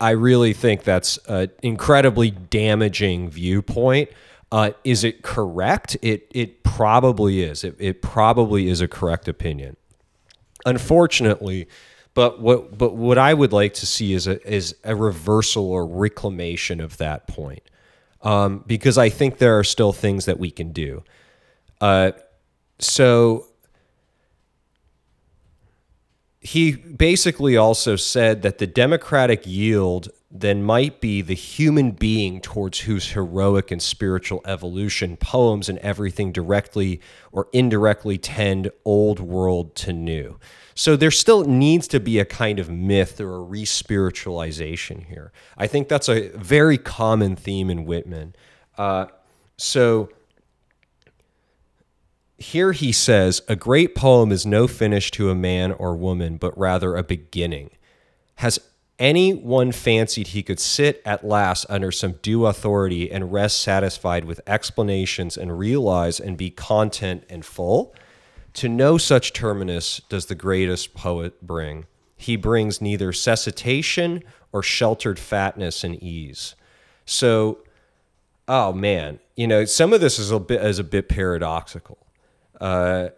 i really think that's an incredibly damaging viewpoint. Uh, is it correct? It it probably is. It, it probably is a correct opinion. Unfortunately but what but what I would like to see is a is a reversal or reclamation of that point, um, because I think there are still things that we can do. Uh, so he basically also said that the democratic yield then might be the human being towards whose heroic and spiritual evolution poems and everything directly or indirectly tend old world to new. So there still needs to be a kind of myth or a respiritualization here. I think that's a very common theme in Whitman. Uh, so here he says, a great poem is no finish to a man or woman, but rather a beginning. Has anyone fancied he could sit at last under some due authority and rest satisfied with explanations and realize and be content and full? To no such terminus does the greatest poet bring. He brings neither cessitation or sheltered fatness and ease. So, oh man, you know, some of this is a bit is a bit paradoxical. Uh,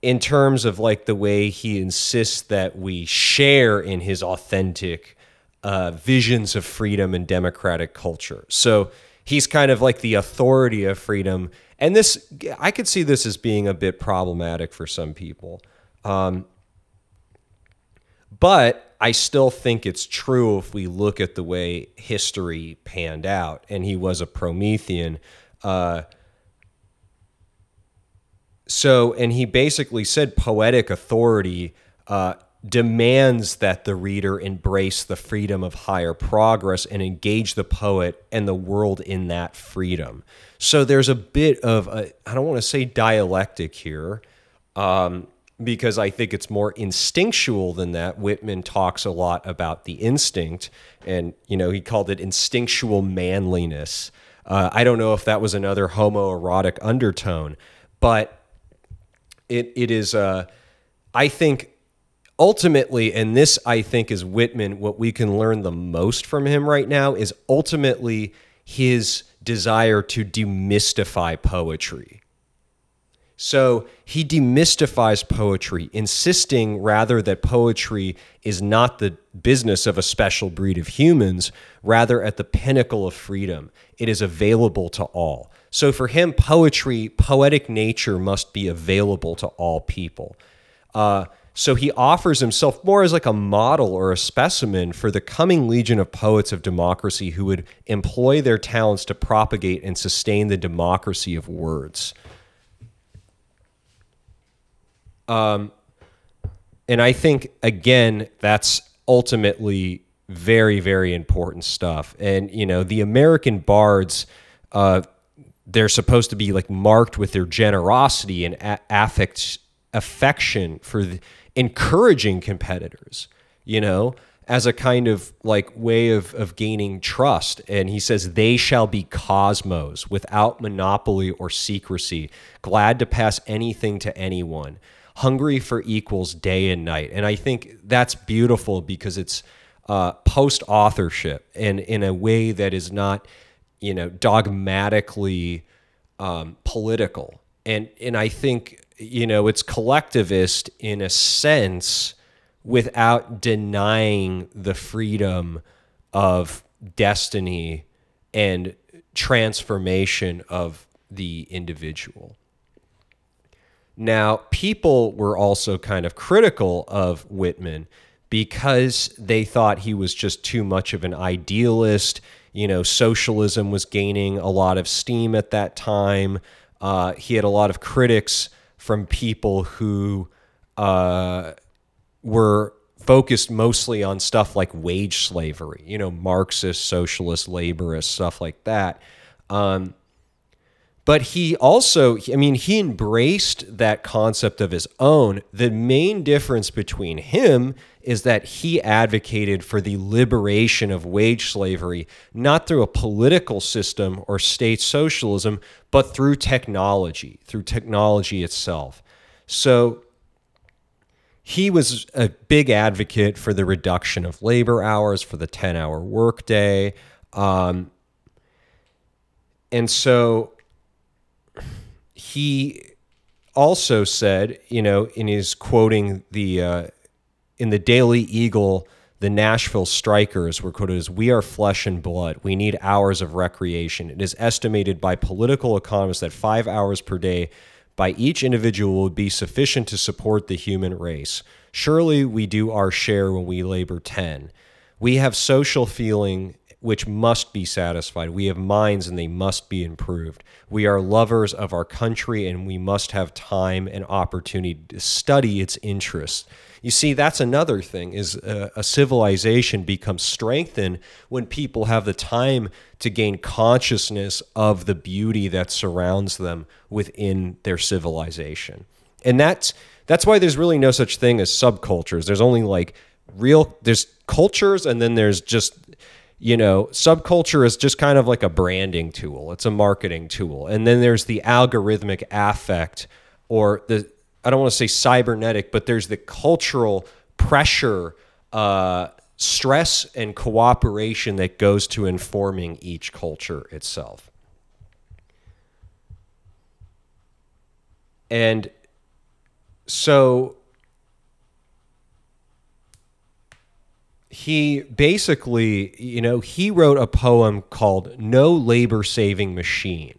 in terms of like the way he insists that we share in his authentic uh, visions of freedom and democratic culture. So he's kind of like the authority of freedom and this I could see this as being a bit problematic for some people. Um, but I still think it's true if we look at the way history panned out, and he was a Promethean. Uh, so, and he basically said poetic authority uh, demands that the reader embrace the freedom of higher progress and engage the poet and the world in that freedom. So there's a bit of I don't want to say dialectic here, um, because I think it's more instinctual than that. Whitman talks a lot about the instinct, and you know he called it instinctual manliness. Uh, I don't know if that was another homoerotic undertone, but it it is. Uh, I think ultimately, and this I think is Whitman. What we can learn the most from him right now is ultimately his desire to demystify poetry. So he demystifies poetry, insisting rather that poetry is not the business of a special breed of humans, rather at the pinnacle of freedom. It is available to all. So for him, poetry, poetic nature must be available to all people. Uh, so he offers himself more as like a model or a specimen for the coming legion of poets of democracy who would employ their talents to propagate and sustain the democracy of words. Um, and I think again that's ultimately very very important stuff. And you know the American bards, uh, they're supposed to be like marked with their generosity and affect affection for the, encouraging competitors. You know as a kind of like way of, of gaining trust. And he says, they shall be cosmos without monopoly or secrecy, glad to pass anything to anyone hungry for equals day and night. And I think that's beautiful because it's uh, post authorship and in a way that is not, you know, dogmatically um, political. And and I think you know it's collectivist in a sense without denying the freedom of destiny and transformation of the individual. Now, people were also kind of critical of Whitman because they thought he was just too much of an idealist. You know, socialism was gaining a lot of steam at that time. Uh, he had a lot of critics from people who uh, were focused mostly on stuff like wage slavery, you know, Marxist, socialist, laborist, stuff like that. Um, but he also i mean he embraced that concept of his own. The main difference between him is that he advocated for the liberation of wage slavery not through a political system or state socialism but through technology through technology itself. So he was a big advocate for the reduction of labor hours for the 10 hour workday um, and so he also said, you know, in his quoting the uh, in the Daily Eagle, the Nashville Strikers were quoted as, "We are flesh and blood. We need hours of recreation. It is estimated by political economists that five hours per day." By each individual would be sufficient to support the human race. Surely we do our share when we labor 10. We have social feeling which must be satisfied. We have minds and they must be improved. We are lovers of our country and we must have time and opportunity to study its interests. You see, that's another thing is a, a, civilization becomes strengthened when people have the time to gain consciousness of the beauty that surrounds them within their civilization. And that's that's why there's really no such thing as subcultures. There's only like real there's cultures and then there's just you know, subculture is just kind of like a branding tool. It's a marketing tool. And then there's the algorithmic affect or the I don't want to say cybernetic, but there's the cultural pressure, uh, stress, and cooperation that goes to informing each culture itself. And so he basically, you know, he wrote a poem called No Labor Saving Machine.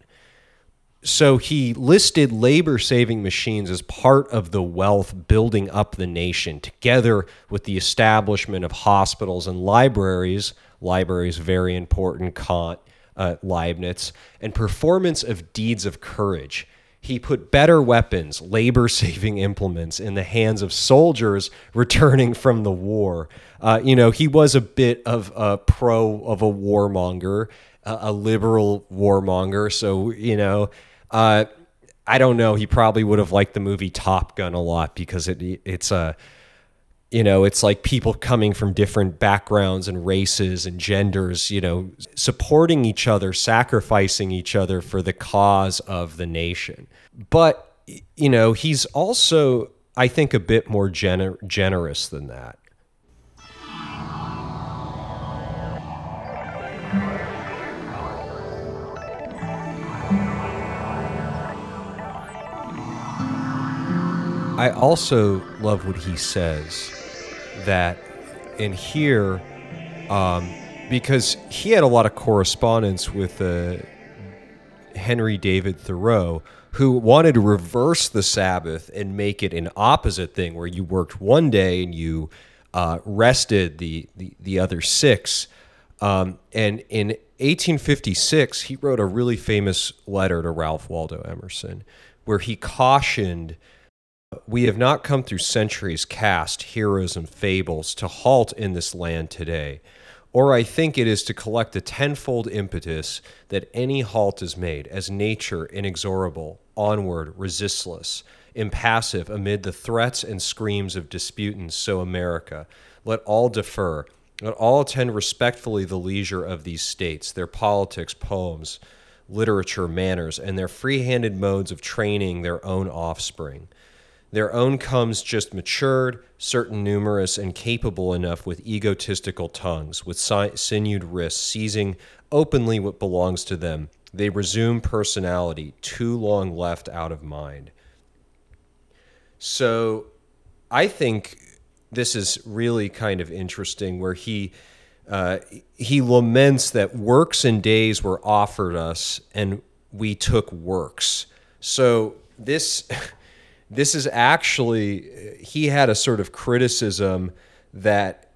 So he listed labor saving machines as part of the wealth building up the nation, together with the establishment of hospitals and libraries. Libraries, very important, Kant, uh, Leibniz, and performance of deeds of courage he put better weapons, labor saving (laughs) implements in the hands of soldiers returning from the war. Uh, you know, he was a bit of a pro of a warmonger, a, a liberal warmonger. So, you know, uh, I don't know. He probably would have liked the movie Top Gun a lot because it it's a you know it's like people coming from different backgrounds and races and genders you know supporting each other sacrificing each other for the cause of the nation. But you know he's also i think a bit more gener- generous than that. I also love what he says that in here, um, because he had a lot of correspondence with uh, Henry David Thoreau, who wanted to reverse the Sabbath and make it an opposite thing where you worked one day and you uh, rested the, the, the other six. Um, and in 1856, he wrote a really famous letter to Ralph Waldo Emerson where he cautioned we have not come through centuries cast heroes and fables to halt in this land today. Or I think it is to collect a tenfold impetus that any halt is made, as nature inexorable, onward, resistless, impassive amid the threats and screams of disputants, so America. Let all defer, let all attend respectfully the leisure of these states, their politics, poems, literature, manners, and their free handed modes of training their own offspring. Their own comes just matured, certain numerous, and capable enough with egotistical tongues, with sinewed wrists, seizing openly what belongs to them. They resume personality, too long left out of mind. So I think this is really kind of interesting where he. Uh, he laments that works and days were offered us and we took works. So this (laughs) this is actually, he had a sort of criticism that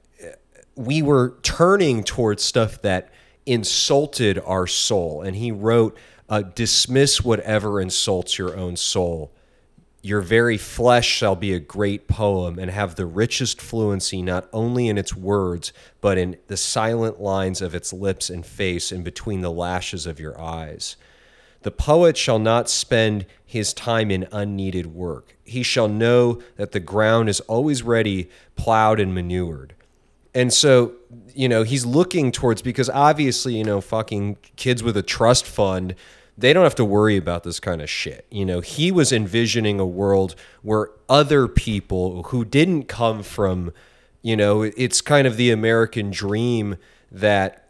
we were turning towards stuff that insulted our soul. And he wrote, uh, Dismiss whatever insults your own soul. Your very flesh shall be a great poem and have the richest fluency not only in its words, but in the silent lines of its lips and face and between the lashes of your eyes. The poet shall not spend his time in unneeded work. He shall know that the ground is always ready, plowed and manured. And so, you know, he's looking towards because obviously, you know, fucking kids with a trust fund, they don't have to worry about this kind of shit. You know, he was envisioning a world where other people who didn't come from, you know, it's kind of the American dream that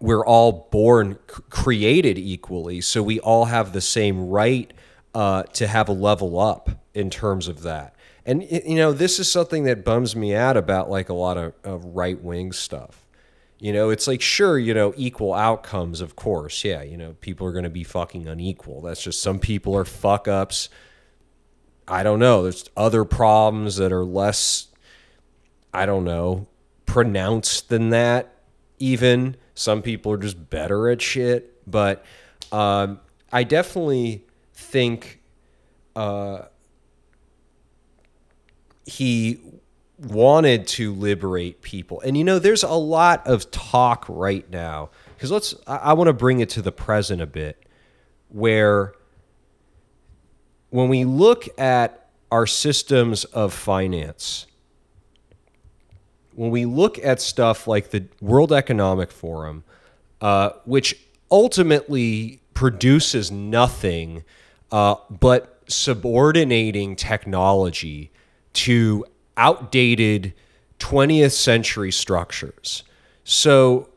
we're all born created equally, so we all have the same right uh, to have a level up in terms of that. And you know, this is something that bums me out about like a lot of, of right wing stuff. You know, it's like sure, you know, equal outcomes, of course. Yeah, you know, people are going to be fucking unequal. That's just some people are fuck ups. I don't know. There's other problems that are less I don't know, pronounced than that even some people are just better at shit. But um, I definitely think uh, he wanted to liberate people. And you know, there's a lot of talk right now because let's. I, I want to bring it to the present a bit, where when we look at our systems of finance when we look at stuff like the World Economic Forum, uh, which ultimately produces nothing uh, but subordinating technology to outdated 20th century structures. So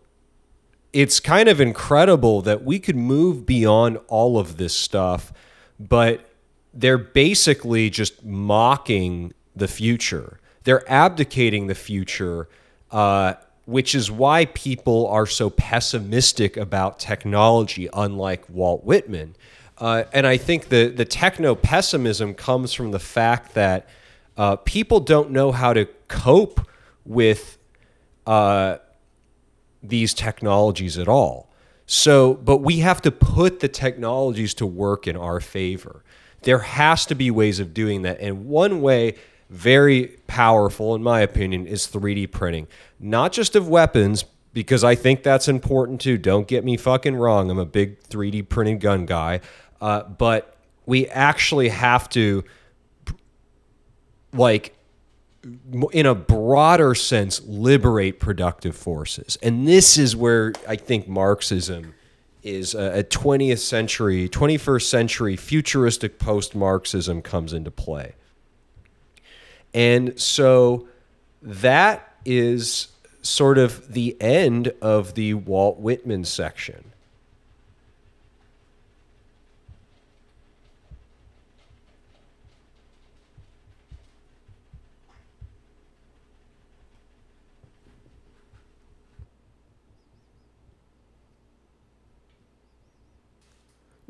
it's kind of incredible that we could move beyond all of this stuff, but they're basically just mocking the future they're abdicating the future, uh, which is why people are so pessimistic about technology, unlike Walt Whitman. Uh, and I think the, the techno pessimism comes from the fact that uh, people don't know how to cope with uh, these technologies at all. So, but we have to put the technologies to work in our favor. There has to be ways of doing that. And one way very powerful, in my opinion, is 3D printing. Not just of weapons, because I think that's important too. Don't get me fucking wrong. I'm a big 3D printed gun guy. Uh, but we actually have to, like, in a broader sense, liberate productive forces. And this is where I think Marxism is a 20th century, 21st century futuristic post Marxism comes into play. And so that is sort of the end of the Walt Whitman section.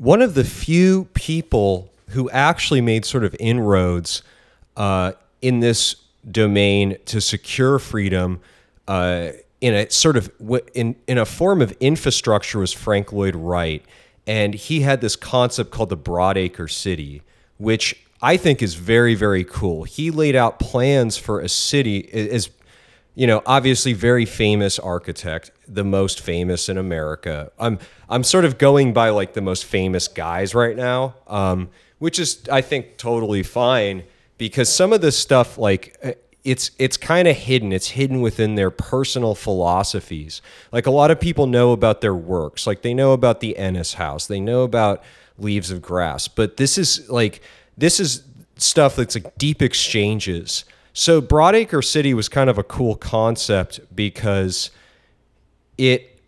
one of the few people who actually made sort of inroads uh, in this domain to secure freedom uh, in a sort of in in a form of infrastructure was Frank Lloyd Wright, and he had this concept called the Broadacre City, which I think is very very cool. He laid out plans for a city is you know, obviously very famous architect, the most famous in America. I'm I'm sort of going by like the most famous guys right now, um, which is I think totally fine because some of this stuff like uh, it's it's kind of hidden. It's hidden within their personal philosophies. Like a lot of people know about their works, like they know about the Ennis House, they know about Leaves of Grass, but this is like this is stuff that's like deep exchanges so Broadacre City was kind of a cool concept because it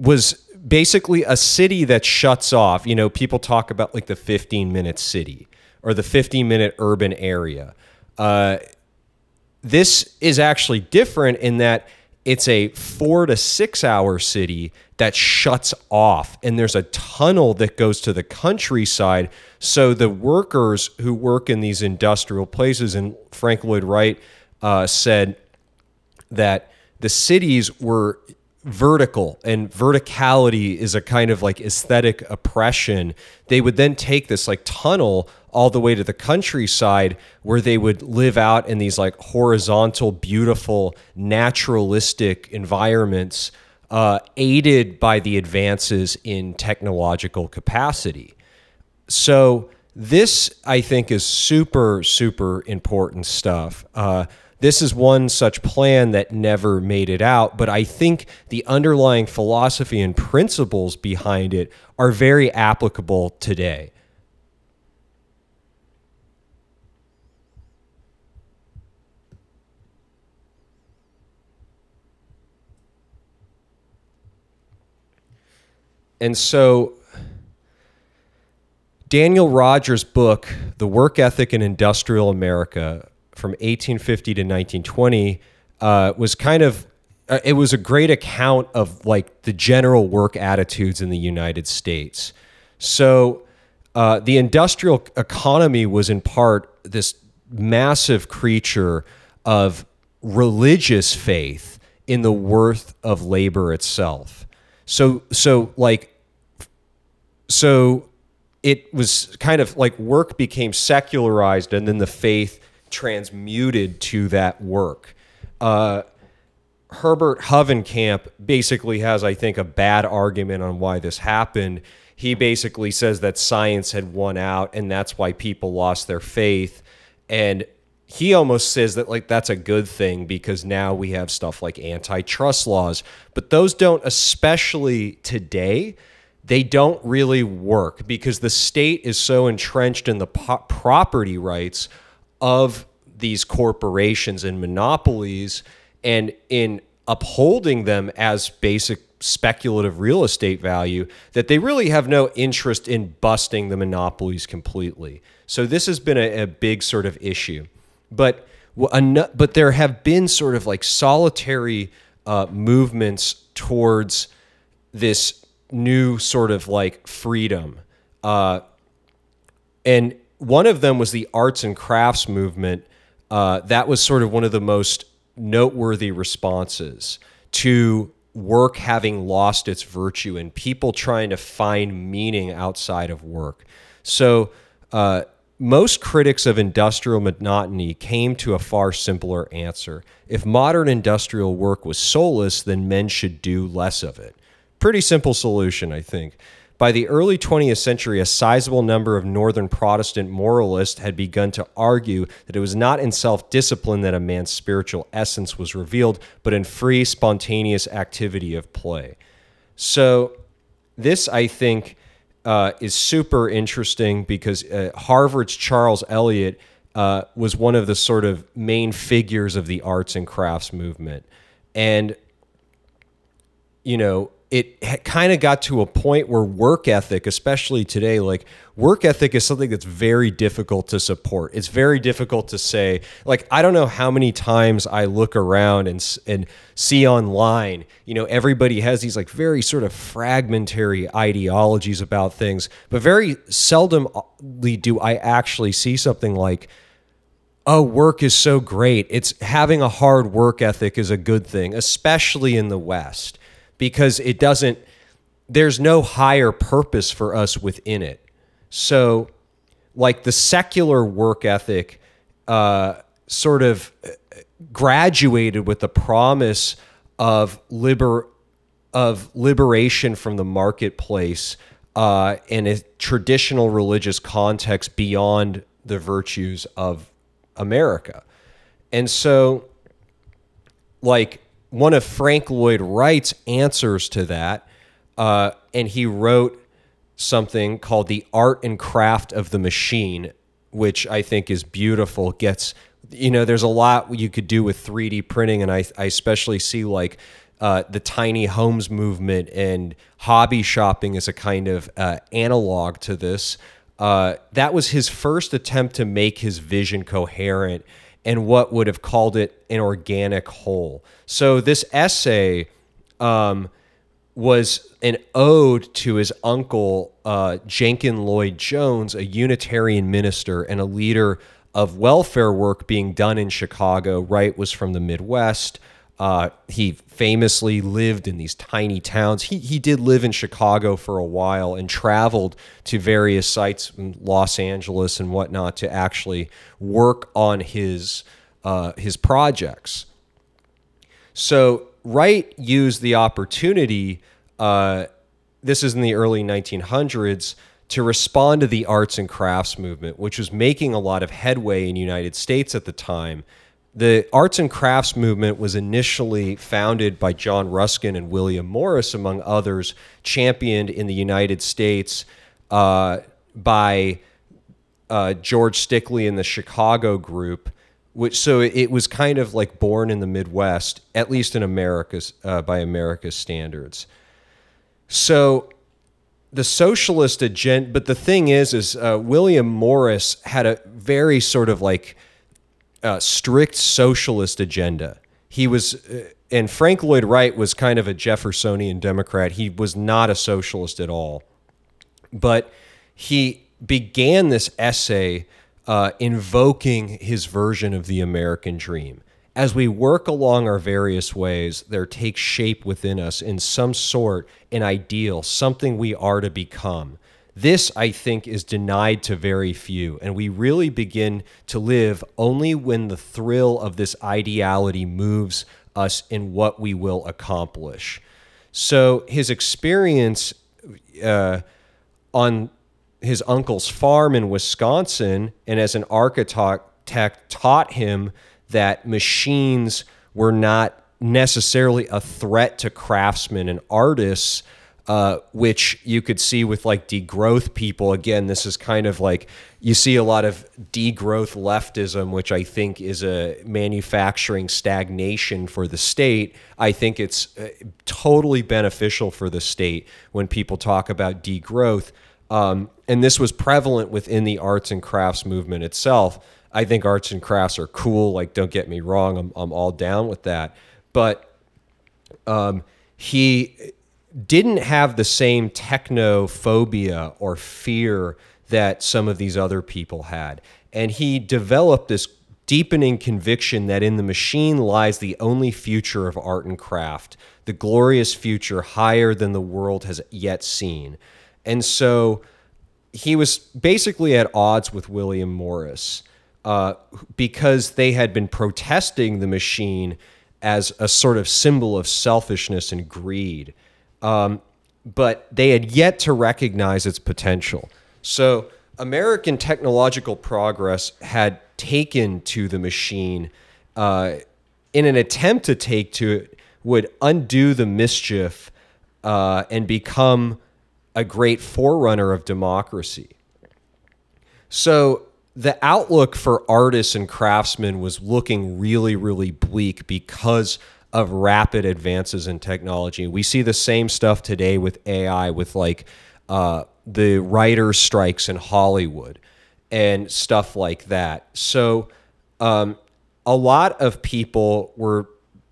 was basically a city that shuts off. You know, people talk about like the 15 minute city or the 15 minute urban area. Uh, this is actually different in that it's a four to six hour city that shuts off, and there's a tunnel that goes to the countryside. So the workers who work in these industrial places, and Frank Lloyd Wright uh, said that the cities were vertical and verticality is a kind of like aesthetic oppression. They would then take this like tunnel all the way to the countryside where they would live out in these like horizontal beautiful naturalistic environments uh, aided by the advances in technological capacity. So this i think is super super important stuff. Uh, this is one such plan that never made it out, but I think the underlying philosophy and principles behind it are very applicable today. And so Daniel Rogers' book, The Work Ethic in Industrial America, from 1850 to 1920 uh, was kind of uh, it was a great account of like the general work attitudes in the United States. So uh, the industrial economy was in part this massive creature of religious faith in the worth of labor itself. So so like so it was kind of like work became secularized and then the faith transmuted to that work. Uh, Herbert Hovenkamp basically has, I think, a bad argument on why this happened. He basically says that science had won out and that's why people lost their faith. And he almost says that like that's a good thing because now we have stuff like antitrust laws, but those don't especially today they don't really work because the state is so entrenched in the po- property rights of these corporations and monopolies and in upholding them as basic speculative real estate value that they really have no interest in busting the monopolies completely. So this has been a, a big sort of issue. But but there have been sort of like solitary uh, movements towards this new sort of like freedom. Uh, and one of them was the arts and crafts movement. Uh, that was sort of one of the most noteworthy responses to work having lost its virtue and people trying to find meaning outside of work. So, uh, most critics of industrial monotony came to a far simpler answer. If modern industrial work was soulless, then men should do less of it. Pretty simple solution, I think. By the early 20th century, a sizable number of Northern Protestant moralists had begun to argue that it was not in self discipline that a man's spiritual essence was revealed, but in free, spontaneous activity of play. So, this, I think, uh, is super interesting because uh, Harvard's Charles Eliot uh, was one of the sort of main figures of the arts and crafts movement. And, you know, it kind of got to a point where work ethic, especially today, like work ethic is something that's very difficult to support. It's very difficult to say. Like I don't know how many times I look around and and see online, you know, everybody has these like very sort of fragmentary ideologies about things, but very seldomly uh, do I actually see something like oh, work is so great. It's having a hard work ethic is a good thing, especially in the West because it doesn't there's no higher purpose for us within it. So, like the secular work ethic uh, sort of uh, graduated with the promise of liber of liberation from the marketplace uh, in a traditional religious context beyond the virtues of America. And so, like, one of Frank Lloyd Wright's answers to that, uh, and he wrote something called The Art and Craft of the Machine, which I think is beautiful. Gets, you know, there's a lot you could do with 3D printing, and I, I especially see like uh, the tiny homes movement and hobby shopping as a kind of uh, analog to this. Uh, that was his first attempt to make his vision coherent and what would have called it an organic whole. So this essay um, was an ode to his uncle, uh, Jenkin Lloyd Jones, a Unitarian minister and a leader of welfare work being done in Chicago. Wright was from the Midwest. Uh, he famously lived in these tiny towns. He, he did live in Chicago for a while and traveled to various sites in Los Angeles and whatnot to actually work on his, uh, his projects. So Wright used the opportunity, uh, this is in the early 1900s, to respond to the arts and crafts movement, which was making a lot of headway in the United States at the time the arts and crafts movement was initially founded by John Ruskin and William Morris, among others, championed in the United States uh, by uh, George Stickley and the Chicago group. Which so it was kind of like born in the Midwest, at least in America's uh, by America's standards. So the socialist agenda, but the thing is, is uh, William Morris had a very sort of like uh, strict socialist agenda. He was, uh, and Frank Lloyd Wright was kind of a Jeffersonian Democrat. He was not a socialist at all. But he began this essay uh, invoking his version of the American dream. As we work along our various ways, there takes shape within us in some sort an ideal, something we are to become. This, I think, is denied to very few, and we really begin to live only when the thrill of this ideality moves us in what we will accomplish. So his experience uh, on his uncle's farm in Wisconsin and as an architect taught him that machines were not necessarily a threat to craftsmen and artists uh, which you could see with like degrowth people. Again, this is kind of like you see a lot of degrowth leftism, which I think is a manufacturing stagnation for the state. I think it's uh, totally beneficial for the state when people talk about degrowth. Um, and this was prevalent within the arts and crafts movement itself. I think arts and crafts are cool. Like, don't get me wrong, I'm, I'm all down with that. But um, he didn't have the same technophobia or fear that some of these other people had. And he developed this deepening conviction that in the machine lies the only future of art and craft, the glorious future higher than the world has yet seen. And so he was basically at odds with William Morris uh, because they had been protesting the machine as a sort of symbol of selfishness and greed. Um, but they had yet to recognize its potential. So American technological progress had taken to the machine uh, in an attempt to take to it would undo the mischief uh, and become a great forerunner of democracy. So the outlook for artists and craftsmen was looking really, really bleak because of rapid advances in technology. We see the same stuff today with AI, with like uh, the writer strikes in Hollywood and stuff like that. So, um, a lot of people were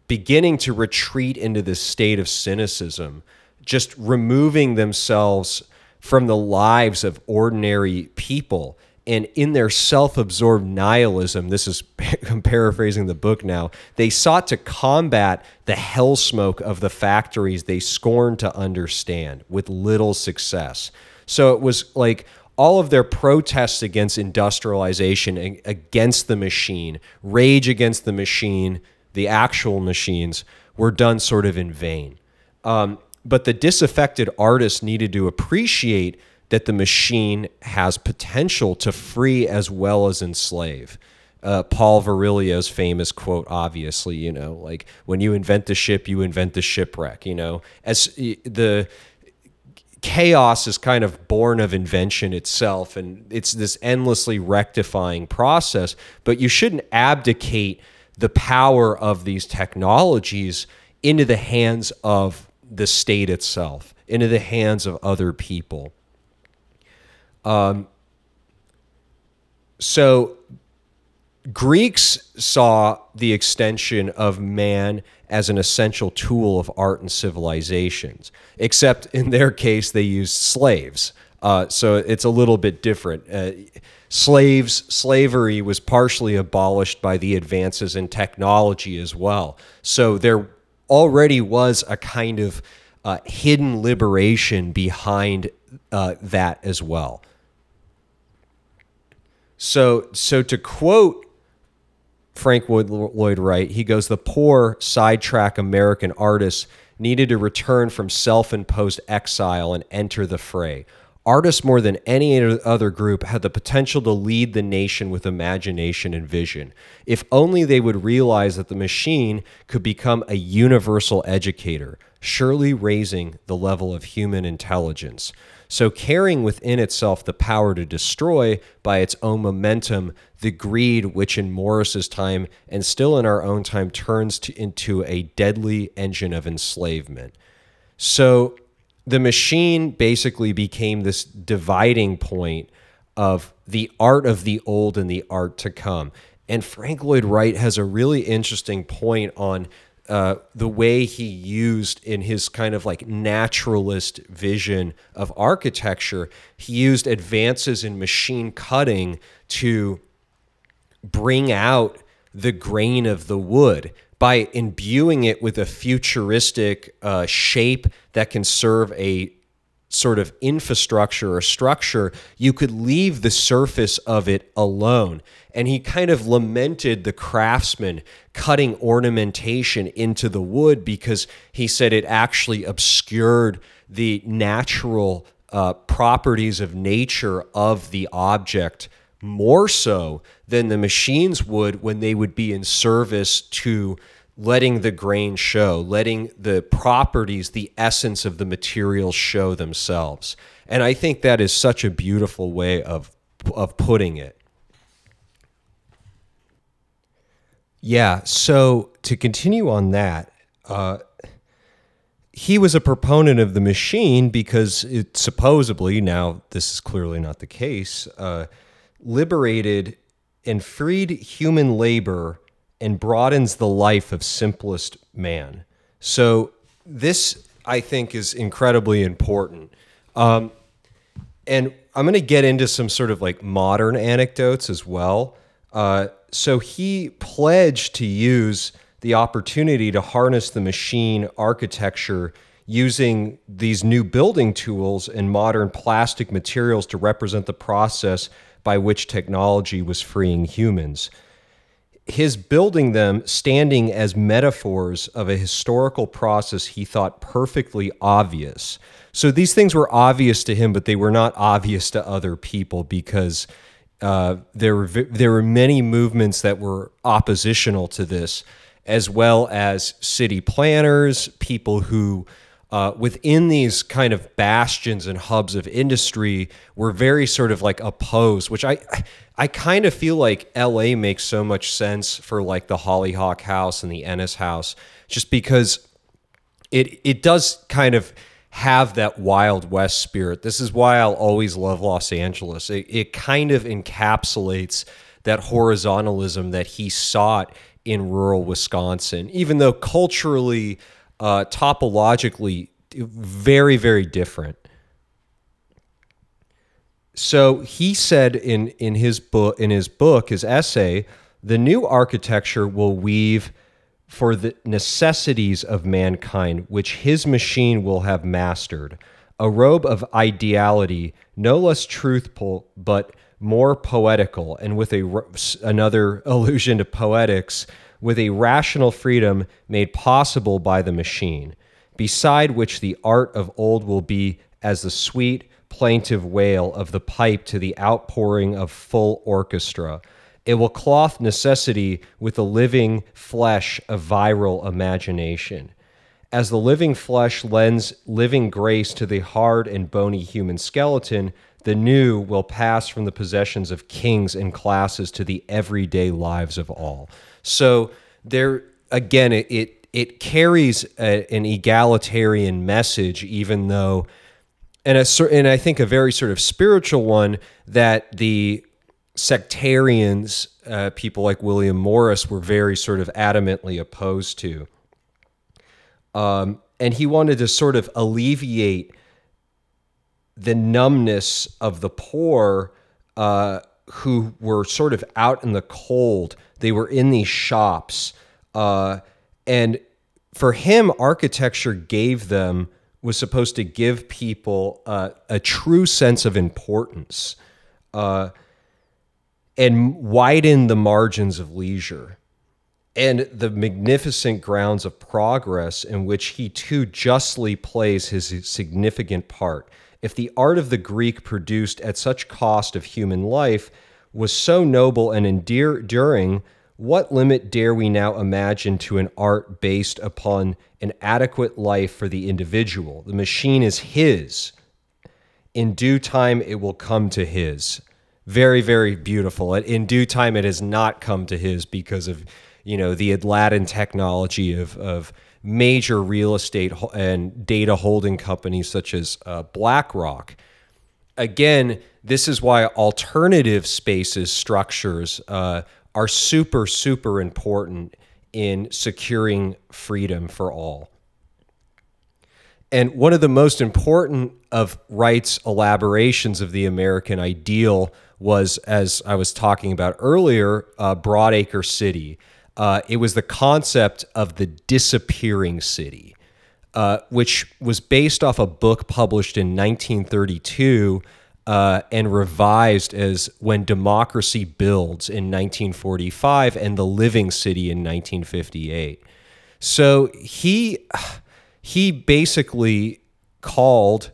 beginning to retreat into this state of cynicism, just removing themselves from the lives of ordinary people. And in their self absorbed nihilism, this is (laughs) I'm paraphrasing the book now, they sought to combat the hell smoke of the factories they scorned to understand with little success. So it was like all of their protests against industrialization, against the machine, rage against the machine, the actual machines, were done sort of in vain. Um, but the disaffected artists needed to appreciate that the machine has potential to free as well as enslave. Uh, Paul Virilio's famous quote, obviously, you know, like when you invent the ship, you invent the shipwreck. You know, as the chaos is kind of born of invention itself, and it's this endlessly rectifying process. But you shouldn't abdicate the power of these technologies into the hands of the state itself into the hands of other people. Um, so Greeks saw the extension of man as an essential tool of art and civilizations, except in their case, they used slaves. Uh, so it's a little bit different. Uh, slaves, slavery was partially abolished by the advances in technology as well. So there already was a kind of uh, hidden liberation behind uh, that as well. So, so to quote Frank Lloyd Wright, he goes, "The poor sidetrack American artists needed to return from self-imposed exile and enter the fray." Artists, more than any other group, had the potential to lead the nation with imagination and vision. If only they would realize that the machine could become a universal educator, surely raising the level of human intelligence. So, carrying within itself the power to destroy by its own momentum the greed which in Morris's time and still in our own time turns to, into a deadly engine of enslavement. So, the machine basically became this dividing point of the art of the old and the art to come. And Frank Lloyd Wright has a really interesting point on uh, the way he used in his kind of like naturalist vision of architecture. He used advances in machine cutting to bring out the grain of the wood by imbuing it with a futuristic uh, shape that can serve a sort of infrastructure or structure, you could leave the surface of it alone. And he kind of lamented the craftsman cutting ornamentation into the wood because he said it actually obscured the natural uh, properties of nature of the object more so than the machines would when they would be in service to letting the grain show, letting the properties, the essence of the materials show themselves. And I think that is such a beautiful way of of putting it. Yeah, so to continue on that, uh, he was a proponent of the machine because it supposedly, now this is clearly not the case, uh, liberated and freed human labor and broadens the life of simplest man. So this, I think, is incredibly important. Um, and I'm going to get into some sort of like modern anecdotes as well. Uh, so he pledged to use the opportunity to harness the machine architecture using these new building tools and modern plastic materials to represent the process by which technology was freeing humans. His building them standing as metaphors of a historical process he thought perfectly obvious. So these things were obvious to him, but they were not obvious to other people because uh, there were there were many movements that were oppositional to this, as well as city planners, people who uh, within these kind of bastions and hubs of industry were very sort of like opposed, which I I kind of feel like LA makes so much sense for like the Hollyhock House and the Ennis House, just because it it does kind of have that Wild West spirit. This is why I'll always love Los Angeles. It, it kind of encapsulates that horizontalism that he sought in rural Wisconsin, even though culturally uh, topologically very very different. So he said in in his book in his book his essay, the new architecture will weave for the necessities of mankind, which his machine will have mastered. A robe of ideality, no less truthful, but more poetical, and with a another (laughs) allusion to poetics, with a rational freedom made possible by the machine, beside which the art of old will be as the sweet, plaintive wail of the pipe to the outpouring of full orchestra. It will cloth necessity with the living flesh of viral imagination. As the living flesh lends living grace to the hard and bony human skeleton, the new will pass from the possessions of kings and classes to the everyday lives of all. So there again, it it, it carries a, an egalitarian message, even though, and a and I think a very sort of spiritual one that the sectarians, uh, people like William Morris, were very sort of adamantly opposed to. Um, and he wanted to sort of alleviate the numbness of the poor uh, who were sort of out in the cold they were in these shops. Uh, and for him, architecture gave them, was supposed to give people uh, a true sense of importance uh, and widen the margins of leisure and the magnificent grounds of progress in which he too justly plays his significant part. If the art of the Greek produced at such cost of human life was so noble and enduring, what limit dare we now imagine to an art based upon an adequate life for the individual? The machine is his. In due time, it will come to his. Very, very beautiful. In due time, it has not come to his because of, you know, the Aladdin technology of, of major real estate and data holding companies such as uh, BlackRock. Again, this is why alternative spaces structures uh, are super, super important in securing freedom for all. And one of the most important of Wright's elaborations of the American ideal was, as I was talking about earlier, uh, Broadacre City. Uh, it was the concept of the disappearing city, uh, which was based off a book published in 1932 uh, and revised as When Democracy Builds in 1945 and The Living City in 1958. So he he basically called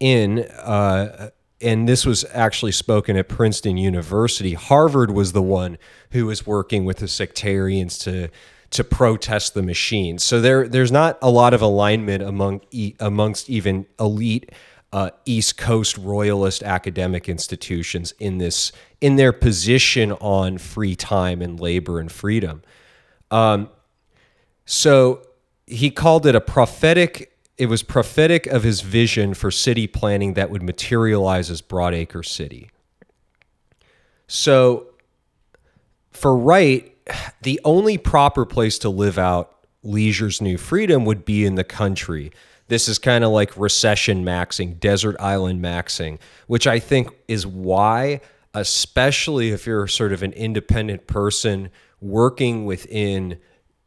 in, uh, and this was actually spoken at Princeton University. Harvard was the one who was working with the sectarians to to protest the machine. So there there's not a lot of alignment among amongst even elite uh, East Coast royalist academic institutions in this in their position on free time and labor and freedom. Um, so he called it a prophetic. It was prophetic of his vision for city planning that would materialize as Broadacre City. So, for Wright, the only proper place to live out leisure's new freedom would be in the country this is kind of like recession maxing, desert island maxing, which I think is why, especially if you're sort of an independent person working within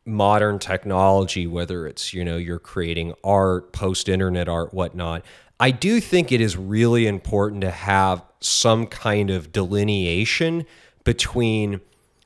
modern technology, whether it's, you know, you're creating art, post internet art, whatnot, I do think it is really important to have some kind of delineation between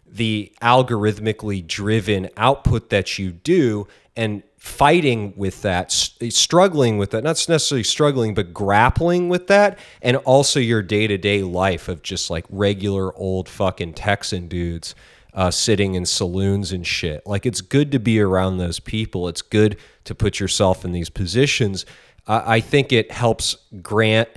the algorithmically driven output that you do and fighting with that, struggling with that, not necessarily struggling, but grappling with that, and also your day to day life of just like regular old fucking Texan dudes uh, sitting in saloons and shit. Like it's good to be around those people. It's good to put yourself in these positions. I think it helps grant.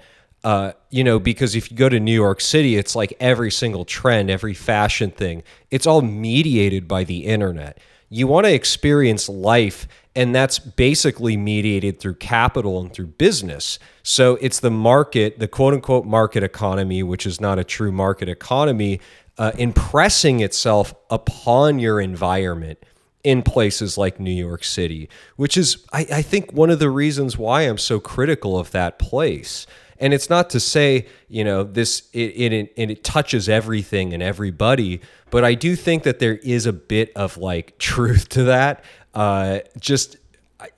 Uh, you know, because if you go to New York City, it's like every single trend, every fashion thing, it's all mediated by the internet. You want to experience life, and that's basically mediated through capital and through business. So it's the market, the quote unquote market economy, which is not a true market economy, uh, impressing itself upon your environment in places like New York City, which is, I, I, think, one of the reasons why I'm so critical of that place. And it's not to say, you know, this it, it, it touches everything and everybody, but I do think that there is a bit of like (laughs) truth to that. Uh, just,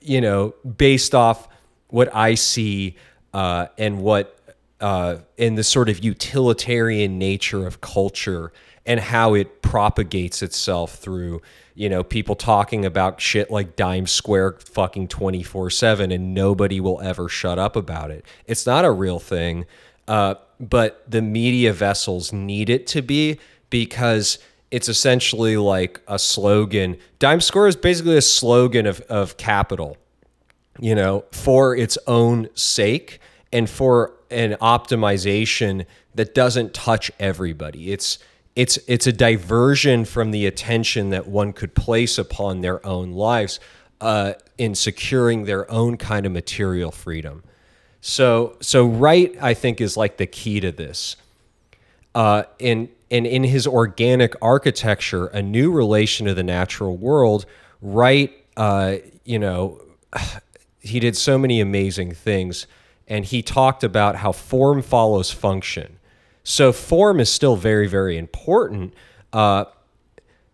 you know, based off what I see uh, and what uh, in the sort of utilitarian nature of culture and how it propagates itself through you know people talking about shit like Dimes Square fucking 24-7 and nobody will ever shut up about it. It's not a real thing uh, but the media vessels need it to be because it's essentially like a slogan. Dimes Square is basically a slogan of, of capital you know for its own sake and for an optimization that doesn't touch everybody. It's it's it's a diversion from the attention that one could place upon their own lives uh, in securing their own kind of material freedom. So so Wright, I think, is like the key to this. Uh, and and in his organic architecture, a new relation to the natural world. Wright, uh, you know, (sighs) he did so many amazing things and he talked about how form follows function. So form is still very, very important, uh,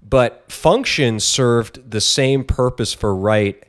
but function served the same purpose for Wright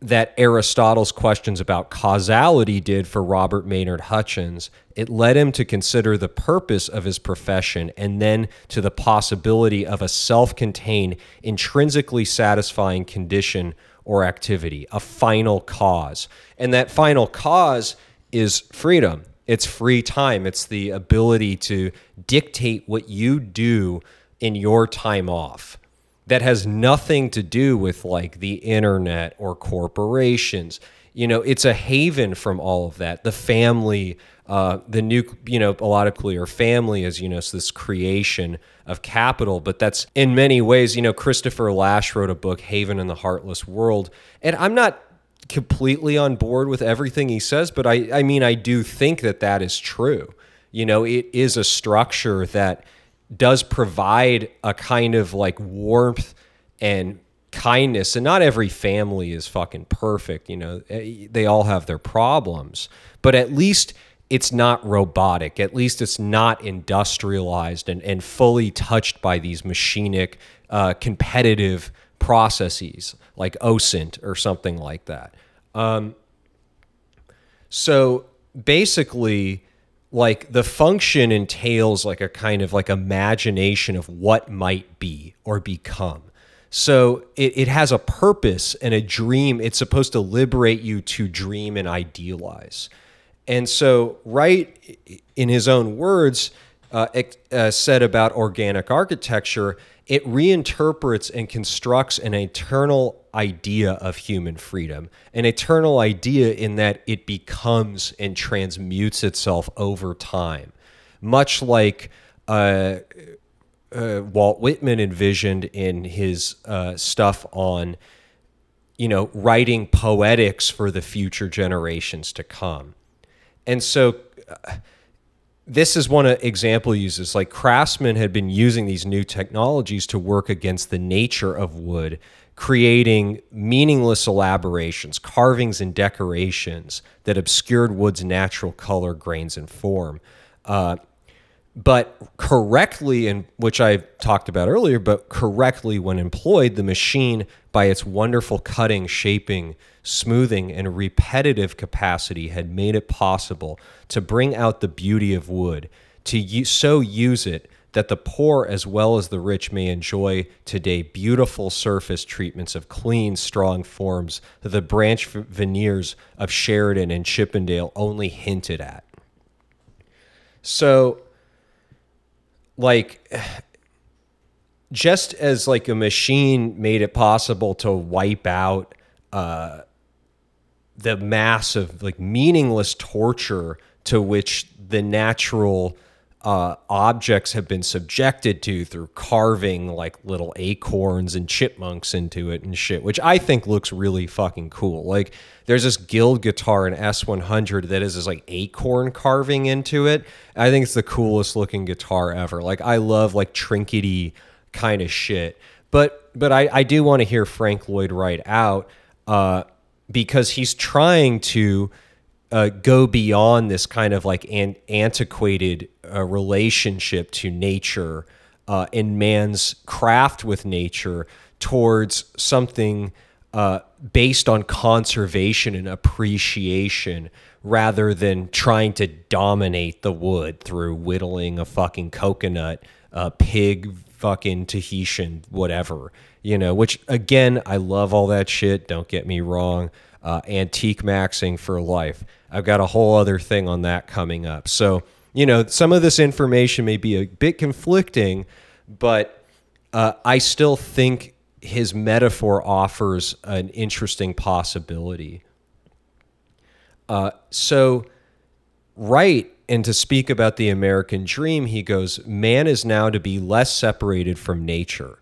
that Aristotle's questions about causality did for Robert Maynard Hutchins. It led him to consider the purpose of his profession and then to the possibility of a self contained, intrinsically satisfying condition or activity, a final cause. And that final cause is freedom. It's free time. It's the ability to dictate what you do in your time off. That has nothing to do with like the internet or corporations. You know, it's a haven from all of that. The family, uh, the new, you know, a lot of clear family is, you know, so this creation of capital, but that's in many ways, you know, Christopher Lasch wrote a book, Haven in the Heartless World. And I'm not completely on board with everything he says, but I, I mean, I do think that that is true. You know, it is a structure that does provide a kind of like warmth and kindness. And not every family is fucking perfect. You know, eh, they all have their problems, but at least it's not robotic. At least it's not industrialized and, and fully touched by these machinic, uh, competitive processes like OSINT or something like that. Um, so basically, like the function entails like a kind of like imagination of what might be or become. So it, it has a purpose and a dream. It's supposed to liberate you to dream and idealize. And so, Wright, in his own words, uh, uh, said about organic architecture, it reinterprets and constructs an eternal idea of human freedom, an eternal idea in that it becomes and transmutes itself over time, much like uh, uh Walt Whitman envisioned in his uh, stuff on, you know, writing poetics for the future generations to come. And so uh, this is one example uses like craftsmen had been using these new technologies to work against the nature of wood creating meaningless elaborations carvings and decorations that obscured wood's natural color grains and form. Uh, but correctly and which i talked about earlier but correctly when employed the machine by its wonderful cutting shaping smoothing, and repetitive capacity had made it possible to bring out the beauty of wood, to so use it that the poor as well as the rich may enjoy today beautiful surface treatments of clean, strong forms that the branch veneers of Sheraton and Chippendale only hinted at. So, like, just as like a machine made it possible to wipe out uh, the mass of like meaningless torture to which the natural uh, objects have been subjected to through carving like little acorns and chipmunks into it and shit, which I think looks really fucking cool. Like there's this guild guitar in S100 that is this like acorn carving into it. I think it's the coolest looking guitar ever. Like I love like trinkety kind of shit. But but I, I do want to hear Frank Lloyd Wright out uh, because he's trying to uh, go beyond this kind of like an antiquated uh, relationship to nature uh, and man's craft with nature towards something uh, based on conservation and appreciation rather than trying to dominate the wood through whittling a fucking coconut, a pig fucking Tahitian, whatever, you know, which again, I love all that shit. Don't get me wrong. Uh, antique maxing for life. I've got a whole other thing on that coming up. So, you know, some of this information may be a bit conflicting, but uh, I still think his metaphor offers an interesting possibility. Uh, so, Wright, and to speak about the American dream, he goes, Man is now to be less separated from nature.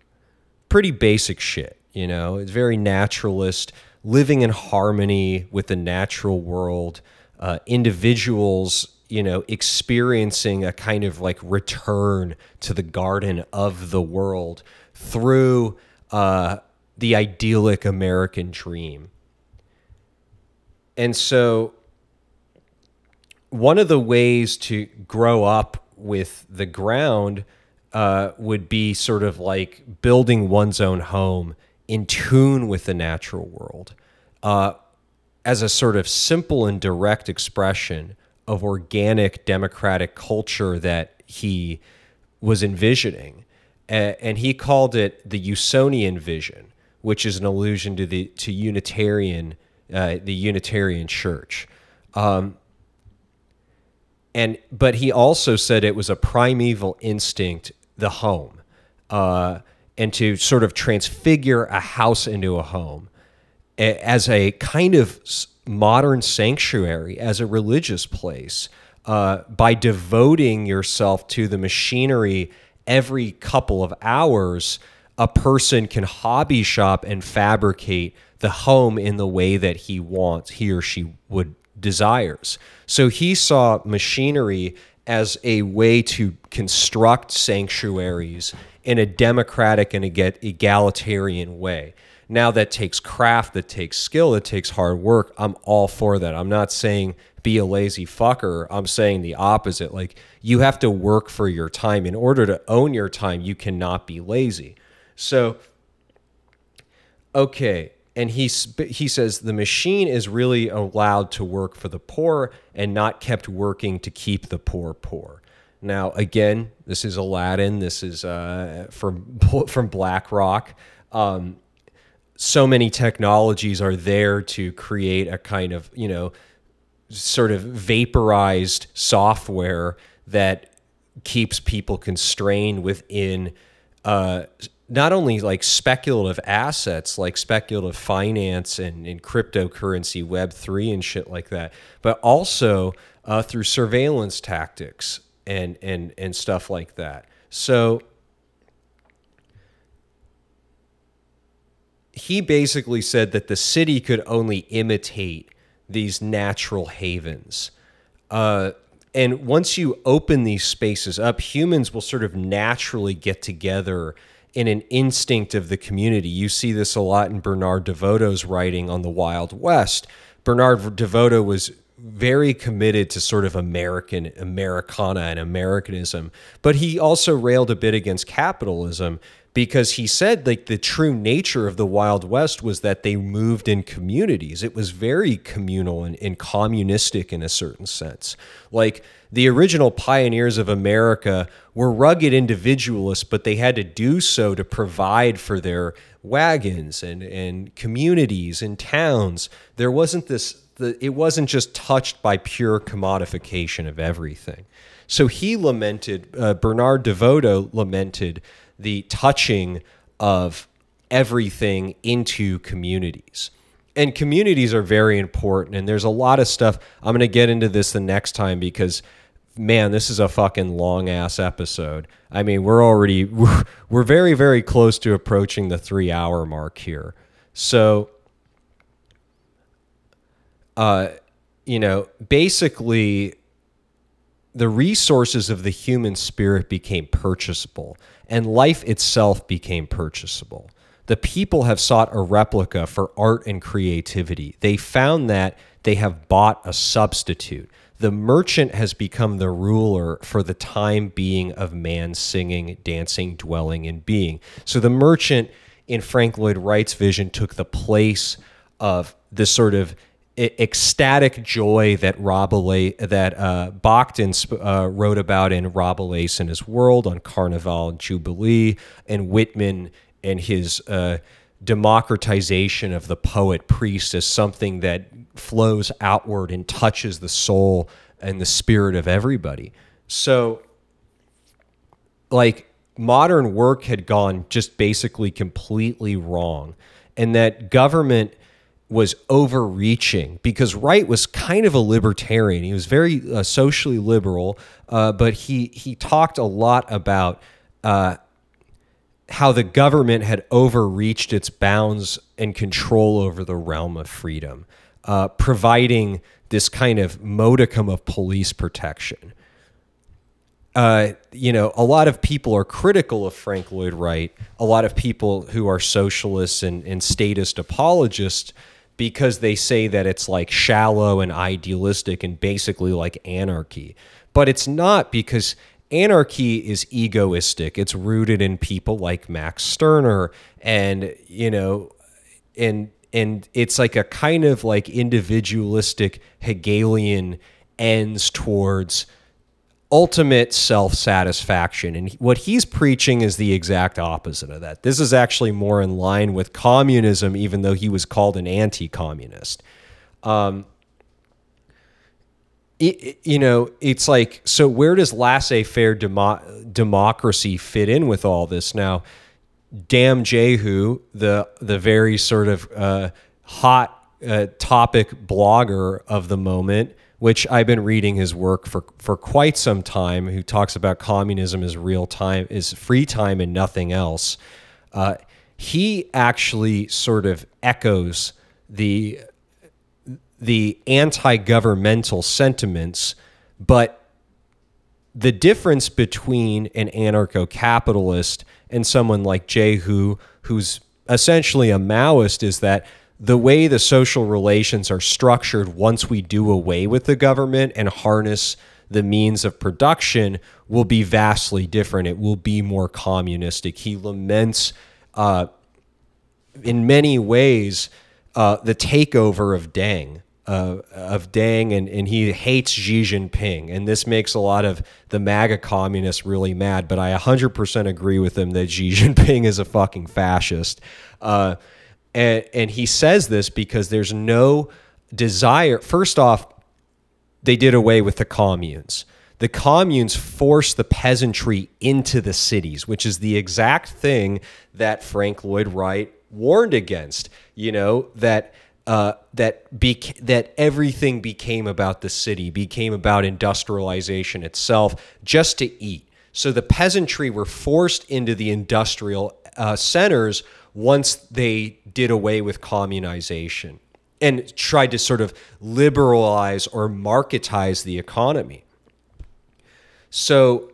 Pretty basic shit, you know, it's very naturalist, living in harmony with the natural world uh, individuals you know experiencing a kind of like return to the garden of the world through uh, the idyllic american dream and so one of the ways to grow up with the ground uh, would be sort of like building one's own home in tune with the natural world. Uh, as a sort of simple and direct expression of organic democratic culture that he was envisioning. And he called it the Usonian vision, which is an allusion to the to Unitarian, uh, the Unitarian Church. Um, and but he also said it was a primeval instinct, the home, uh, and to sort of transfigure a house into a home as a kind of modern sanctuary, as a religious place, uh, by devoting yourself to the machinery every couple of hours, a person can hobby shop and fabricate the home in the way that he wants, he or she would desires. So he saw machinery as a way to construct sanctuaries in a democratic and egalitarian way. Now that takes craft, that takes skill, that takes hard work. I'm all for that. I'm not saying be a lazy fucker. I'm saying the opposite. Like you have to work for your time. In order to own your time, you cannot be lazy. So, okay. And he, he says the machine is really allowed to work for the poor and not kept working to keep the poor poor. Now, again, this is Aladdin. This is uh, from (laughs) from BlackRock. Um, so many technologies are there to create a kind of, you know, sort of vaporized software that keeps people constrained within uh, not only like speculative assets like speculative finance and, and cryptocurrency web3 and shit like that but also uh, through surveillance tactics and and and stuff like that. So he basically said that the city could only imitate these natural havens. Uh, and once you open these spaces up, humans will sort of naturally get together in an instinct of the community. You see this a lot in Bernard DeVoto's writing on the Wild West. Bernard DeVoto was very committed to sort of American Americana and Americanism, but he also railed a bit against capitalism because he said like the true nature of the Wild West was that they moved in communities. It was very communal and, and communistic in a certain sense. Like the original pioneers of America were rugged individualists, but they had to do so to provide for their wagons and, and communities and towns. There wasn't this it wasn't just touched by pure commodification of everything. So he lamented, uh, Bernard Devoto lamented the touching of everything into communities. And communities are very important. And there's a lot of stuff. I'm going to get into this the next time because, man, this is a fucking long ass episode. I mean, we're already, (laughs) we're, very, very close to approaching the three hour mark here. So, uh, you know, basically, the resources of the human spirit became purchasable and life itself became purchasable. The people have sought a replica for art and creativity. They found that they have bought a substitute. The merchant has become the ruler for the time being of man singing, dancing, dwelling, and being. So the merchant in Frank Lloyd Wright's vision took the place of this sort of ecstatic joy that Rabelais, that uh, Bakhtin uh, wrote about in Rabelais and his world on Carnival and Jubilee, and Whitman and his uh, democratization of the poet priest as something that flows outward and touches the soul and the spirit of everybody. So, like, modern work had gone just basically completely wrong, and that government was overreaching because Wright was kind of a libertarian. He was very uh, socially liberal, uh, but he he talked a lot about uh, how the government had overreached its bounds and control over the realm of freedom, uh, providing this kind of modicum of police protection. Uh, you know, a lot of people are critical of Frank Lloyd Wright. A lot of people who are socialists and, and statist apologists because they say that it's like shallow and idealistic and basically like anarchy. But it's not because anarchy is egoistic. It's rooted in people like Max Stirner and, you know, and and it's like a kind of like individualistic Hegelian ends towards ultimate self satisfaction. And what he's preaching is the exact opposite of that. This is actually more in line with communism, even though he was called an anti communist. Um, you know, it's like, so where does laissez faire demo- democracy fit in with all this? Now, Damn Jehu, the, the very sort of uh, hot uh, topic blogger of the moment, which I've been reading his work for, for quite some time, who talks about communism as real time, is free time and nothing else. Uh, he actually sort of echoes the the anti-governmental sentiments, but the difference between an anarcho-capitalist and someone like Jehu, who's essentially a Maoist, is that the way the social relations are structured once we do away with the government and harness the means of production will be vastly different. It will be more communistic. He laments, uh, in many ways, uh, the takeover of Deng. Uh, of Deng, and, and he hates Xi Jinping. And this makes a lot of the MAGA communists really mad, but I 100% agree with him that Xi (laughs) Jinping is a fucking fascist. And, and he says this because there's no desire. First off, they did away with the communes. The communes forced the peasantry into the cities, which is the exact thing that Frank Lloyd Wright warned against. You know that uh, that that everything became about the city, became about industrialization itself, just to eat. So the peasantry were forced into the industrial uh, centers once they did away with communization and tried to sort of liberalize or marketize the economy. So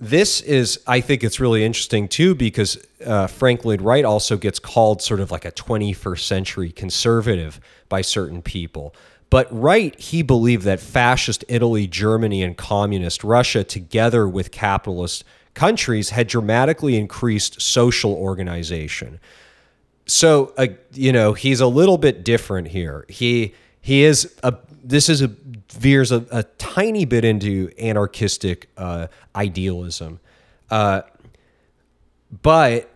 this is, I think it's really interesting too, because uh, Frank Lloyd Wright also gets called sort of like a 21st century conservative by certain people. But Wright, he believed that fascist Italy, Germany, and communist Russia, together with capitalist countries had dramatically increased social organization. So, uh, you know, he's a little bit different here. He he is a this is a veers a, a tiny bit into anarchistic uh, idealism, uh, but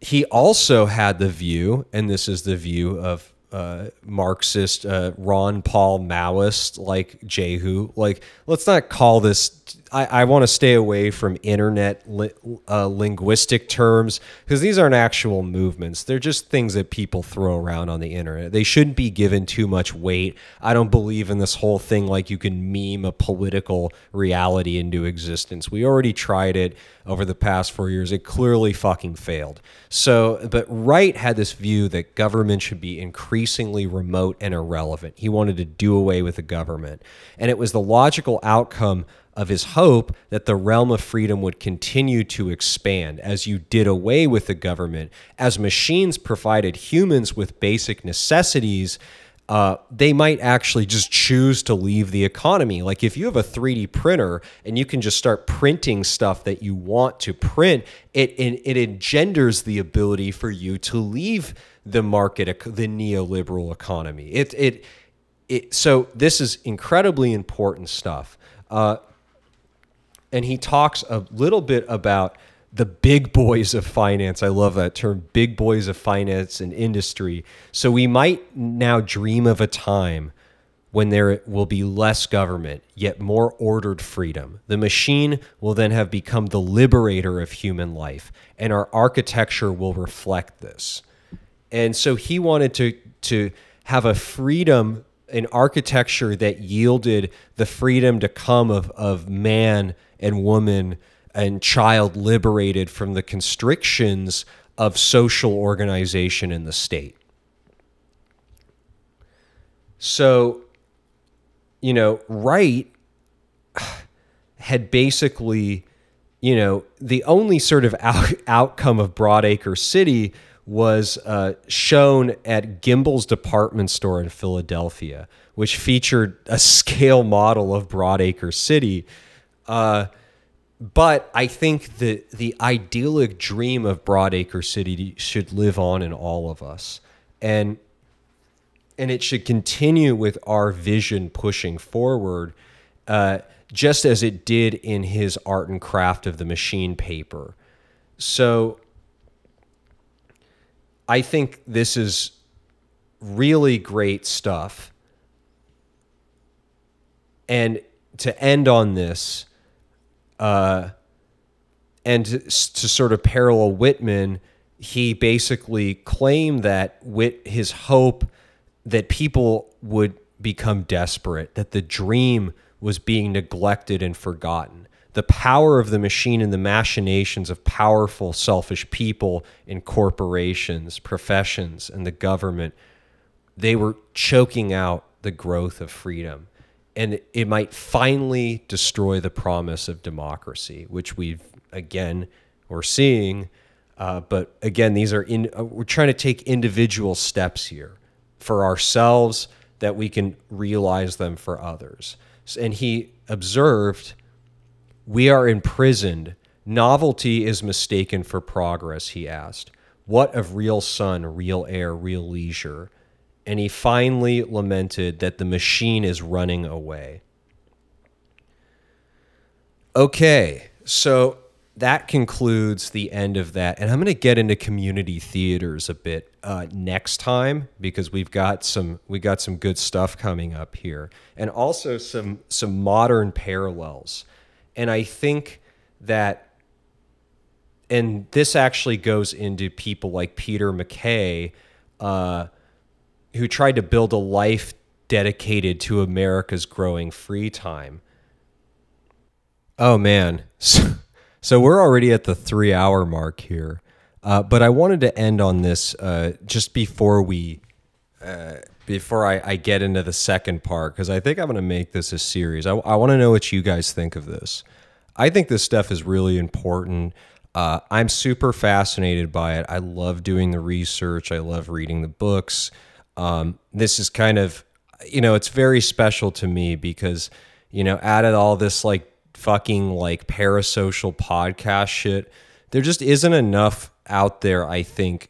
he also had the view, and this is the view of uh, Marxist, uh, Ron Paul Maoist like Jehu. Like, let's not call this. I, I want to stay away from internet li- uh, linguistic terms because these aren't actual movements. They're just things that people throw around on the internet. They shouldn't be given too much weight. I don't believe in this whole thing like you can meme a political reality into existence. We already tried it over the past four years. It clearly fucking failed. So, but Wright had this view that government should be increasingly remote and irrelevant. He wanted to do away with the government. And it was the logical outcome of his hope that the realm of freedom would continue to expand as you did away with the government, as machines provided humans with basic necessities. Uh, they might actually just choose to leave the economy. Like if you have a 3D printer and you can just start printing stuff that you want to print, it it, it engenders the ability for you to leave the market, the neoliberal economy. It it it. So this is incredibly important stuff. Uh, and he talks a little bit about the big boys of finance. I love that term, big boys of finance and industry. So we might now dream of a time when there will be less government, yet more ordered freedom. The machine will then have become the liberator of human life, and our architecture will reflect this. And so he wanted to to have a freedom an architecture that yielded the freedom to come of, of man and woman and child liberated from the constrictions of social organization in the state. So, you know, Wright (sighs) had basically, you know, the only sort of out- (laughs) outcome of Broadacre City was uh, shown at Gimbel's department store in Philadelphia, which featured a (laughs) scale model of Broadacre City. Uh, but I think the the idyllic dream of Broadacre City should live on in all of us, and and it should continue with our vision pushing forward, uh, just as it did in his art and craft of the machine paper. So I think this is really great stuff. And to end on this, uh, and to, sort of parallel Whitman, he basically claimed that Whit his hope that people would become desperate, that the dream was being neglected and forgotten. The power of the machine and the machinations of powerful, selfish people in corporations, professions, and the government, they were choking out the growth of freedom and it might finally destroy the promise of democracy, which we've again we're seeing. Uh, but again, these are in. Uh, we're trying to take individual steps here for ourselves that we can realize them for others. And he observed, "We are imprisoned. Novelty is mistaken for progress." He asked, "What of real sun, real air, real leisure?" And he finally lamented that the machine is running away. Okay, so that concludes the end of that. And I'm going to get into community theaters a bit uh, next time because we've got some we got some good stuff coming up here, and also some some modern parallels. And I think that, and this actually goes into people like Peter McKay. Uh, who tried to build a life dedicated to America's growing free time. Oh man. (laughs) So, so we're already at the three hour mark here. Uh, but I wanted to end on this uh, just before we, uh, before I, I, get into the second part, because I think I'm going to make this a series. I, I want to know what you guys think of this. I think this stuff is really important. Uh, I'm super fascinated by it. I love doing the research. I love reading the books. Um, this is kind of, you know, it's very special to me because, you know, added all this like fucking like parasocial podcast shit, there just isn't enough out there, I think,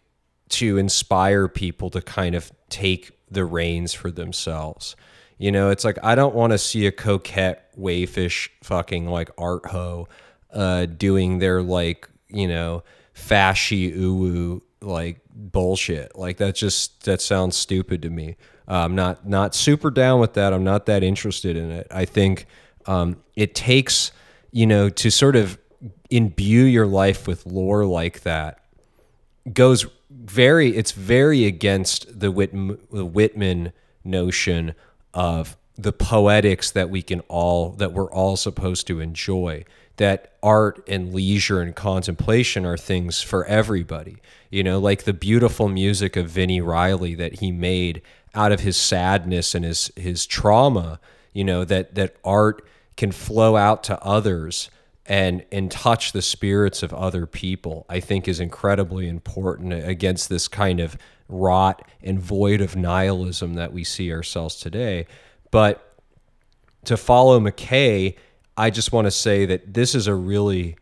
to inspire people to kind of take the reins for themselves. You know, it's like I don't want to see a coquette wayfish fucking like art ho uh, doing their like, you know, fashy uwu like bullshit. Like that just that sounds stupid to me. Uh, I'm not not super down with that. I'm not that interested in it. I think um, it takes you know to sort of imbue your life with lore like that goes very it's very against the, Whit, the Whitman notion of the poetics that we can all that we're all supposed to enjoy that art and leisure and contemplation are things for everybody. You know like the beautiful music of Vini Reilly that he made out of his sadness and his his trauma you know that that art can flow out to others and and touch the spirits of other people i think is incredibly important against this kind of rot and void of nihilism that we see ourselves today. But to follow mckay i just want to say that this is a really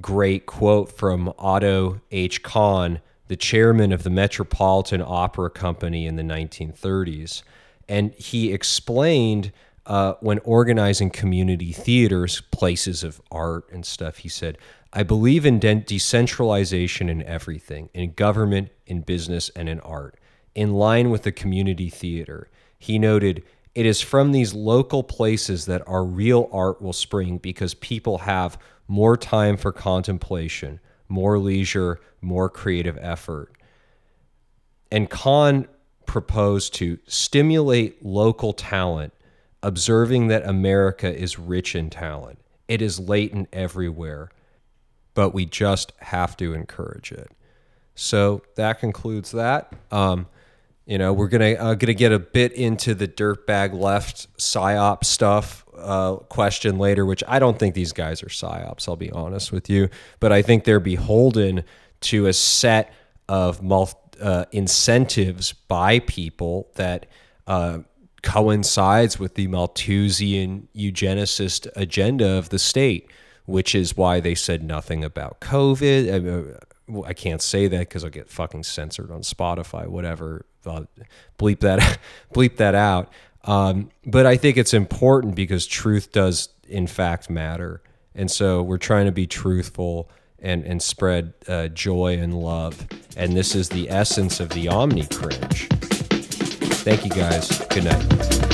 great quote from otto h. Kahn the chairman of the metropolitan opera company in the 1930s and he explained uh, when organizing community theaters, places of art and stuff, he said, I believe in de- decentralization in everything, in government, in business, and in art. In line with the community theater, he noted, it is from these local places that our real art will spring because people have more time for contemplation, more leisure, more creative effort. And Kahn proposed to stimulate local talent observing that America is rich in talent. It is latent everywhere, but we just have to encourage it. So that concludes that. Um, you know, we're gonna uh, gonna get a bit into the dirtbag left psyop stuff uh, question later, which I don't think these guys are psyops. I'll be honest with you, but I think they're beholden to a set of uh, incentives by people that uh, coincides with the Malthusian eugenicist agenda of the state, which is why they said nothing about COVID. I, can't say that because I'll get fucking censored on Spotify, whatever. Bleep that, (laughs) bleep that out. Um, but I think it's important because truth does, in fact, matter. And so we're trying to be truthful and, and spread uh, joy and love. And this is the essence of the Omni cringe. Thank you guys. Good night.